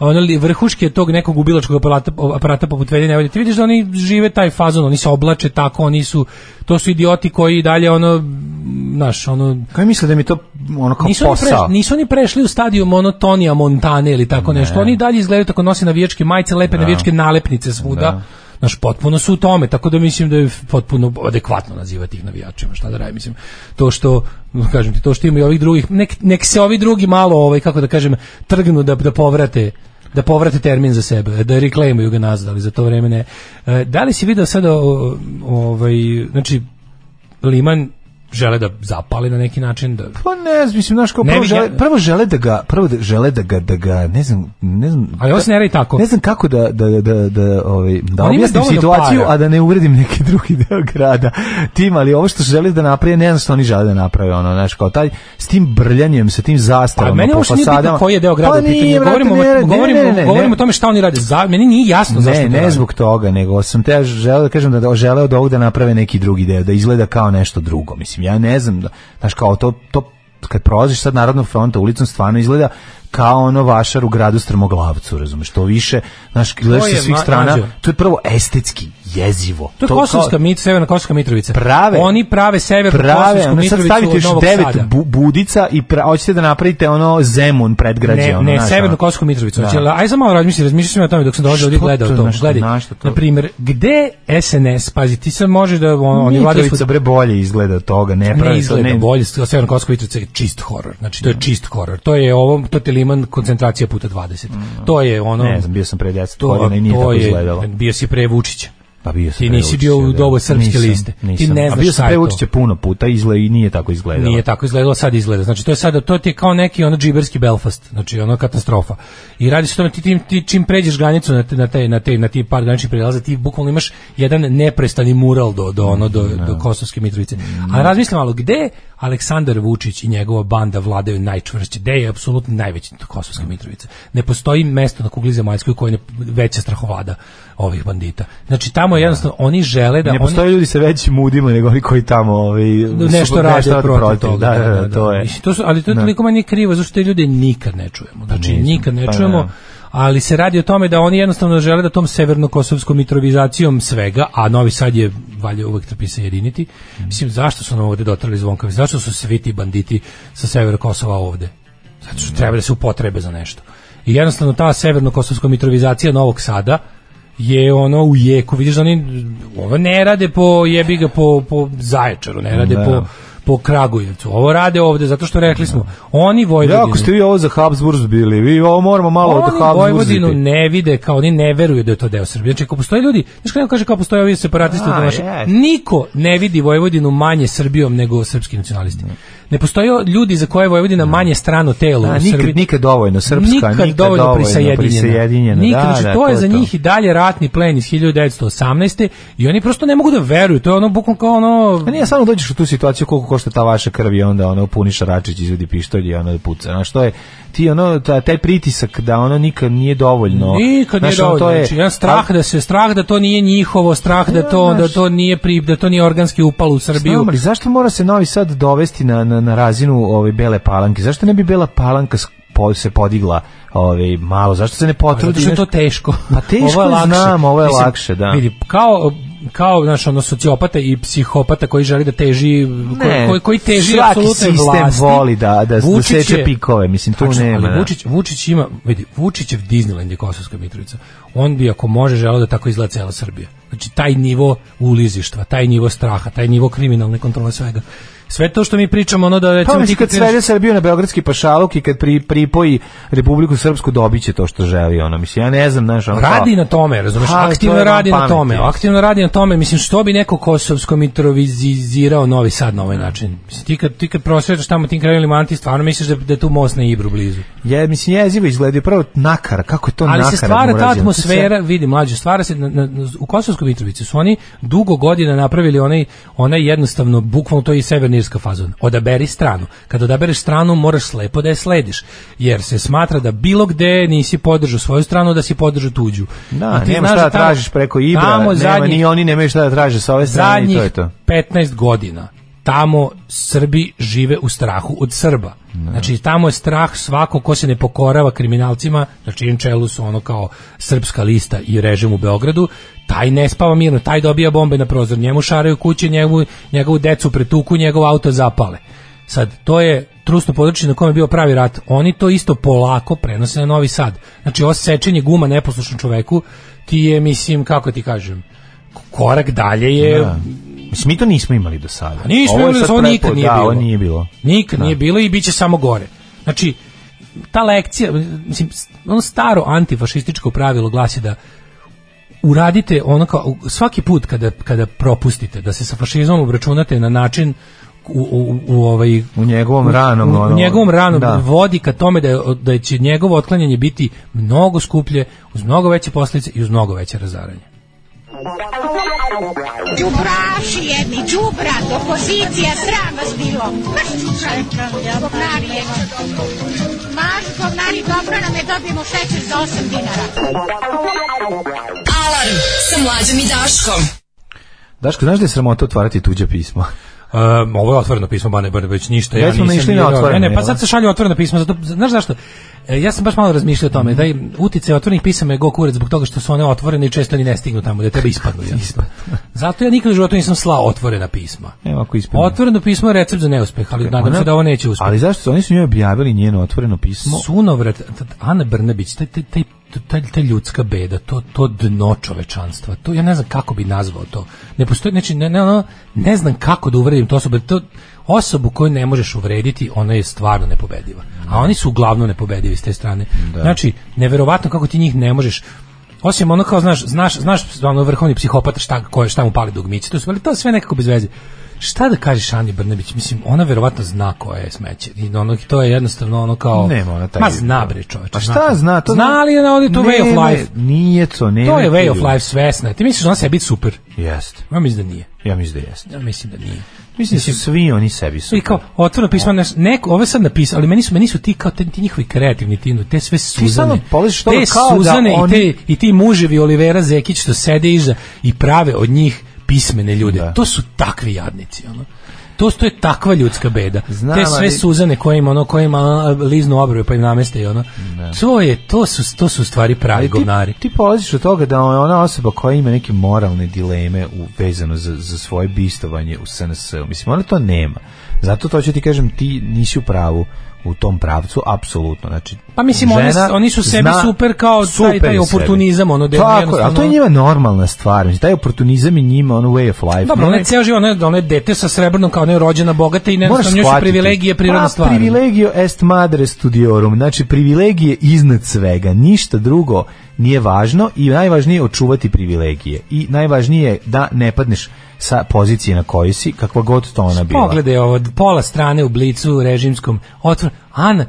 ono li vrhuške tog nekog ubilačkog aparata, aparata poput Velje Nevolje, ti vidiš da oni žive taj fazon, oni se oblače tako, oni su, to su idioti koji i dalje ono, naš, ono, Kaj misle da mi to ono kao nisu oni, posao? prešli, nisu oni prešli u stadiju monotonija Montane ili tako nešto. Oni dalje izgledaju tako nose navijačke majice, lepe navijačke nalepnice svuda. Znaš, potpuno su u tome, tako da mislim da je potpuno adekvatno nazivati ih navijačima, šta da radim, mislim, to što, kažem ti, to što ima i ovih drugih, nek, nek se ovi drugi malo, ovaj, kako da kažem, trgnu da, da povrate da povrate termin za sebe, da reklamuju ga nazad, ali za to vreme ne. E, Da li si video sada, ovaj, znači, Liman žele da zapali na neki način, da Pa ne mislim, znaš, kao prvo, žele, prvo žele da ga, prvo da žele da ga, da ga, ne znam, ne znam. Ali ovo se ne tako. Ne znam kako da, da, da, da, ovaj, da On ima objasnim situaciju, a da ne uvredim neki drugi deo grada. Tim, ali ovo što žele da naprave, ne znam što oni žele da naprave, ono, znaš, kao taj, s tim brljanjem, sa tim Pa zastavama meni po fasadama. koji je deo grada Pa nije, Govorimo, ne, govorimo, ne, ne, govorimo o tome šta oni rade. Za, meni nije jasno zašto Ne, ne zbog toga, nego sam te želeo da kažem da, da žele od ovog da naprave neki drugi deo, da izgleda kao nešto drugo. Mislim, ja ne znam, da, znaš, kao to, to kad prolaziš sad Narodnog fronta ulicom, stvarno izgleda kao ono vašar u gradu Strmoglavcu, razumeš, to više, znaš, gledaš sa svih strana, to je prvo estetski, jezivo. To je kao- Kosovska mit, Severna Kosovska Mitrovica. Prave- Oni prave Severnu prave, Kosovsku ono Mitrovicu stavite još devet bu, budica i pra, hoćete da napravite ono Zemun predgrađe. Ne, ono, ne, znaš, Severnu. Kosovsku Mitrovicu. Da. Znači, aj samo malo razmišljam, razmišljam sam o tome dok sam dolazio ovdje gledao to, to. na šta- Gledaj, na šta to? na primjer, gde SNS, pazi, ti sad može da on, oni Mitrovica bre bolje izgleda od toga, ne pravi ne to, izgleda ne, bolje, Severna Kosovska Mitrovica je čist horor. Znači, to je čist horor. To je ovo, to je liman koncentracija puta 20. To je ono... ne znam, bio sam pre 10 to, godina i nije to tako izgledalo. Bio si pre Vučića. Pa bio sam Ti nisi bio u Vučića, dobu da. srpske Nisam, liste. Ti nisam. ne A znaš bio šta sam je pre to. Vučića puno puta izle i nije tako izgledalo. Nije tako izgledalo, sad izgleda. Znači to je sada to ti je kao neki ono džiberski Belfast, znači ono katastrofa. I radi se o tome ti, ti, ti čim pređeš granicu na te, na te na te na ti par graničnih prelaza ti bukvalno imaš jedan neprestani mural do do ono do do Kosovske Mitrovice. A razmislim malo gde Aleksandar Vučić i njegova banda vladaju najčvršće. Gde je apsolutno najveći Kosovska Mitrovica. Ne postoji mesto na kugli zemaljskoj koje ne veća strahovlada ovih bandita. Znači tamo je jednostavno oni žele da ne oni postoje ljudi sa većim udima nego oni koji tamo ovaj, nešto su- rade protiv, protiv. toga. Da, da, da, to je. Mislim, to su, ali to je Da. toliko meni krivo, zašto te ljude nikad ne čujemo. Znači, nismo, nikad ne pa čujemo, ali se radi o tome da oni jednostavno žele da tom severno-kosovskom mitrovizacijom svega, a Novi Sad je valje uvek trpi se jediniti. Mislim, zašto su nam ovde dotrali zvonkavi? Zašto su svi ti banditi sa severa Kosova ovde? Zato što treba da se upotrebe za nešto. I jednostavno ta severno-kosovska mitrovizacija Novog Sada je ono u jeku, vidiš da oni ovo ne rade po jebi ga po, po Zaječaru, ne rade Da. po po Kragujevcu. Ovo rade ovde zato što rekli smo, oni Vojvodinu. Jako ste vi ovo za Habsburg bili, vi ovo moramo malo od Oni Habsburg Vojvodinu ne vide kao oni ne veruju da je to deo Srbije. Znači ako postoje ljudi, znači kako kaže kao postoje ovi separatisti A, jest. niko ne vidi Vojvodinu manje Srbijom nego srpski nacionalisti. Ne postoje ljudi za koje je Vojvodina manje strano telo A, u nikad, Srbiji. nikad dovoljno srpska, nikad, nikad, dovoljno, prisajedinjena. prisajedinjena. Nikad, da, znači, da, to je za to. njih i dalje ratni plen iz 1918. i oni prosto ne mogu da veruju. To je ono bukvalno kao ono... A nije samo dođeš u tu situaciju koliko košta ta vaša krv i onda ono puni šaračić izvedi pištolj i ono puca. Znaš, to je ti ono ta, taj pritisak da ono nikad nije dovoljno. Nikad nije Znaš, ono, dovoljno. Znači, jedan strah da se strah da to nije njihovo, strah da to da to nije pri, da to nije organski upal u Srbiju. Ali zašto mora se Novi Sad dovesti na, na, na razinu ove Bele Palanke? Zašto ne bi Bela Palanka se podigla ovaj malo? Zašto se ne potrudi? Zato što je to teško. Pa teško Ovo je je, lakše. znam, ovo je Mislim, lakše, da. Vidi, kao kao znaš, ono sociopata i psihopata koji želi da teži koji, koji, koji teži svaki apsolutne sistem vlasti. voli da, da, da Vučić seče je- pikove, mislim, tu Tačno, nema. Ali da. Vučić, Vučić ima, vidi, Vučićev Disneyland je Kosovska Mitrovica. On bi, ako može, želeo da tako izgleda cela Srbija. Znači, taj nivo ulizištva, taj nivo straha, taj nivo kriminalne kontrole svega. Sve to što mi pričamo ono da recimo Pa ti kad svede Srbiju na beogradski pašaluk i kad pri, pripoji Republiku Srpsku dobiće to što želi ono. Mislim, ja ne znam, znaš, ono radi na tome, razumeš? Pa, to aktivno van radi na tome. Aktivno radi na tome. Mislim što bi neko kosovsko mitrovizirao Novi Sad na ovaj način. Mislim ti kad ti kad prosvetaš tamo tim krajevima anti stvarno misliš da da je tu most na Ibru blizu. Je, mislim, jezivo izgleda prvo nakara, kako je to Ali nakara se stvara ta atmosfera, vidi mlađe, stvara se na, na, u Kosovskoj Mitrovici su oni dugo godina napravili onaj onaj jednostavno bukvalno to je i severnirska fazon. Odaberi stranu. Kad odabereš stranu moraš slepo da je slediš, jer se smatra da bilo gde nisi podržao svoju stranu da si podržao tuđu. Da, ti nema znaš šta da tamo- tražiš preko Ibra, nema, zadnjih- ni oni nemaju šta da traže sa ove strane i to je to. 15 godina tamo Srbi žive u strahu od Srba. Znači tamo je strah svako ko se ne pokorava kriminalcima, na čijem čelu su ono kao srpska lista i režim u Beogradu, taj ne spava mirno, taj dobija bombe na prozor, njemu šaraju kuće, njegovu, njegovu decu pretuku, njegov auto zapale. Sad, to je trusno područje na kojem je bio pravi rat. Oni to isto polako prenose na Novi Sad. Znači, ovo sečenje guma neposlušnom čoveku ti je, mislim, kako ti kažem, korak dalje je Da. Mislim, mi to nismo imali do sada. Nismo Ovo imali, sad ovo nikad nije da, bilo. ovo nije bilo. Nikad Da. nije bilo i bit će samo gore. Znači, ta lekcija, mislim, ono staro antifašističko pravilo glasi da uradite ono kao, svaki put kada, kada propustite da se sa fašizmom obračunate na način u, u, u ovaj U njegovom ranom, u, u njegovom ranom da. vodi ka tome da, je, da će njegovo otklanjanje biti mnogo skuplje, uz mnogo veće posljedice i uz mnogo veće razaranje. Đubraši jedni, đubrat, opozicija, sram vas bilo. Maš čučaj, govnari jedni. Maš govnari, dobro nam je, dobijemo šećer za 8 dinara. Alarm sa mlađom i Daškom. Daško, znaš da je sramota otvarati tuđe pismo? Um, ovo je otvoreno pismo, Bane Brnebić, ništa. Ja smo nisam naišli na otvoreno, Ne, ne, pa sad se šalju otvorena pisma, zato, znaš zašto? E, ja sam baš malo razmišljao o tome, da i utice otvorenih pisama je go kurac zbog toga što su one otvorene i često ni ne stignu tamo, da tebe ispadnu. Ja. Zato ja nikad u životu nisam slao otvorena pisma. Evo ako ispadne. Otvoreno pismo je recept za neuspeh, ali nadam se da ovo neće uspjeti. Ali zašto? Oni su njoj objavili njeno otvoreno pismo. Sunovrat, Ana Brnabić, taj, taj, taj, taj, taj ljudska beda, to, to dno čovečanstva, to ja ne znam kako bi nazvao to. Ne postoji, znači, ne, ne, ne znam kako da uvredim to osobu, to, osobu koju ne možeš uvrediti, ona je stvarno nepobediva. A oni su uglavnom nepobedivi s te strane. Znači, neverovatno kako ti njih ne možeš Osim ono kao znaš, znaš, znaš ono vrhovni psihopata šta, ko je, šta mu pali dugmice, to su, ali to sve nekako bez veze. Šta da kažeš Ani Brnebić? Mislim, ona verovatno zna koje je smeće. I ono, to je jednostavno ono kao... Nema ona taj... Ma zna bre čoveče. Pa šta zna? To Zna li je na ovdje to way of life? Nije to, ne. To je way of life svesna. Ti misliš da ona sebi super? Jeste. Ja mislim da nije. Ja mislim da jeste. Ja mislim da nije. Mislim da su svi oni sebi su. I kao otvoreno pismo ne, neko ovo je sad napisao, ali meni su meni su ti kao te, ti njihovi kreativni ti te sve suzane. samo polaziš toga te kao da suzane oni- i te i ti muževi Olivera Zekić što sede iza i prave od njih pismene ljude. Da. To su takvi jadnici, ono. To, to je takva ljudska beda. Znam, te sve ali- suzane koje im ono koje im a, liznu obrve pa im nameste i ono. To je to su to su stvari pravi Ali ti, govnari. ti polaziš od toga da ona osoba koja ima neke moralne dileme u, vezano za, za svoje bistovanje u SNS. Mislim, ona to nema. Zato to ću ti kažem, ti nisi u pravu u tom pravcu, apsolutno. Znači, Pa mislim, oni, oni su sebi super kao taj, super taj sebi. oportunizam, ono, da Tako, ali to je njima normalna stvar. Mislim, taj oportunizam je njima ono way of life. Dobro, Ne- je ceo život, ona je dete sa srebrnom kao je rođena bogata i jednostavno njoj su privilegije prirodna Pa, stvar. Privilegio est madre studiorum, znači privilegije iznad svega, ništa drugo nije važno i najvažnije je očuvati privilegije i najvažnije je da ne padneš sa pozicije na kojoj si, kakva god to ona bila. Pogledaj ovo, pola strane u blicu režimskom, otvor, Ana,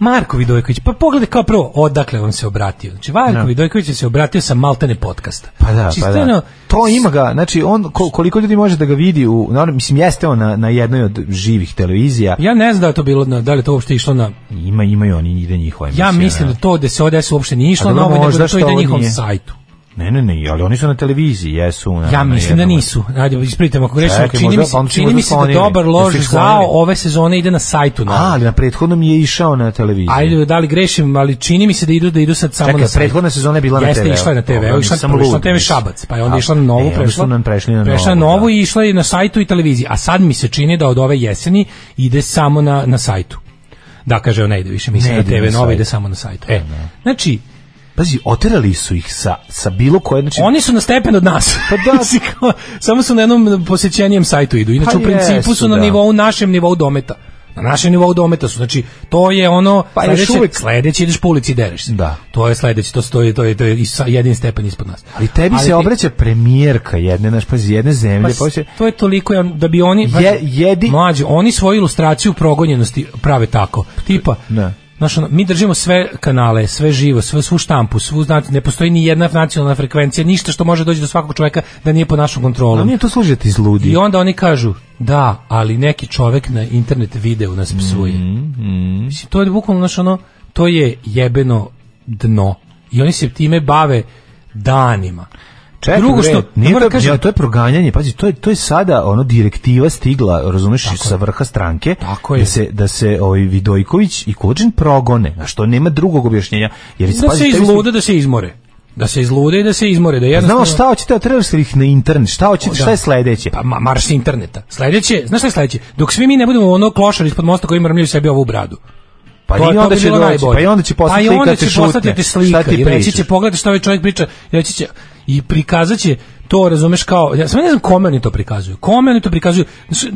Marko Vidojković, pa pogledaj kao prvo odakle on se obratio. Znači, Marko Da. Vidojković se obratio sa maltene podcasta. Pa da, Znači, pa da. To ima ga, znači on ko- koliko ljudi može da ga vidi u naravno mislim jeste on na, na jednoj od živih televizija. Ja ne znam da to bilo, na, da li to uopšte išlo na... Ima imaju oni ide njihova Ja emisija, mislim ne. da to da se ODS uopšte nije išlo na ovo, nego da to ide na ovo njihovom sajtu. Ne, ne, ne, ali oni su na televiziji, jesu. Na, Ja na mislim da jednom od- nisu. Ajde, ispričajte ako grešim. Čekaj, Čini, možda- mi se, čini možda mi se da dobar lož ih za sklonili? ove sezone ide na sajtu. Na. A, ali na prethodnom je išao na televiziji. Ajde, da li grešim, ali čini mi se da idu da idu sad samo Čekaj, na sajt. prethodna sezona je bila na Jeste, TV-u. išla je na TV, išla, nisam prvo na TV. Šabac, pa je onda išla na novu, e, prešla. nam prešli na prešla novu, novu da. i išla je na sajtu i televiziji. A sad mi se čini da od ove jeseni ide samo na, na sajtu. Da, kaže, ne ide više, mislim na TV na nova ide samo na sajtu. E, znači, pazi, oterali su ih sa, sa bilo koje, znači, Oni su na stepen od nas. Pa da. Samo su na jednom posjećenijem sajtu idu. Inače, Pa u principu jesu, su na da. nivou, našem nivou dometa. Na našem nivou dometa su. Znači, to je ono, Pa sledeće, uvek- sledeće ideš po ulici i dereš se. Da. To je sledeće, to stoji, to je, to je jedin stepen ispod nas. ali tebi se ti- obraća premijerka jedne, naš, pazi, jedne zemlje, Pa, se, to je toliko da bi oni Je- jedi- mlađi, oni svoju ilustraciju progonjenosti prave tako. Tipa, Da. Znaš, ono, mi držimo sve kanale, sve živo, sve, svu štampu, svu, znate, ne postoji ni jedna nacionalna frekvencija, ništa što može doći do svakog čoveka da nije pod našom a kontrolom. nije to služi da ti izludi. I onda oni kažu, da, ali neki čovek na internet videu nas psuje. Mm, Mislim, to je bukvalno, znaš, ono, to je jebeno dno. I oni se time bave danima. Čekaj, Drugo što, nije to, kažem- ja, to je proganjanje, pazi, to je to je sada ono direktiva stigla, razumeš, sa vrha stranke Tako je. da se da se ovaj Vidojković i Kučin progone, a što nema drugog objašnjenja, jer da pazi, se izlude, da se izmore. Da se izlude i da se izmore. Da jednostavno... Znamo šta hoćete, ste ih na internet, šta hoćete, šta je sledeće? Pa ma, marš interneta. Sledeće, znaš šta je sledeće? Dok svi mi ne budemo ono klošar ispod mosta koji mrmljaju sebi ovu bradu. Pa To- i onda će doći, pa i onda će poslati Pa i onda slika, će slika ti i reći će pogledaj šta ovaj čovjek priča i reći će i prikazat će to razumeš kao ja samo ne znam kome oni to prikazuju kome oni to prikazuju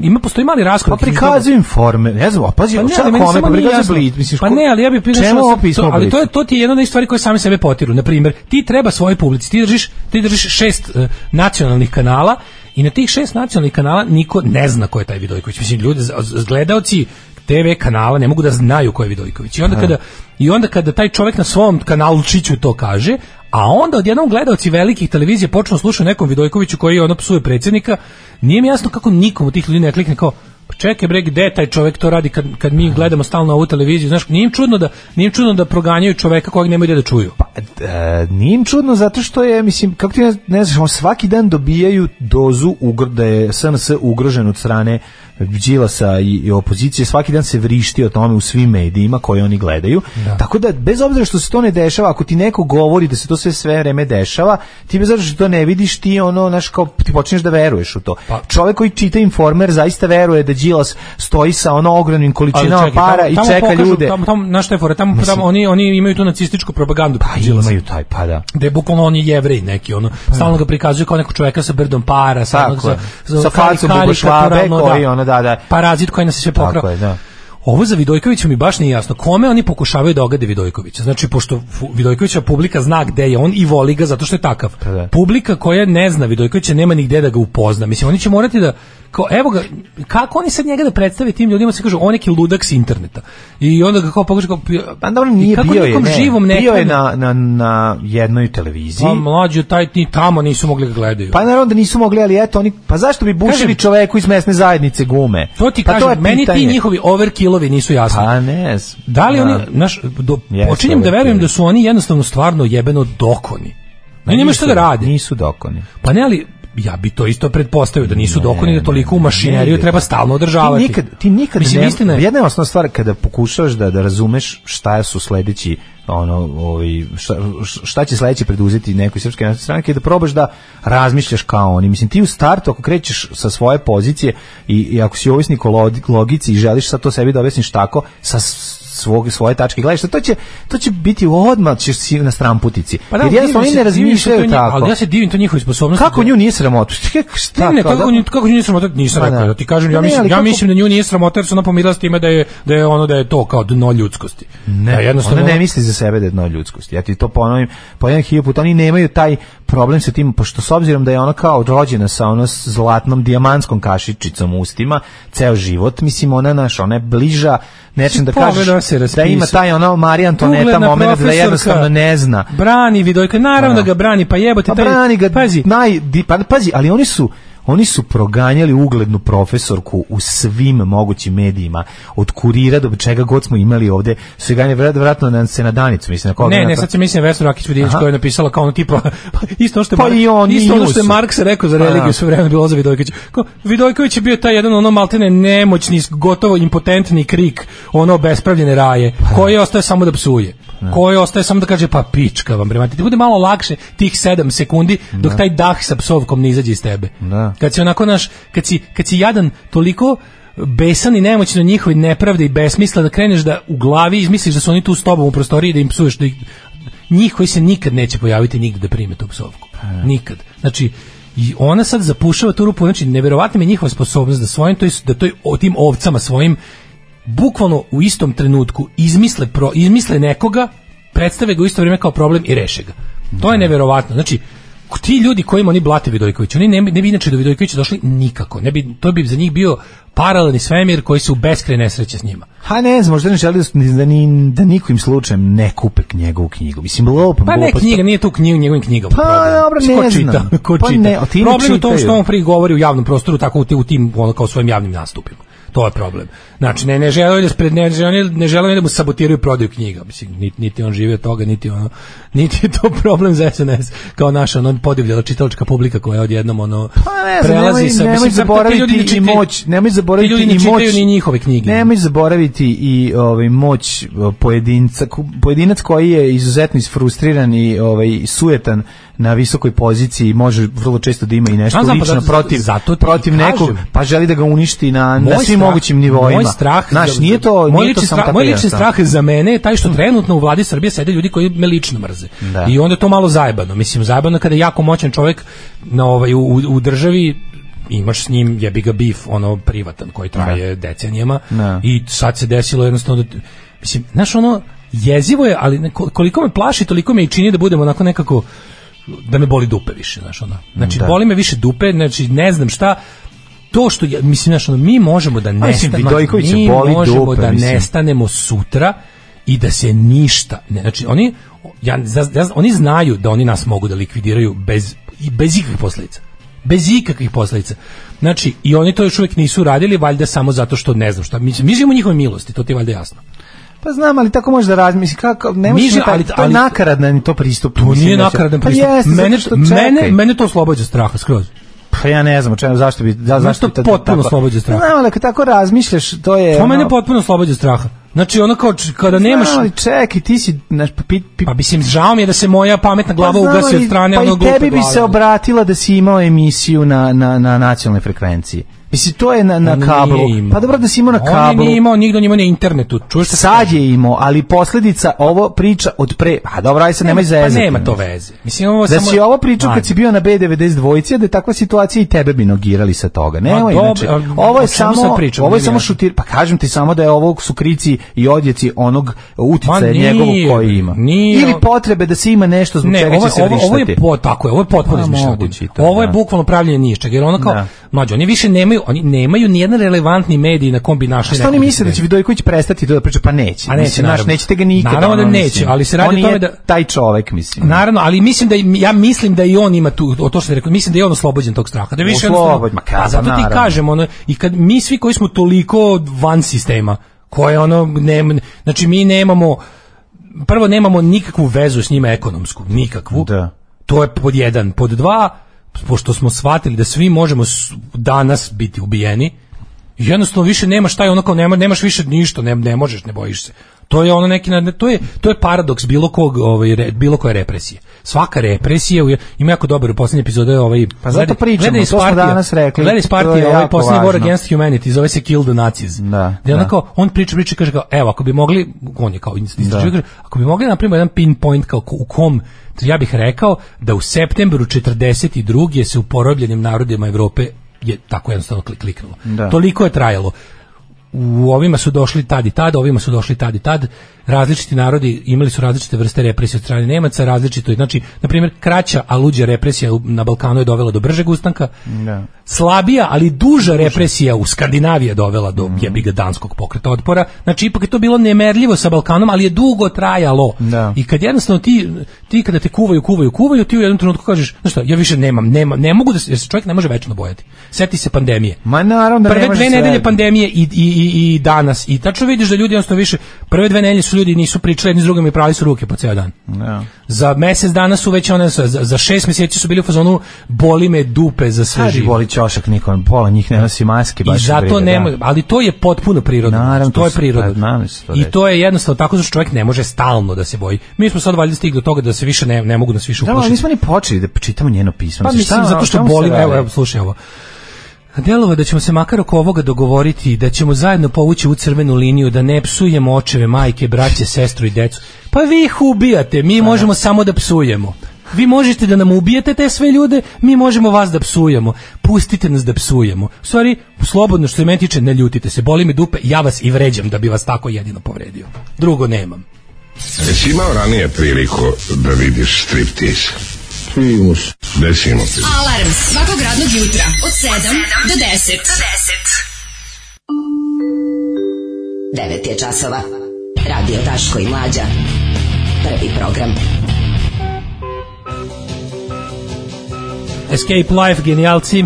ima postoji mali Pa raskorak između prikazuju informe, ne znam, pazi, pa ne, ali kome, pa prikazuju. Blitz, misliš, pa ne, ali ja bih sam- pismo to, ali to je to ti je jedna od stvari koje sami sebe potiru. Na primjer, ti treba svoje publici, ti držiš, ti držiš šest eh, nacionalnih kanala i na tih šest nacionalnih kanala niko ne zna ko je taj Vidojković. Mislim, ljudi, gledaoci TV kanala ne mogu da znaju ko je Vidojković. I onda kada i onda kada taj čovjek na svom kanalu Čiću to kaže, a onda odjednom gledaoci velikih televizija počnu slušati nekom Vidojkoviću koji ono psuje predsjednika, nije mi jasno kako nikom od tih ljudi ne klikne kao pa čekaj bre, gde taj čovjek to radi kad, kad mi gledamo stalno ovu televiziju, znaš, nije im čudno da, nije im čudno da proganjaju čoveka kojeg nemaju da čuju. Pa, e, nije im čudno zato što je, mislim, kako ti ne, ne znaš, on svaki dan dobijaju dozu ugr, da je SNS ugrožen od strane Đilasa i, i opozicije, svaki dan se vrišti o tome u svim medijima koje oni gledaju. Tako da, bez obzira što se to ne dešava, ako ti neko govori da se to sve sve vreme dešava, ti bez obzira što to ne vidiš, ti ono, znaš, kao, ti počneš da veruješ u to. Pa- Čovek koji čita informer zaista veruje da Đilas stoji sa ono ogromnim količinama para tamo- i tamo čeka pokažu, ljude. Tamo, tamo, znaš šta je fora, tamo, tamo oni, oni imaju tu nacističku propagandu. Pa Đilasa. imaju taj, pa da. da je bukvalno on je jevrej neki ono stalno ga prikazuju kao nekog čoveka sa brdom para sa Tako je. sa, Sa facom karikaturalno, koji ono, da, da. parazit koji nas je sve Tako pokrao je, da. Ovo za Vidojkovića mi baš nije jasno. Kome oni pokušavaju da ogade Vidojkovića? Znači, pošto Vidojkovića publika zna gde je on i voli ga zato što je takav. Pa da. Publika koja ne zna Vidojkovića nema ni gde da ga upozna. Mislim, oni će morati da, kao, evo ga, kako oni sad njega da predstave tim ljudima, se kažu, on neki ludak s interneta. I onda ga kao pokaže kao... Pa dobro, i nije kako bio je, ne, živom ne bio je na, na, na jednoj televiziji. Pa mlađu, taj ni tamo nisu mogli ga gledaju. Pa naravno da nisu mogli, ali eto, oni, pa zašto bi bušili čoveku iz mesne zajednice gume? to ti pa kažem, je meni ti pitanje. njihovi overkillovi nisu jasni. Pa ne. Da li Da. oni, naš, do, počinjem da verujem da su oni jednostavno stvarno jebeno dokoni. Ne, nema šta da rade. Nisu dokoni. Pa ne, ali ja bi to isto pretpostavio da nisu dokoni da toliko u Ne mašineriju treba stalno održavati. Ti nikad, ti nikad Mislim, ne, istina je- jedna je osnovna stvar kada pokušavaš da, da razumeš šta su sledeći ono, ovaj, šta, šta će sledeći preduzeti nekoj srpske stranke i da probaš da razmišljaš kao oni. Mislim, ti u startu ako krećeš sa svoje pozicije i, i ako si ovisnik o log- logici i želiš sad to sebi da objasniš tako, sa svog, svoje tačke gledališta, to će, to će biti odmah ćeš si na stramputici. Pa da, Jer jednostavno oni ne razmišljaju tako. Ali ja se divim to njihovoj sposobnosti. Kako da- nju nije sramota? Šta, Ne, ne, kako, da- nju- kako nju nije sramota, nisam Pa rekao, da. da ti kažem, ja, ne, mislim, ali ja kako- mislim da nju nije sramota jer su ona pomirila s time da je, da je ono da je to kao dno ljudskosti. Ne, da jednostavno, ona ne misli za sebe da je dno ljudskosti. Ja ti to ponovim po jedan hiljadu puta. Oni nemaju taj problem sa tim, pošto s obzirom da je ona kao rođena sa ono zlatnom dijamantskom kašičicom u ustima, ceo život, mislim, ona naš, ona je bliža nečem da kažeš da ima taj ono Marija Antoneta moment da jednostavno ne zna. Brani Vidojka, naravno Da. ga brani, pa jebote. Pa taj- brani ga, pazi, naj, pa, pazi, ali oni su oni su proganjali uglednu profesorku u svim mogućim medijima, od kurira do čega god smo imali ovde, su je vratno na se na danicu, mislim, na koga Ne, ne, sad se mislim Vesna Rakić Vidić koja je napisala kao ono tipa pa isto što je Pa Mar- i on, isto ono što je. Marks rekao za Pa religiju da. sve vreme bilo za Vidojković. Kao Vidojković je bio taj jedan ono maltene nemoćni, gotovo impotentni krik, ono bespravljene raje, Pa koji ostaje samo da psuje. Koji ostaje samo da kaže pa pička vam bre, ti bude malo lakše tih 7 sekundi dok taj dah sa psovkom ne izađe iz tebe. Da. Kad si onako naš, kad si, kad si jadan toliko besan i nemoćno njihovi nepravde i besmisla da kreneš da u glavi izmisliš da su oni tu s tobom u prostoriji da im psuješ da ih, njih koji se nikad neće pojaviti nigde da prime tu psovku. Nikad. Znači, i ona sad zapušava tu rupu, znači neverovatna je njihova sposobnost da svojim to da toj o tim ovcama svojim bukvalno u istom trenutku izmisle pro, izmisle nekoga, predstave ga u isto vrijeme kao problem i reše ga. To je neverovatno. Znači, ti ljudi kojima oni blate Vidojković, oni ne, ne bi inače do Vidojkovića došli nikako. Ne bi, to bi za njih bio paralelni svemir koji se u beskraj nesreće s njima. Ha ne znam, možda ne želi da, da, ni, da nikim slučajem ne kupe njegovu knjigu. Mislim, lopom. Pa ne knjiga, nije tu knjiga, njegovim knjigama. Pa dobro, Mislim, ne ko čita, znam. Ko Pa čita. ne, ne problem je u tom što on pri govori u javnom prostoru, tako u tim, ono, kao svojim javnim nastupima. To je problem. Znači, ne, ne žele da spred, ne, žele, ne žele da mu sabotiraju prodaju knjiga. Mislim, niti, niti on živi od toga, niti ono, niti je to problem za SNS, kao naša ono podivljala čitalačka publika koja odjednom ono Pa ne prelazi nemoj, sa nemoj mislim, sad ti ljudi ne zaboraviti i moć, nemoj zaboraviti ti ljudi ne i moć. ni njihove knjige. Nemoj zaboraviti i ovaj moć pojedinca, pojedinac koji je izuzetno isfrustriran i ovaj sujetan na visokoj poziciji može vrlo često da ima i nešto znam, pa lično zato- protiv zato ti protiv nekog pa želi da ga uništi na na svim strah- mogućim nivoima. Moj strah, Znaš, nije to moj nije to strah, moj lični strah za mene je taj što trenutno u vladi Srbije sede ljudi koji me lično mrze. Da. I onda je to malo zajebano. Mislim zajebano kada je jako moćan čovjek na ovaj u, u državi imaš s njim jebi ga bif ono privatan koji traje decenijama Da. i sad se desilo jednostavno da mislim znaš ono jezivo je ali koliko me plaši toliko me i čini da budemo onako nekako da me boli dupe više znaš ono znači Da. boli me više dupe znači ne znam šta to što ja, mislim znaš ono mi možemo da nestanemo mi možemo dupe, da mislim. nestanemo sutra i da se ništa ne znači oni ja, ja- oni znaju da oni nas mogu da likvidiraju bez i bez ikakvih posledica bez ikakvih posledica. Znači, i oni to još uvijek nisu radili, valjda samo zato što ne znam šta. Mi, mi živimo u njihovoj milosti, to ti je valjda jasno. Pa znam, ali tako može da razmisli kako ne može že- ali, to je nakaradan to pristup. To nije da nakaradan Pa pristup. jeste, zato mene, što mene, mene to oslobađa straha skroz. Pa ja ne znam čemu, zašto bi, da, zašto to bi potpuno oslobađa straha. Pa Znam, ali kad tako razmišljaš, to je... To ono- mene potpuno oslobađa straha. Znači, ono kao, kada nemaš... Ali čekaj, ti si, znaš, pa, pi, pi, Pa mislim, žao mi je da se moja pametna glava Pa ugasi od strane pa onog glupe tebi bi glave. se obratila da si imao emisiju na, na, na nacionalnoj frekvenciji. Mislim, to je na, na On kablu. Pa dobro da si imao na On kablu. nije imao, nigde on imao na internetu. Čuješ Sad je imao, ali posljedica ovo priča od pre... A dobro, aj sad nemoj Pa zezati. nema to veze. Mislim, ovo Da samo... si ovo pričao kad si bio na B92 dvojici, da je takva situacija i tebe bi nogirali sa toga. Ne, dobro, inače. Ovo je samo sad pričamo, ovo je samo šutir. Pa kažem ti samo da je ovo su krici i odjeci onog uticaja njegovog koji ima. nije. Ili potrebe da se ima nešto zbog Ne, čega ovo, će se ovo, ovo je po, tako je, ovo je potpuno Pa, izmišljotina. moguće i to, Ovo je da. bukvalno pravljenje nije čega, jer ono kao, Da. mlađe, oni više nemaju, oni nemaju ni jedan relevantni medij na kom bi našli Šta oni misle da će Vidojković prestati to da priča? Pa neće. A neće, Mislim, naravno. nećete ga nikada. Naravno da neće, mislim. ali se radi On o tome da- taj čovek, mislim. Naravno, ali mislim da ja mislim da i on ima tu o to što je rekao, mislim da je on oslobođen tog straha. Da više Oslobođen, ma kako, A zato ti naravno. kažem ono i kad mi svi koji smo toliko van sistema, koje ono ne, znači mi nemamo prvo nemamo nikakvu vezu s njima ekonomsku, nikakvu. Da. To je pod jedan, pod dva, pošto smo shvatili da svi možemo danas biti ubijeni, jednostavno više nemaš taj ono kao nema, nemaš više ništa, ne, ne možeš, ne bojiš se. To je ono neki na- to je to je paradoks bilo kog ovaj re- bilo koje represije. Svaka represija ima jako dobar u poslednjoj epizodi ovaj Pa zato pričamo, to smo partija- danas rekli, Gledaj partije je ovaj poslednji War. Against Humanity, zove se Kill the Nazis. Da, Gde da. kao, on priča, priča, kaže kao, evo, ako bi mogli, on je kao istraživač, kaže, ako bi mogli napravimo jedan pinpoint kao u kom, ja bih rekao da u septembru 42. se u porobljenim narodima Evrope je tako jednostavno klik, kliknulo. Da. Toliko je trajalo. U ovima su došli tad i tad, ovima su došli tad i tad. Različiti narodi imali su različite vrste represije od strane Nemaca, različito, je- znači, na primjer, kraća, a luđa represija na Balkanu je dovela do bržeg ustanka. Da. Slabija, ali duža represija u Skandinaviji je dovela do jebiga danskog pokreta otpora. Znači, ipak je to bilo nemerljivo sa Balkanom, ali je dugo trajalo. Da. I kad jednostavno ti, ti kada te kuvaju, kuvaju, kuvaju, ti u jednom trenutku kažeš, znaš šta, ja više nemam, nemam, ne mogu da se, jer se čovjek ne može večno bojati. Seti se pandemije. Ma naravno da Prve dve nedelje pandemije i, i, i, i danas. I tačno vidiš da ljudi jednostavno više, prve dve nedelje su ljudi nisu pričali jedni s drugim i prali su ruke po ceo dan. Da. Za mesec dana su već one, za, za šest mjeseci su bili u fazonu boli me dupe za sve živo. boli ćošak, niko, pola njih ne nosi maske, I baš ih zato nema, da. ali to je potpuno prirodno. Naravno, to to je se- prirodno. pa, da se I to je jednostavno tako što čovjek ne može stalno da se boji. Mi smo sad valjda stigli do toga da se više ne, ne mogu nas više Da, ali uplašiti. nismo ni počeli da čitamo njeno pismo. Pa Mislim, zato što se boli, evo, evo, slušaj ovo. Delova da ćemo se makar oko ovoga dogovoriti, da ćemo zajedno povući u crvenu liniju, da ne psujemo očeve, majke, braće, sestru i decu. Pa vi ih ubijate, mi možemo samo da psujemo. Vi možete da nam ubijete te sve ljude, mi možemo vas da psujemo. Pustite nas da psujemo. U stvari, slobodno što se meni tiče, ne ljutite se. Boli mi dupe, ja vas i vređam da bi vas tako jedino povredio. Drugo nemam. Jesi imao ranije priliku da vidiš striptease? Desimo ti. Alarm svakog radnog jutra od 7 do 10. 9 je časova. Radio Daško i Mlađa. Prvi program. Escape Life, genijalci.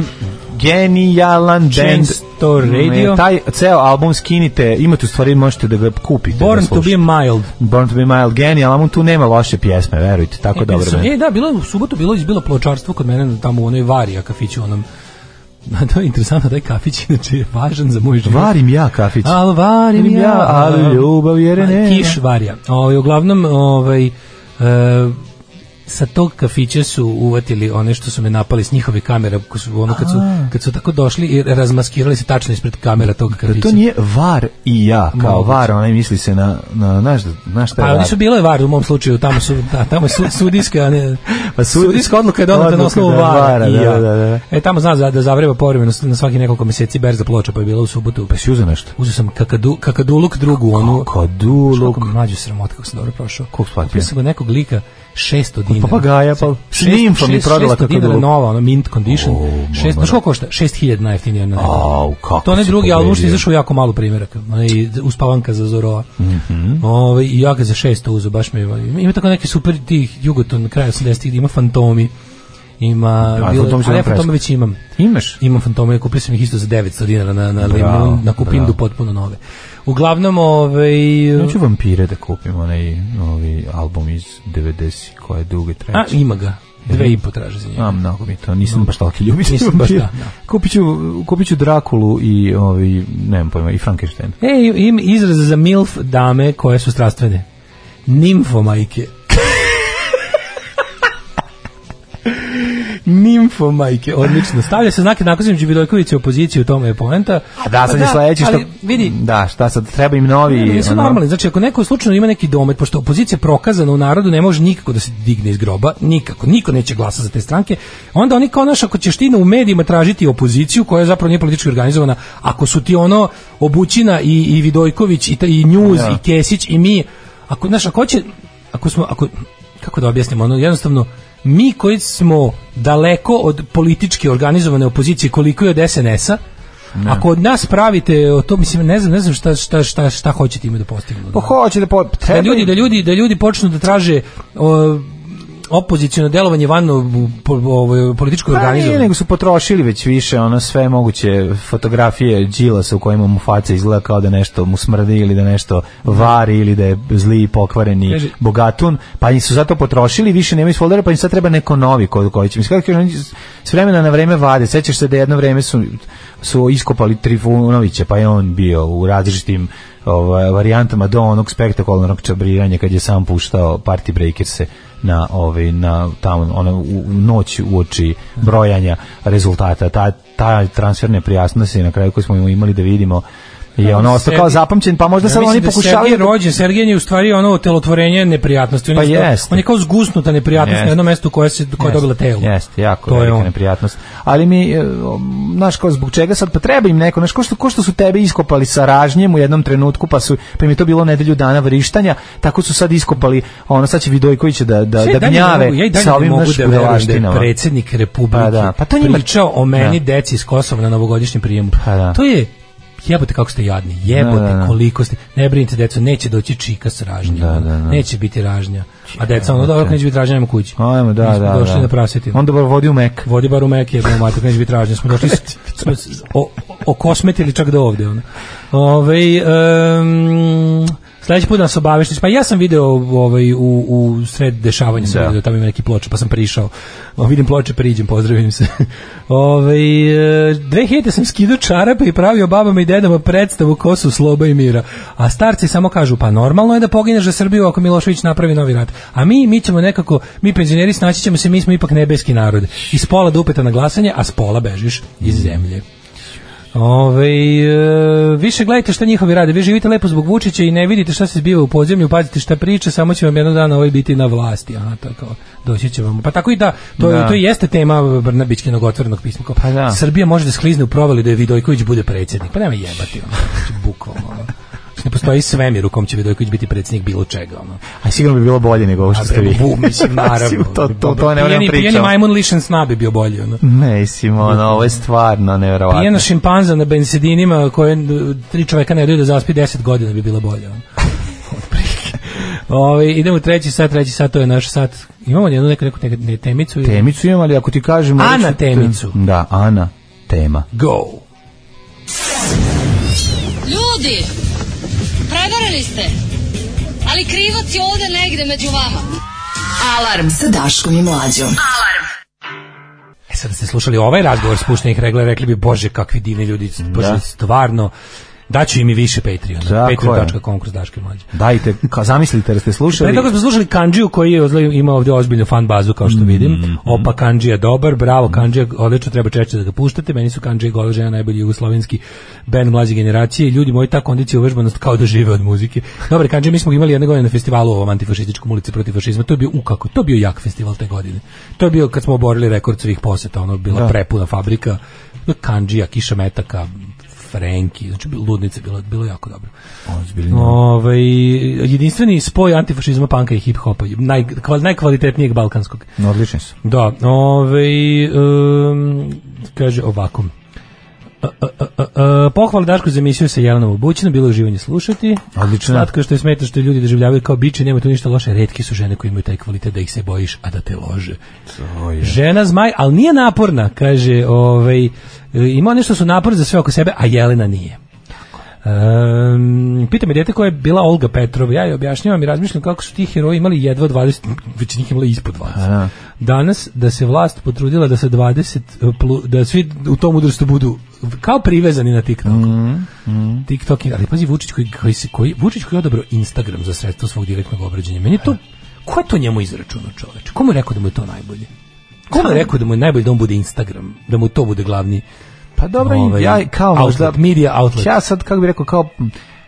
Genijalan band. Radio. Mm, Taj ceo album skinite, imate u stvari, možete da ga kupite. Born da to be mild. Born to be mild, genijalan, album tu nema loše pjesme, verujte, tako E, dobro. E, da, bilo je u subotu bilo je bilo pločarstvo kod mene tamo u onoj Varija kafiću onom. to je interesantno, taj kafić inače je važan za moj život. Varim ja kafić. Al varim ja, ali ljubav jer nema. Kiš varija. Ovaj uglavnom ovaj e, sa tog kafića su uvatili one što su me napali s njihove kamere, ko su ono kad su kad su tako došli i razmaskirali se tačno ispred kamera tog Da kafića. to nije var i ja, kao Moguće. var, onaj misli se na, na, znaš, da- znaš šta je Pa oni su bile var u mom slučaju, tamo su da, tamo je su, sudijska, a ne, Pa sud- sudijska odluka je donata na osnovu da, vara, vara, i da, ja. da, da. E tamo zna da, da zavreba povremeno na svaki nekoliko meseci berza ploča, pa je bila u subotu. Pa si uzeo nešto? Uzeo sam kakadu, kakaduluk drugu, onu Kakaduluk. Kako mlađu sramota kako sam dobro prošao. Koliko platio? Kupio sam nekog lika 600 dinara. papagaja, pa s nimfom mi prodala 600 dinara nova, ono mint condition. O, Šest, mama. znaš koliko košta? 6000 najjeftinije na. Au, kako To si drugi album što je izašao jako malo primjeraka. Onaj uspavanka za Zoroa. Mhm. Ovaj, I ja ga za 600 uzu, baš mi je- Ima tako neki super tih Jugoton kraja 80-ih, ima fantomi. Ima, A, bilo, ali ja fantome već imam. Imaš? Imam fantome, kupio sam ih isto za 900 dinara na, na, Bravo, na, na kupindu bravo. potpuno nove. Uglavnom, ovaj, Ja ću vampire da kupim, onaj novi album iz 90 koje duge a, treće. ima ga. Dve i po traže za njega. A, mnogo mi to, nisam baš toliki ljubitelj Nisam baš da, da. Kupit ću, kupit ću Drakulu i, ovi, nemam pojma, i Frankenstein. E, im izraz za MILF dame koje su strastvene. Nimfomajke. Nimfomajke, odlično. Stavlja se znak jednakosti između Vidojkovića i opozicije, u tome je poenta. A da, sad Pa sledeći što... vidi, Da, šta sad, treba im novi... Nisu ono- normalni, znači ako neko slučajno ima neki domet, pošto opozicija prokazana u narodu ne može nikako da se digne iz groba, nikako, niko neće glasa za te stranke, onda oni kao naš, ako ćeš ti u medijima tražiti opoziciju koja je zapravo nije politički organizovana, ako su ti ono Obućina i, i Vidojković i, ta- i Njuz Ja. i Kesić i mi, ako, znaš, ako će, ako smo, ako, kako da objasnimo, ono jednostavno, mi koji smo daleko od politički organizovane opozicije koliko je od SNS-a, Ako od nas pravite o to mislim ne znam ne znam šta šta šta šta hoćete ime da postignemo. Pa hoće da... Po, da ljudi da ljudi da ljudi počnu da traže o, opoziciono delovanje van ovo, političko Pa organizovanje. nego su potrošili već više ono sve moguće fotografije Đilasa u kojima mu faca izgleda kao da nešto mu smrdi ili da nešto vari ili da je zli i pokvareni Kaže- bogatun, pa im su zato potrošili više nemaju iz foldera, pa im sad treba neko novi koji, koji će. Mislim, kako s vremena na vreme vade. Sećaš se da jedno vreme su, su iskopali Trifunovića, pa je on bio u različitim ovaj, varijantama do onog spektakularnog čabriranja kad je sam puštao Party Breakers-e na ovaj na tamo ono u, noć uoči brojanja rezultata. Ta ta transfer neprijasnosti na kraju koji smo imali da vidimo je ono ostao kao zapamćen pa možda Ja sad oni da pokušavaju Sergej rođen, Sergej je u stvari ono telotvorenje neprijatnosti. On, Pa je, isto- jeste. on je kao zgusnuta neprijatnost Jeste. na jednom mestu koje se koje je dobila telo. Jeste, jako To je on. neprijatnost. Ali mi, e, znaš, kao zbog čega sad, pa treba im neko, znaš, ko što, ko što su tebe iskopali sa ražnjem u jednom trenutku, pa su, pa im je to bilo nedelju dana vrištanja, tako su sad iskopali, ono, sad će Vidojković da, da, Sve, da gnjave mogu, ja i sa ovim, mogu znaš, da da je budalaštinama. predsjednik Republike Pa da, pa to njima- pričao o meni Da. deci iz Kosova na novogodišnjem prijemu. Pa da. To je jebote kako ste jadni, jebote Da, da, da. koliko ste, ne brinite deco, neće doći čika s ražnjom, Da, da, da. neće biti ražnja, a deca ono dobro, neće biti ražnja, nema kući. Ajmo, da, smo da, došli da. na prasetinu. Onda bar vodi u mek. Vodi bar u mek je, mater, neće biti ražnja. Smo došli, smo s- o, okosmetili čak do ovde. Ono. Ove, um, sledeći put da nas obavešti. Pa ja sam video ovaj, u, u sred dešavanja, sam Da. video, tamo ima neki ploče, pa sam prišao. O, vidim ploče, priđem, pozdravim se. Ove, e, 2000 sam skidao čarape i pravio babama i dedama predstavu ko su sloba i mira. A starci samo kažu, pa normalno je da pogineš za Srbiju ako Milošević napravi novi rat. A mi, mi ćemo nekako, mi penzioneri snaći ćemo se, mi smo ipak nebeski narod. Iz pola dupeta na glasanje, a s pola bežiš iz zemlje. Ove, e, više gledajte šta njihovi rade. Vi živite lepo zbog Vučića i ne vidite šta se zbiva u podzemlju, pazite šta priča, samo će vam jednog dana ovaj biti na vlasti. Aha, tako, doći će vam. Pa tako i da, to, Da. to i jeste tema Brnabićkinog otvorenog pisma. Kao, Pa da. Srbija može da sklizne u provali da je Vidojković bude predsjednik. Pa nema jebati, znači, bukvalno. Ne postoji svemir u kom će Vidojković biti predsjednik bilo čega. Ono. A sigurno bi bilo bolje nego ovo što ste vi. Bu, mislim, naravno. to, to, to ne pijeni, pijeni majmun lišen sna bi bio bolji. Ono. Ne, mislim, ono, ovo je stvarno nevjerovatno. Pijena šimpanza na bensedinima koje tri čoveka ne da zaspi 10 godina bi bilo bolje. ono. Ove, idemo u treći sat, treći sat, to je naš sat. Imamo jednu neku, neku, neku ne, temicu? ili- Temicu imam, ali ako ti kažem... Ana temicu. Da, Ana tema. Go! Ljudi, prevarili ste, ali krivac je ovde negde među vama. Alarm sa Daškom i Mlađom. E sad da ste slušali ovaj razgovor spuštenih regla, rekli bi, bože, kakvi divni ljudi, bože, Da. stvarno, daću im i više Patreon. Patreon.com kroz Daške mlađe. Dajte, ka, zamislite da ste slušali... Pre toga smo slušali Kanđiju koji je ima ovdje ozbiljnu fan bazu kao što vidim. Mhm. Opa Kanđija dobar, bravo Kanđija, odlično treba češće da ga puštate. Meni su Kanđija Gola žena najbolji jugoslovenski band mlađe generacije. Ljudi moji ta kondicija uvežbanost kao da žive od muzike. Dobar Kanđija, mi smo imali jedne godine na festivalu ovom antifašističkom ulici protiv fašizma. To je bio ukako, to je bio jak festival te godine. To je bio kad smo oborili rekord svih poseta, ono bila Da. prepuna fabrika. Kanđija, kiša metaka, Frenki, znači ludnice bilo bilo jako dobro. Ozbiljno. Ovaj jedinstveni spoj antifašizma, panka i hip-hopa, naj, kval, najkvalitetnijeg balkanskog. Odlični su. Da, ovaj um, kaže ovako. A, a, a, pohvala Daško za emisiju sa Jelenom Obućinom, bilo je uživanje slušati. Odlično. Slatko što je smeta što ljudi doživljavaju kao biće, nema tu ništa loše. Retki su žene koje imaju taj kvalitet da ih se bojiš, a da te lože. To je. Žena zmaj, ali nije naporna, kaže, ovaj, e, ima nešto su napor za sve oko sebe, a Jelena nije. Um, pita me dete koja je bila Olga Petrova, ja je objašnjavam i razmišljam kako su ti heroji imali jedva 20, već njih imali ispod 20. da. Danas da se vlast potrudila da se 20 plu- da svi u tom udrustu budu kao privezani na TikTok. Mhm, TikTok, ali pazi Vučić koji, koji, se, koji Vučić koji je odabrao Instagram za sredstvo svog direktnog obrađenja. Meni je to ko je to njemu izračunao čoveče? Ko mu je rekao da mu je to najbolje? Ko mu je rekao da mu je najbolje da on bude Instagram, da mu to bude glavni Pa dobro, Ovaj, ja kao outlet, možda... media outlet. Ja sad, kako bih rekao, kao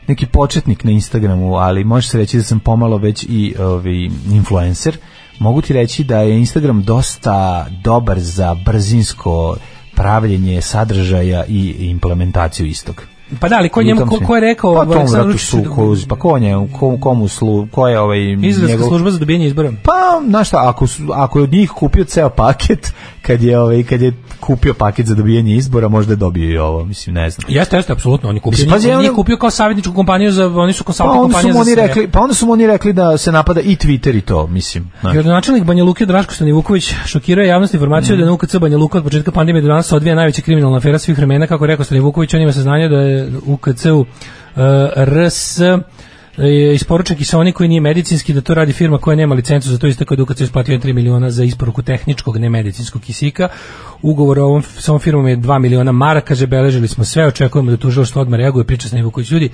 neki početnik na Instagramu, ali može se reći da sam pomalo već i ovi, influencer. Mogu ti reći da je Instagram dosta dobar za brzinsko pravljenje sadržaja i implementaciju istog. Pa da, ali ko, njemu, ko, ko je rekao Pa Aleksandar Vučić su, ko, pa ko je, ko, komu slu, ko je ovaj Izraelska njegov- služba za dobijanje izbora. Pa, znaš šta, ako, su, ako je od njih kupio ceo paket, kad je, ovaj, kad je kupio paket za dobijanje izbora, možda je dobio i ovo, mislim, ne znam. Jeste, jeste, apsolutno. On je kupio, Mislim, je ono- kupio kao savjetničku kompaniju za, oni su Pa onda su kompanija za oni sve. rekli, pa onda su mu oni rekli da se napada i Twitter i to, mislim. Gradonačelnik Banja Luke Draško Stani Vuković šokirao javnost informaciju da je na UKC Banja Luka od početka pandemije do danas odvija najveća kriminalna afera svih vremena, kako rekao Stani Vuković, on ima saznanje da je UKC-u uh, RS je isporučak i sa oni koji nije medicinski, da to radi firma koja nema licencu za to isto kao da UKC isplatio 3 miliona za isporuku tehničkog nemedicinskog kisika. Ugovor o ovom, sa ovom firmom je 2 miliona maraka, zabeležili smo sve, očekujemo da tužilaštvo odmah reaguje, priča sa Vuković ljudi.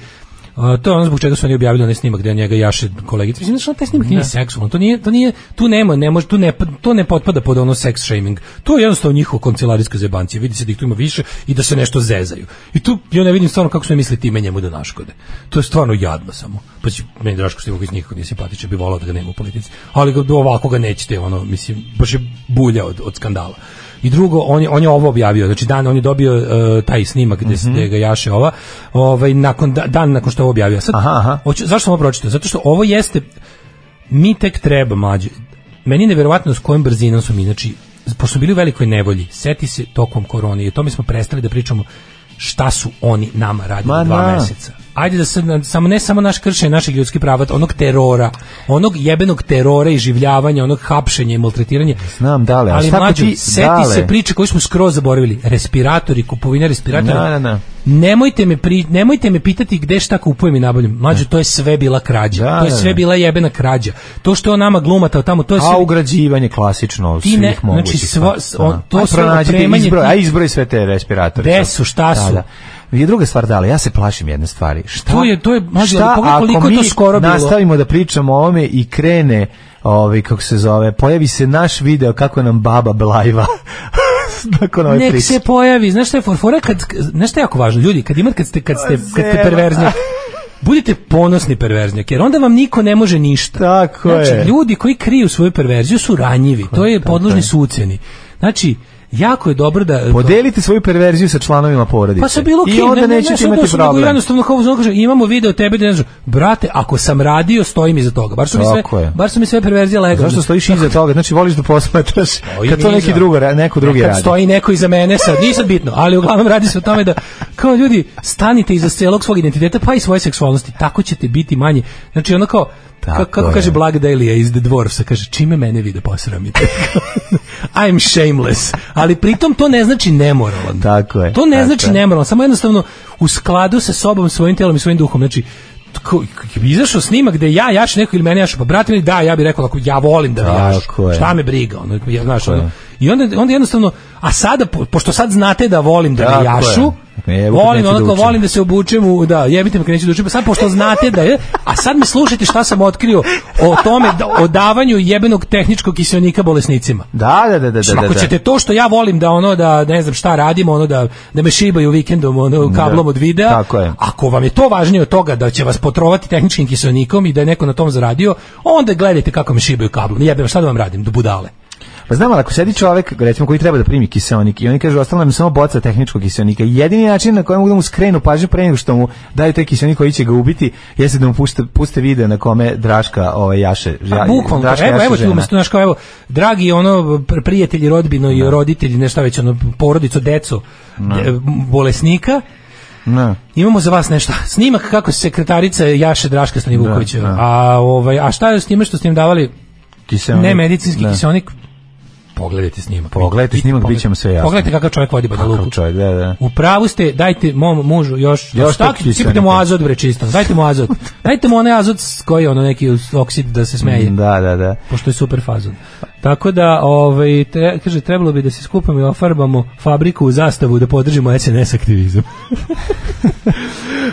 A, to je ono zbog čega su oni objavili onaj snimak gde njega jaše kolegica. Mislim da taj snimak nije seksualan. To nije to nije tu nema, ne može tu ne to ne potpada pod ono sex shaming. To je jednostavno njihova kancelarijska zebancija. Vidi se da ih tu ima više i da se nešto zezaju. I tu ja ne vidim stvarno kako su misli time njemu da naškode. To je stvarno jadno samo. Pa će meni Draško Stivović nikako nije simpatičan, bi volao da ga nema u politici. Ali ovako ga nećete, ono mislim baš je bulja od, od skandala. I drugo, on je, on je ovo objavio, znači dan on je dobio uh, taj snimak gde, Mhm. gde ga jaše ova, ovaj, nakon, da- dan nakon što je ovo objavio. Sad, Aha, aha. Hoću, zašto sam ovo pročitao? Zato što ovo jeste, mi tek treba mlađe. Meni je neverovatno s kojom brzinom su mi, znači, pošto smo bili u velikoj nevolji, seti se tokom korone i o tome smo prestali da pričamo šta su oni nama radili Ma dva da. meseca. Ajde da se, samo ne samo naš kršenje naših ljudskih prava, onog terora, onog jebenog terora i življavanja, onog hapšenja i maltretiranja. Znam, dale, ali mlađo, ti- seti dale? se priče koju smo skroz zaboravili. Respiratori, kupovina respiratora. Da, da, da. Nemojte me pri, nemojte me pitati gde šta kupujem i nabavljam. Mlađe, to je sve bila krađa. Da, to je da, sve da. bila jebena krađa. To što on nama glumata tamo, to je sve A ugrađivanje klasično Ti svih ne- mogućih. znači, svo- da. s- on- to sve opremanje izbroj, a izbroj sve te respiratore. Gde su, šta su? Da, da. I druga stvar, dale, ja se plašim jedne stvari. Šta, To je- to je- mađo, šta pogledaj koliko ako je to mi skoro bilo? nastavimo da pričamo o ovome i krene ovaj kako se zove, pojavi se naš video kako nam baba blajva Nakon ove Nek priče. se pojavi, znaš šta je for, fora kad, znaš šta je jako važno, ljudi, kad imate, kad ste, kad ste, kad ste perverznjak, budite ponosni perverznjak, jer onda vam niko ne može ništa. Tako znači, je. ljudi koji kriju svoju perverziju su ranjivi, to je podložni su uceni. Znači, jako je dobro da... Podelite svoju perverziju sa članovima porodice. Pa sa bilo kim, I onda ne, ne, nećete ne, imati došlo, nego problem. Jednostavno kao uzmano kaže, imamo video tebe da ne znam, brate, ako sam radio, stojim iza toga. Bar su mi sve, je. bar su mi sve perverzije legalne. Zašto stojiš iza toga? Znači voliš da posmatraš kad to neki drugo, neko drugi radi. stoji neko iza mene, sad nije sad bitno, ali uglavnom radi se o tome da kao ljudi stanite iza celog svog identiteta pa i svoje seksualnosti, tako ćete biti manje. Znači ono kao Tako kako, je. kaže Blag Delija iz The Dwarfsa, kaže čime mene vide posramite. I'm shameless. Ali pritom to ne znači nemoralan. Tako je. To ne tako znači je. nemoralan, samo jednostavno u skladu sa sobom, svojim telom i svojim duhom. Znači, ko, izašao snimak gde ja jaš neko ili mene jaš, pa brate mi da, ja bih rekao ako ja volim da jaš. Šta me briga, ono, ja, znaš, ono. I onda, onda jednostavno, a sada, po- pošto sad znate da volim da me je. jašu, Jebite, volim, neću da onako, učim. volim da se obučem u, da, jebite me kad neću da učim, pa sad pošto znate da je, a sad me slušajte šta sam otkrio o tome, da, o davanju jebenog tehničkog kiselnika bolesnicima. Da, da, da, da, Znači, da, ako da. ćete to što ja volim da ono da ne znam šta radimo, ono da da me šibaju vikendom ono kablom Da, od videa. tako je. Ako vam je to važnije od toga da će vas potrovati tehničkim kiselnikom i da je neko na tom zaradio, onda gledajte kako me šibaju kablom. Jebem, šta da vam radim? Do budale. Pa znam, ali ako sedi čovek, recimo, koji treba da primi kiseonik i oni kažu, ostalo nam samo boca tehničkog kiseonika, jedini način na kojem mogu da mu skrenu pažnju pre nego što mu daju taj kiseonik koji će ga ubiti, jeste da mu puste, puste video na kome Draška ovaj, jaše. Ja, bukvalno, Draška evo, jaše evo ti žena. umesto, znaš kao, evo, dragi ono, pr- prijatelji, rodbino i roditelji, nešto već, ono, porodico, deco, de- bolesnika, Ne. Imamo za vas nešto. Snimak kako se sekretarica Jaše Draška Stanivukovića. Da, da. A ovaj a šta je s time što ste im davali Kiseonik. ne medicinski Da. kiseonik? Pogledajte snimak. Pogledajte snimak, bit će sve jasno. Pogledajte kakav čovjek vodi Banja Kakav Luku. čovjek, da, da. U pravu ste, dajte mom mužu još, Još šta, sipajte mu azot bre čisto, dajte mu azot. Dajte mu onaj azot koji je ono neki oksid da se smeje. Da, da, da. Pošto je super fazon. Tako da, ovaj, tre, kaže, trebalo bi da se skupamo i ofarbamo fabriku u zastavu da podržimo SNS aktivizam.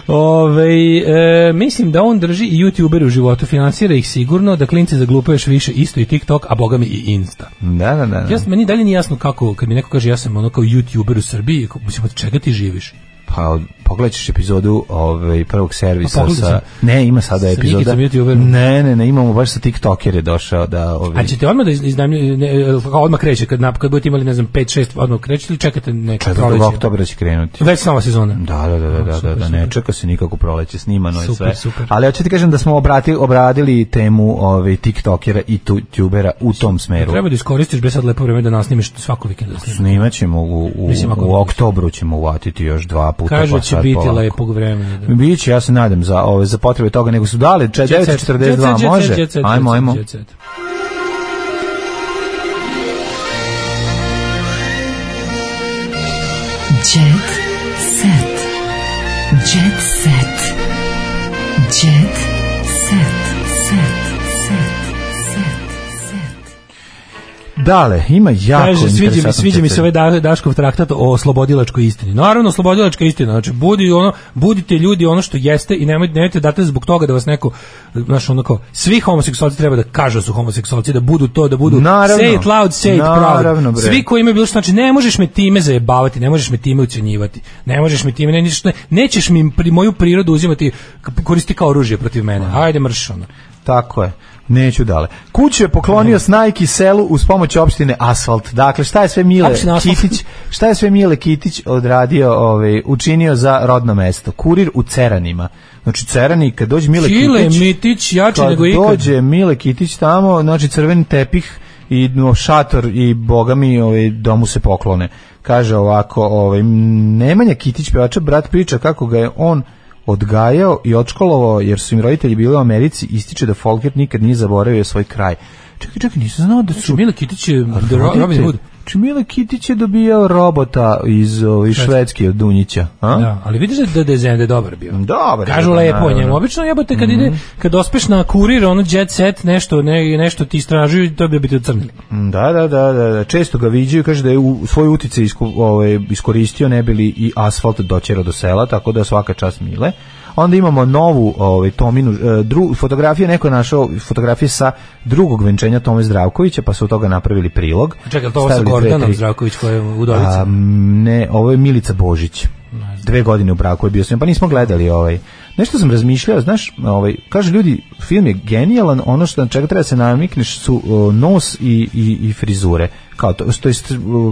Ove, e, mislim da on drži i youtuber u životu, finansira ih sigurno, da klince zaglupaju još više, isto i TikTok, a boga mi i Insta. Da, da, da. Ja, meni dalje nije jasno kako, kad mi neko kaže ja sam ono kao youtuber u Srbiji, kako, mislim, od čega ti živiš? Pa od- pogledat ćeš epizodu ovaj, prvog servisa sa... Ne, ima sada Sa epizoda. Ne, ne, ne, imamo baš sa TikToker je došao da... Ovaj, A ćete odmah da iz- iznajmlju- ne, e, kao odmah kreće, kad, kad budete imali, ne znam, 5-6, odmah krećete ili čekate neko 4. proleće? oktobra će krenuti. Već nova sezona. Da, da, da, da, da, super, da, ne super. čeka se nikako proleće, snimano je Super, sve. super. Ali hoću ti kažem da smo obrati, obradili temu ovaj, TikTokera i tu, tubera u tom smeru. Treba da iskoristiš bez sad lepo vreme da nasnimiš svako vikend da snimiš. Snimat ćemo u, u, Mislim, u oktobru ćemo uvatiti još dva puta. Kažu pa da će biti polako. lepog vremena. Da. Biće, ja se nadam za ove za potrebe toga, nego su dali če- Jet set, jet set, 942, jet može? jet set, Ajmo, jet ajmo. set, jet set. Jet set. Jet set. Jet set. Set. Dale, ima jako Kaže, sviđa mi, sviđa mi se ovaj Da- Daškov traktat o slobodilačkoj istini. Naravno, slobodilačka istina. Znači, budi ono, budite ljudi ono što jeste i nemojte, nemojte date zbog toga da vas neko, znaš, ono kao, svi homoseksualci treba da kažu da su homoseksualci, da budu to, da budu Naravno. say it loud, say it Naravno, proud. Svi koji imaju bilo što, znači, ne možeš me time zajebavati, ne možeš me time ucenjivati, ne možeš me time, ne, ne, nećeš mi pri, moju prirodu uzimati, k- koristiti kao oružje protiv mene. Ajde, mrš, ono. Tako je. Neću dale. Kuću je poklonio Snajki selu uz pomoć opštine Asfalt. Dakle, šta je sve Mile Opština. Kitić, šta je sve Mile Kitić odradio, ovaj, učinio za rodno mesto? Kurir u Ceranima. Znači, Cerani, kad dođe Mile Čile, Kitić... Mitić, jači kad nego ikad. dođe Mile Kitić tamo, znači crveni tepih i no, šator i boga mi ovaj, domu se poklone. Kaže ovako, ovaj, Nemanja Kitić, pevača, brat priča kako ga je on odgajao i odškolovao jer su im roditelji bili u Americi, ističe da Folker nikad nije zaboravio svoj kraj. Čekaj, čekaj, nisam znao da su... Mile Kitić je Robin Hood. Či Mile Kitić je dobijao robota iz, ovaj, Švedske od Dunjića. A? Da, ali vidiš da da je dobar bio. Dobar je, Kažu da, lepo njemu. Obično jebote kad ide kad ospeš na kurir, ono jet set, nešto, ne, nešto ti istražuju, to bi biti ocrnili. Da, da, da, da, da. često ga viđaju, kaže da je u svoj utice isku, ovaj, iskoristio, ne bili i asfalt doćerao do sela, tako da svaka čast mile. Onda imamo novu ovaj, Tominu, e, dru, fotografije, neko je našao fotografije sa drugog venčenja Tome Zdravkovića, pa su od toga napravili prilog. Čekaj, to ovo sa Gordanom Zdravković koja je u Udovici? A, m, ne, ovo je Milica Božić. Dve godine u braku je bio sam, pa nismo gledali ovaj. Nešto sam razmišljao, znaš, ovaj, kaže ljudi, film je genijalan, ono što na čega treba da se namikneš su o, nos i, i, i frizure. Kao to, to jest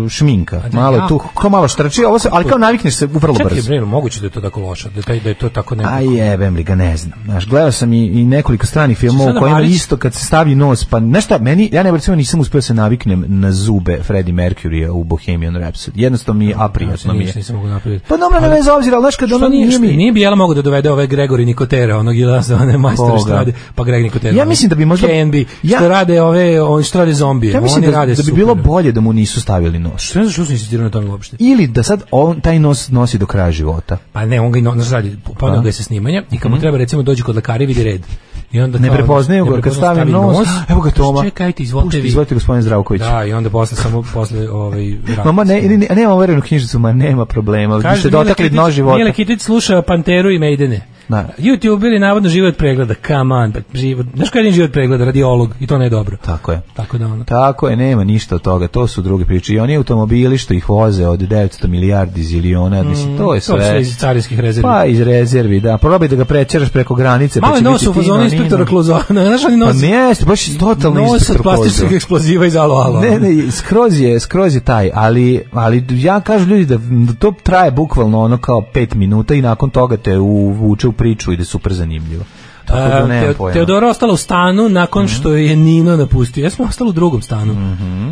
šminka. da, malo je jako. tu, kao malo štrači, ovo se, ali kao navikneš se vrlo Čekaj, brzo. bre, moguće da je to tako loše, da, je taj, da je to tako neko... A jebem li ga, ne znam. Znaš, gledao sam i, i nekoliko stranih filmova kojima Marić- isto kad se stavi nos, pa nešto, meni, ja ne recimo nisam uspio da se naviknem na zube Freddie Mercury u Bohemian Rhapsody. Jednostavno mi je aprijatno mi je. Nisam, mogu napraviti. Pa dobro, ne obzira, ali znaš kad ono nije, nije mi... nije bi jela mogu da dovede ove Gregori Nikotera, onog ili za one majstore što rade, pa Greg Nikotera. Ja mislim da bi možda- KNB, Ja- što rade ove, oni što rade zombije. Ja mislim oni da, rade da bi bilo bolje da mu nisu stavili nos. Što ne znam što su insistirali na tome uopšte. Ili da sad on taj nos nosi do kraja života. Pa ne, on ga i no, znaš, radi, poneo ga je sa snimanja i kad mu treba recimo dođi kod lekara i vidi red. I onda Mhm. Ne prepoznaju ga kad stavi nos. Evo ga Toma. Čekajte, izvolite Pušti, izvolite gospodine Zdravković. Da, i onda posle samo posle ovaj Mama, se. ne, ne, ne, nema overenu knjižicu, ma nema problema. Kaže dotakli dno života. Mile Kitić sluša Panteru i Maidene. Da. YouTube ili navodno život pregleda, come on, pa život, znaš kada je život pregleda, radiolog, i to ne je dobro. Tako je. Tako da ono. Tako je, nema ništa od toga, to su druge priče. I oni automobili što ih voze od 900 milijardi ziliona, mislim, to je Mm, To sve. sve iz carinskih rezervi. Pa iz rezervi, da. Probaj da ga prečeraš preko granice. Malo pa je nos u fazonu inspektora. Klozona, znaš oni nos, Pa jeste, baš je totalno nos od inspektor plastičnog Klozo. eksploziva iz alo alo. Ne, ne, skroz je, skroz je taj, ali, ali ja kažu ljudi da, da to traje bukvalno ono kao pet minuta i nakon toga te uvuče u priču i da je super zanimljivo. Tako da A, nemam Teo-. Teodora ostala u stanu nakon Mhm. što je Nino napustio. Ja smo ostali u drugom stanu.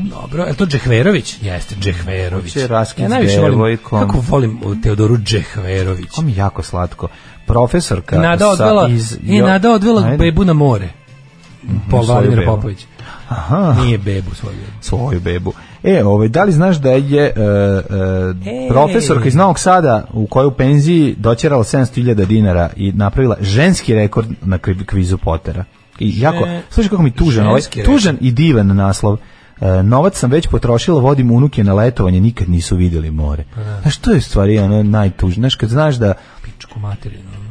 Dobro, je to Džehverović? Jeste, Džehverović. Hoće raskid Ja najviše volim, kako volim Teodoru Džehverović. To mi jako slatko. Profesorka Nada sa odvela, iz... i Nada odvela Ajde. bebu na more. Svoju Vladimir bebu. Popović. Aha. Nije bebu svoju bebu. svoju bebu. E, ovaj, da li znaš da je e, e, profesorka iz Novog Sada u kojoj u penziji doćerala 700.000 dinara i napravila ženski rekord na kvi- kvizu Potera. I jako, slušaj kako mi tužan, ovaj, tužan i divan naslov. E, novac sam već potrošila, vodim unuke na letovanje, nikad nisu vidjeli more. Znaš, to je stvari ono najtužnije. Znaš, kad znaš da Pičku materinu.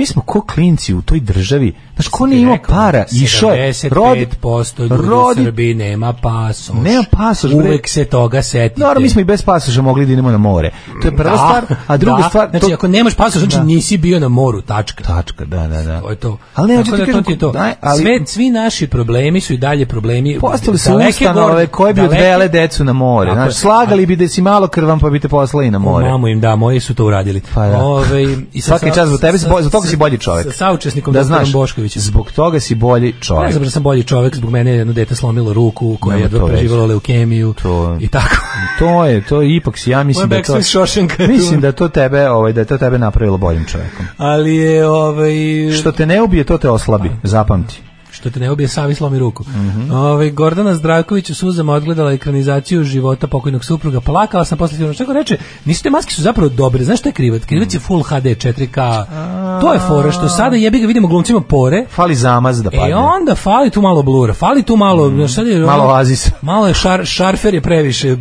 Mi smo ko klinci u toj državi. Znaš, ko nije imao para, išao je. Rod, 75% ljudi rodi- u Srbiji nema pasoš. Nema pasoš. Uvek se toga setite. Naravno, mi smo i bez pasoša mogli da idemo na more. To je prva Da, stvar, a druga da. stvar... Znači, to- ako nemaš pasoš, znači Da. nisi bio na moru, tačka. Tačka, da, da, da. To je to. Ali ne, da to ti je to. daj, ali- Sve, svi naši problemi su i dalje problemi. Postali su ustanove koje bi odvele decu na more. Znaš, je. slagali bi da si malo krvan pa bi te poslali na more. Mamu im da, moji su to uradili. Pa da. Ove, i Svaki čas zbog tebe, zbog toga si bolji čovjek. Sa saučesnikom da znaš, Boškovićem. zbog toga si bolji Ne čovjek. znam da sam bolji čovjek, zbog mene je jedno dete slomilo ruku, koje je jedva preživalo leukemiju To- i tako. To je, to je ipak si, ja mislim da to... Mislim da to tebe, ovaj, da je to tebe napravilo boljim čovjekom. Ali je, ovaj... Što te ne ubije, to te oslabi, zapamti. Što te ne ubije sami slomi ruku. Mhm. Ovaj Gordana Zdravković u suzama odgledala ekranizaciju života pokojnog supruga. Plakala sam posle filma. Što reče, nisu te maske su zapravo dobre. Znaš šta je krivac? Krivac je full HD 4K. To je fora što sada jebi ga vidimo glumcima pore. Fali zamaz da padne. E onda fali tu malo blura, fali tu malo, znaš, sad je. Malo oazisa. Malo je šar, šarfer je previše,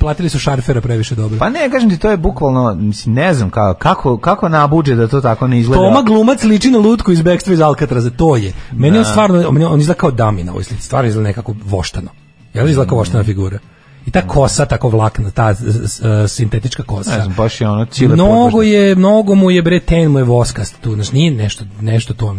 platili su šarfera previše dobro. Pa ne, kažem ti, to je bukvalno, mislim, ne znam kako, kako, kako nabuđe da to tako ne izgleda. Toma glumac liči na lutku iz Bekstva iz Alcatraza, to je. Meni on stvarno, meni on izgleda kao dami na ovoj slici, stvarno izgleda nekako voštano. Jel izgleda kao voštana figura? I ta kosa tako vlakna, ta s- sintetička kosa. Ne znam, baš je ono cile mnogo je, mnogo mu je bre ten mu je voskast tu, znači nije nešto, nešto to,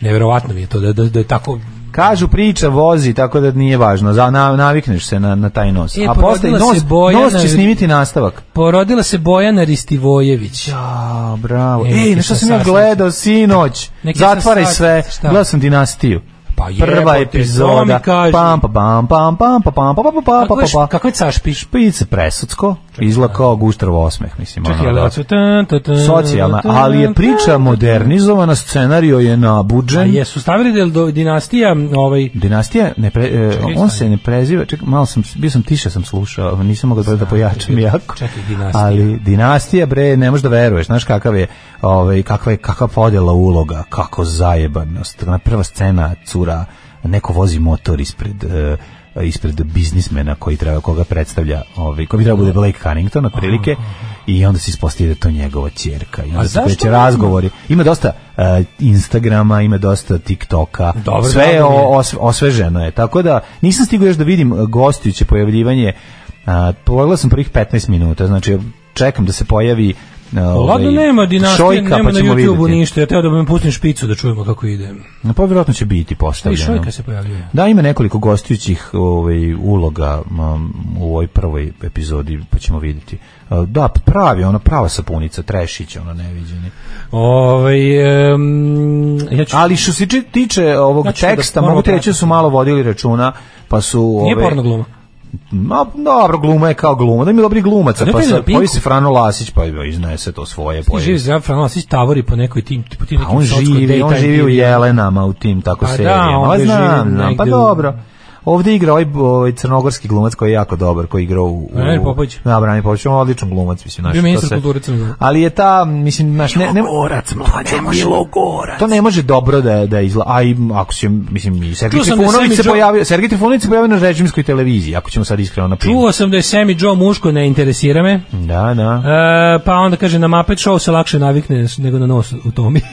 neverovatno mi je to da, da, da je tako Kažu priča vozi, tako da nije važno. Za, na, navikneš se na, na taj nos. E, A posle nos, Bojana- nos će snimiti nastavak. Porodila se Bojana Ristivojević. A, bravo. E, Ej, nešto sam ja gledao sinoć. Zatvaraj sve. Gledao sam dinastiju. Pa Prva jebote, to epizoda. mi kaži. Pam, pa, pam, pam, pam, pa, pam, pa, pa, pa, pa, Kako pa, je, pa. kako je cašpiš? Špice presudsko. Izgleda kao guštrov osmeh, mislim. Čekaj, ono, da. Socijalna, ali je priča modernizovana, scenario je A nabuđen. jesu stavili da dinastija ovaj Dinastija ne pre, e, Čekaj, on se ne preziva, čekaj, malo sam bio sam tiše sam slušao, nisam mogao da, da pojačam jako. čekaj, dinastija. Ali dinastija bre, ne možeš da veruješ, znaš kakav je, ovaj kakva je kakva podela uloga, kako zajebanost. Na prva scena cura neko vozi motor ispred e, e, ispred biznismena koji treba koga predstavlja, ovaj koji bi trebao bude Blake Cunnington otprilike i onda se ispostavi da to njegova ćerka i onda se kreće razgovori. Ima dosta e, Instagrama, ima dosta TikToka. Dobro, sve je mi je. os- osveženo je. Tako da nisam stigao još da vidim e, gostujuće pojavljivanje. A, pogledao sam prvih 15 minuta, znači čekam da se pojavi Ladno ovaj, nema dinastije, Šojka, nema pa na YouTube-u ništa. Ja teo da mi pustim špicu da čujemo kako ide. Pa vjerojatno će biti I postavljeno. Šojka se pojavljuje. Da, ima nekoliko gostujućih ovaj, uloga um, u ovoj prvoj epizodi, pa ćemo vidjeti. Uh, Da, pravi, ona prava sapunica, trešić, ono neviđeni. Ovaj em, ja ću Ali što se tiče ovog Ja da teksta, ponovo mogu reći da su malo vodili računa, pa su... Nije ove- porno gluma. Ma, dobro, gluma je kao gluma. Da ima dobri glumaca, Ne pa na Pinku. pojavi se Frano Lasić, pa iznese to svoje. Pojavi živi zdrav Franosić tavori po nekoj tim, po tim A nekim on živi, on živi u. Jelenama u tim tako Pa da, serijama. on Pa živi znam, pa dobro. Ovde igra ovaj, ovaj crnogorski glumac koji je jako dobar, koji igra u... u Branimir Popović. Da, Branimir Popović, on je odličan glumac, mislim. Naš, ministar se- kulture Crne Gore. Ali je ta, mislim, naš, ne, ne, Milogorac, mlađe, Milogorac. To ne može dobro da da izla, a i ako se mislim i Sergej da Trifunović se Jo- pojavio, Sergej Trifunović se pojavio na režimskoj televiziji, ako ćemo sad iskreno na Čuo sam da je Semi Joe muško, ne interesira me. Da, da. E, pa onda kaže, na Muppet Show se lakše navikne nego na nos u Tomi.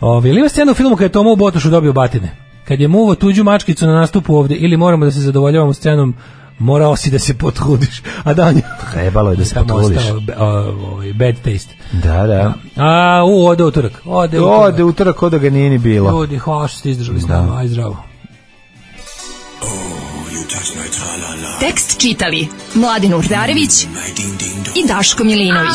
Ove, ili ima scena u filmu kada je Toma u Botošu dobio batine? Kad je muvo tuđu mačkicu na nastupu ovde, ili moramo da se zadovoljavamo scenom, morao si da se potrudiš. A da, Trebalo je da se potrudiš. ovaj, bad taste. Da, da. A, u, ode utorak. Ode utorak. Ode utorak kod da ga nije ni bilo. Ljudi, hvala što ste izdržali s nama. Aj zdravo. Tekst čitali Mladin Urdarević i Daško Milinović.